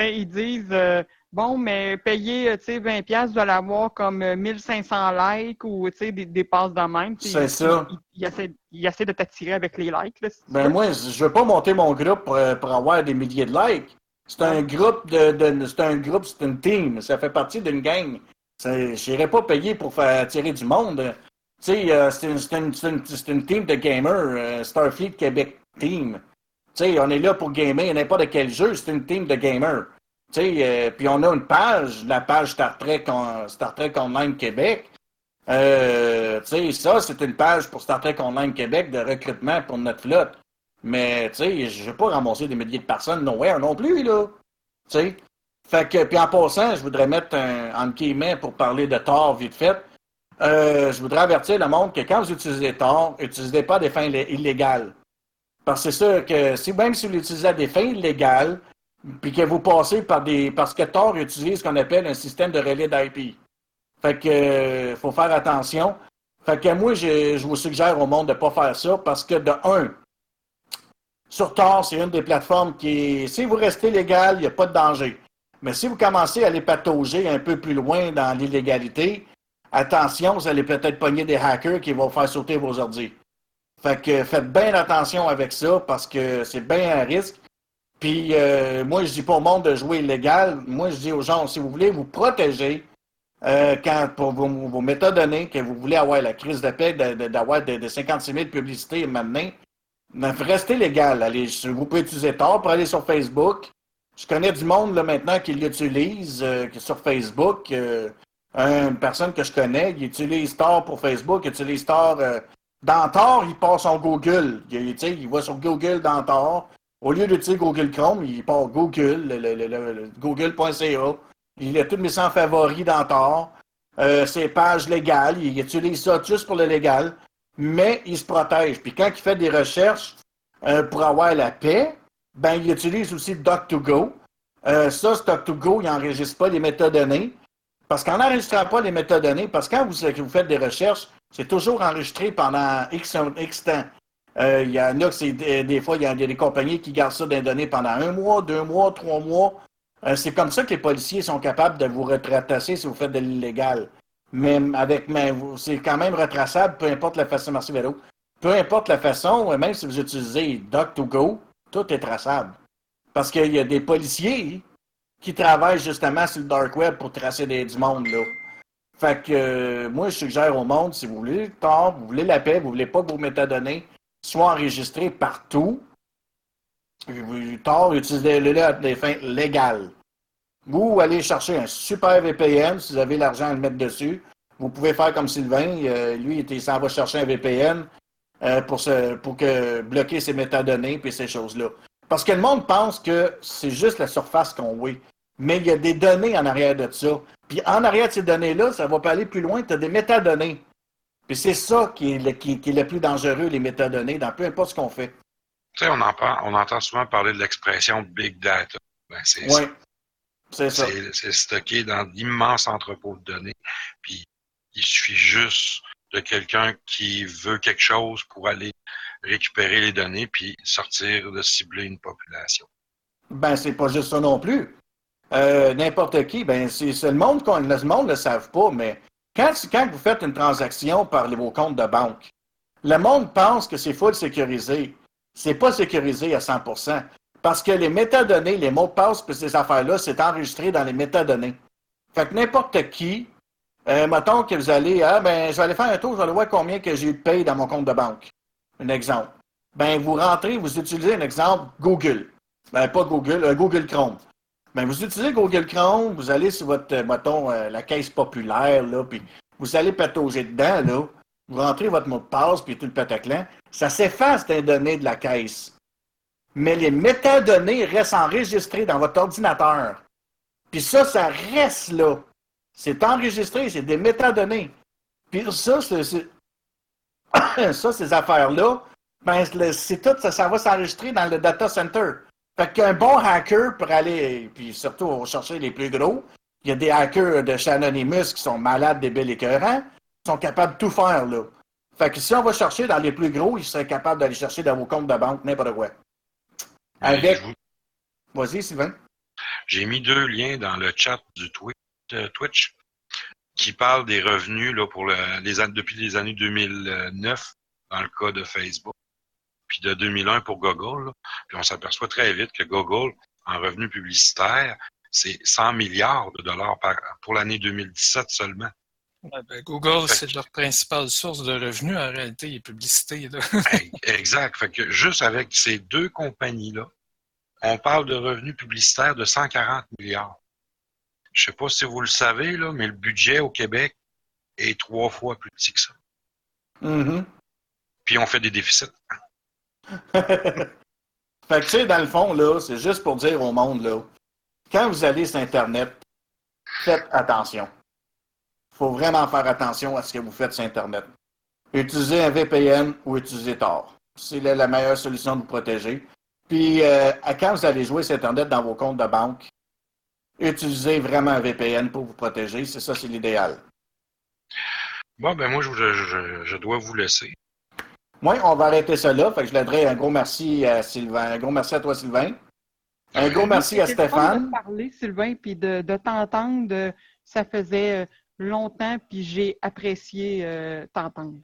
Ils disent, euh, bon, mais payer, euh, tu sais, 20 pièces de l'avoir comme euh, 1500 likes ou, des, des passes de même. C'est ça. Ils, ils essaient, ils essaient de t'attirer avec les likes, là, Ben moi, je veux pas monter mon groupe pour, euh, pour avoir des milliers de likes. C'est un groupe de, de- c'est un groupe, c'est une team. Ça fait partie d'une gang. J'irai pas payer pour faire attirer du monde. Tu sais, euh, c'est une, une- une team de gamers, euh, Starfleet Québec Team. On est là pour gamer n'importe quel jeu, c'est une team de gamers. Euh, puis on a une page, la page Star Trek, Star Trek Online Québec. Euh, ça, c'est une page pour Star Trek Online Québec de recrutement pour notre flotte. Mais, je vais pas ramasser des milliers de personnes non plus, là. Tu sais. Fait que, puis en passant, je voudrais mettre un, en guillemets pour parler de Tor vite fait. Euh, je voudrais avertir le monde que quand vous utilisez Tor, utilisez pas des fins illé- illégales. Parce que c'est sûr que si même si vous l'utilisez à des fins illégales, puis que vous passez par des. Parce que Tor utilise ce qu'on appelle un système de relais d'IP. Fait que euh, faut faire attention. Fait que moi, je, je vous suggère au monde de ne pas faire ça parce que de un, sur Tor, c'est une des plateformes qui Si vous restez légal, il n'y a pas de danger. Mais si vous commencez à aller patauger un peu plus loin dans l'illégalité, attention, vous allez peut-être pogner des hackers qui vont faire sauter vos ordi. Fait que faites bien attention avec ça parce que c'est bien un risque. Puis euh, moi, je dis pas au monde de jouer illégal. Moi, je dis aux gens, si vous voulez vous protéger, euh, quand pour vos, vos métadonnées, que vous voulez avoir la crise de paix, de- de- d'avoir de, de 56 000 publicités maintenant, restez légal. Allez, vous pouvez utiliser Tor pour aller sur Facebook. Je connais du monde là, maintenant qui l'utilise euh, sur Facebook. euh, une personne que je connais, il utilise Tor pour Facebook, il utilise Tor. Dans il passe son Google. Il, il va sur Google dans. Au lieu d'utiliser Google Chrome, il part Google, le, le- le- le- le- google.ca. Il a tous mes 100 favoris dans Tor. Euh, pages légales, il utilise ça juste pour le légal, mais il se protège. Puis quand il fait des recherches euh, pour avoir la paix, ben il utilise aussi Doc2Go. Euh, ça, ce Doc2Go, il n'enregistre pas les métadonnées. Parce qu'en n'enregistrant pas les métadonnées, parce que quand vous faites des recherches, c'est toujours enregistré pendant X, temps. Euh, Il y en a que des, des fois, il y, a, des compagnies qui gardent ça les données pendant un mois, deux mois, trois mois. Euh, c'est comme ça que les policiers sont capables de vous retracer si vous faites de l'illégal. Mais avec c'est quand même retraçable, peu importe la façon, merci Vélo. Peu importe la façon, même si vous utilisez Doc2Go, tout est traçable. Parce qu'il y a des policiers qui travaillent justement sur le dark web pour tracer des, du monde, là. Fait que euh, moi, je suggère au monde, si vous voulez le tort, vous voulez la paix, vous voulez pas que vos métadonnées soient enregistrées partout, tort, utilisez-le à des fins légales. Vous allez chercher un super VPN, si vous avez l'argent à le mettre dessus. Vous pouvez faire comme Sylvain, euh, lui, il s'en va chercher un VPN euh, pour, se, pour que, bloquer ses métadonnées et ces choses-là. Parce que le monde pense que c'est juste la surface qu'on voit. Mais il y a des données en arrière de ça. Puis en arrière de ces données-là, ça va pas aller plus loin, tu as des métadonnées. Puis c'est ça qui est, le, qui, qui est le plus dangereux, les métadonnées, dans peu importe ce qu'on fait. Tu sais, on, en on entend souvent parler de l'expression big data. Ben, c'est Oui, c'est ça. c'est- c'est stocké dans d'immenses entrepôts de données. Puis il suffit juste de quelqu'un qui veut quelque chose pour aller récupérer les données puis sortir de cibler une population. Ben, c'est pas juste ça non plus. Euh, N'importe qui, ben, c'est le monde qu'on le monde ne le savent pas, mais quand, quand vous faites une transaction par vos comptes de banque, le monde pense que c'est full sécurisé. C'est pas sécurisé à 100% Parce que les métadonnées, les mots de passe et ces affaires-là, c'est enregistré dans les métadonnées. Fait que n'importe qui, euh, mettons que vous allez, ah, ben, je vais aller faire un tour, je vais aller voir combien que j'ai paye dans mon compte de banque. Un exemple. Ben, vous rentrez, vous utilisez un exemple Google. Ben, pas Google, euh, Google Chrome. Ben, vous utilisez Google Chrome, vous allez sur votre, euh, mettons, euh, la caisse populaire, là, puis vous allez patauger dedans, là. Vous rentrez votre mot de passe, puis tout le pataclan. Ça s'efface des données de la caisse. Mais les métadonnées restent enregistrées dans votre ordinateur. Puis ça, ça reste là. C'est enregistré, c'est des métadonnées. Puis ça, ça ces affaires-là, ben, c'est tout, ça va s'enregistrer dans le data center. Fait qu'un bon hacker pour aller, puis surtout, on va chercher les plus gros. Il y a des hackers de chez Anonymous qui sont malades, débiles, écœurants, qui sont capables de tout faire, là. Fait que si on va chercher dans les plus gros, ils seraient capables d'aller chercher dans vos comptes de banque n'importe quoi. Avec. Vous- Vas-y, Sylvain. J'ai mis deux liens dans le chat du euh, Twitch qui parlent des revenus là, pour le- les, depuis les années 2009 dans le cas de Facebook, puis de 2001 pour Google. là. Puis on s'aperçoit très vite que Google, en revenus publicitaires, c'est 100 milliards de dollars par, pour l'année 2017 seulement. Ouais, ben, Google, c'est leur principale source de revenus en réalité, les publicités. Là. Exact. Fait que juste avec ces deux compagnies-là, on parle de revenus publicitaires de 140 milliards. Je sais pas si vous le savez, là, mais le budget au Québec est trois fois plus petit que ça. Mhm. Puis on fait des déficits. fait que, tu sais, dans le fond, là, c'est juste pour dire au monde, là, quand vous allez sur Internet, faites attention. Il faut vraiment faire attention à ce que vous faites sur Internet. Utilisez un VPN ou utilisez Tor. C'est la, meilleure solution de vous protéger. Puis, euh, quand vous allez jouer sur Internet dans vos comptes de banque, utilisez vraiment un VPN pour vous protéger. C'est ça, c'est l'idéal. Bon, ben moi, je dois vous laisser. Moi, on va arrêter ça là. Fait que je voudrais un gros merci à Sylvain. Un gros merci à toi, Sylvain. Un gros merci à de Stéphane. te parler, Sylvain, puis de, de t'entendre. de- Ça faisait euh, longtemps, puis j'ai apprécié euh, t'entendre.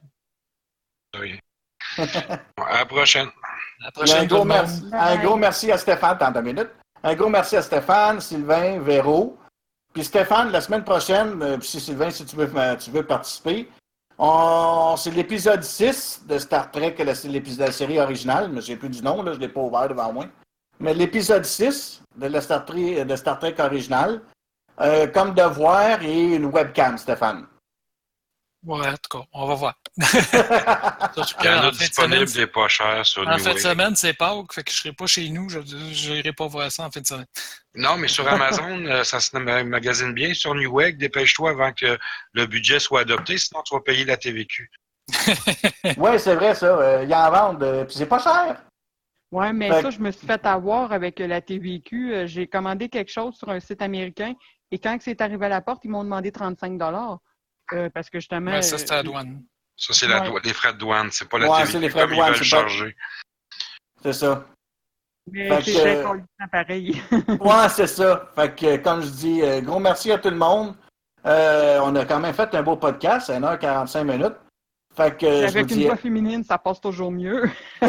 De rien. À la prochaine. À la Un prochaine, gros, merci, un gros merci à Stéphane, dans deux minutes. Un gros merci à Stéphane, Sylvain, Véro. Puis Stéphane, la semaine prochaine, euh, puis si Sylvain, si tu veux, tu veux participer, on- c'est l'épisode 6 de Star Trek, la- de la série originale, mais j'ai plus du nom, là, je ne l'ai pas ouvert devant moi. Mais l'épisode 6 de la Star Trek, de Star Trek originale, euh, comme devoir et une webcam, Stéphane. Ouais, en tout cas, on va voir. Surtout Il y en qu'en a fin de semaine, disponible des pas chers sur en fin de semaine, c'est Pâques, fait que je serai pas chez nous, je n'irai pas voir ça en fin de semaine. Non, mais sur Amazon, euh, ça se ma- magasine bien. Sur Newegg, dépêche-toi avant que le budget soit adopté, sinon tu vas payer la TVQ. oui, c'est vrai, ça. euh, Il y en vendent, euh, puis c'est pas cher. Ouais, mais Fait ça, je me suis fait avoir avec la TVQ. Euh, J'ai commandé quelque chose sur un site américain et quand c'est arrivé à la porte, ils m'ont demandé 35 euh, parce que justement. Ouais, ça, à euh, la douane. Ça, c'est Ouais. les frais de douane, c'est pas la Ouais, TVQ c'est les frais de comme ils douane, c'est pas- charger. C'est ça. Mais c'est que, euh, pareil. ouais, c'est ça. Fait que, euh, comme je dis, euh, gros merci à tout le monde. Euh, on a quand même fait un beau podcast, 1h45 minutes. Fait que, Avec une voix féminine, ça passe toujours mieux.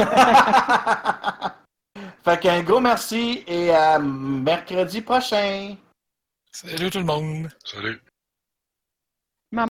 fait qu'un gros merci et à mercredi prochain. Salut tout le monde. Salut. Maman.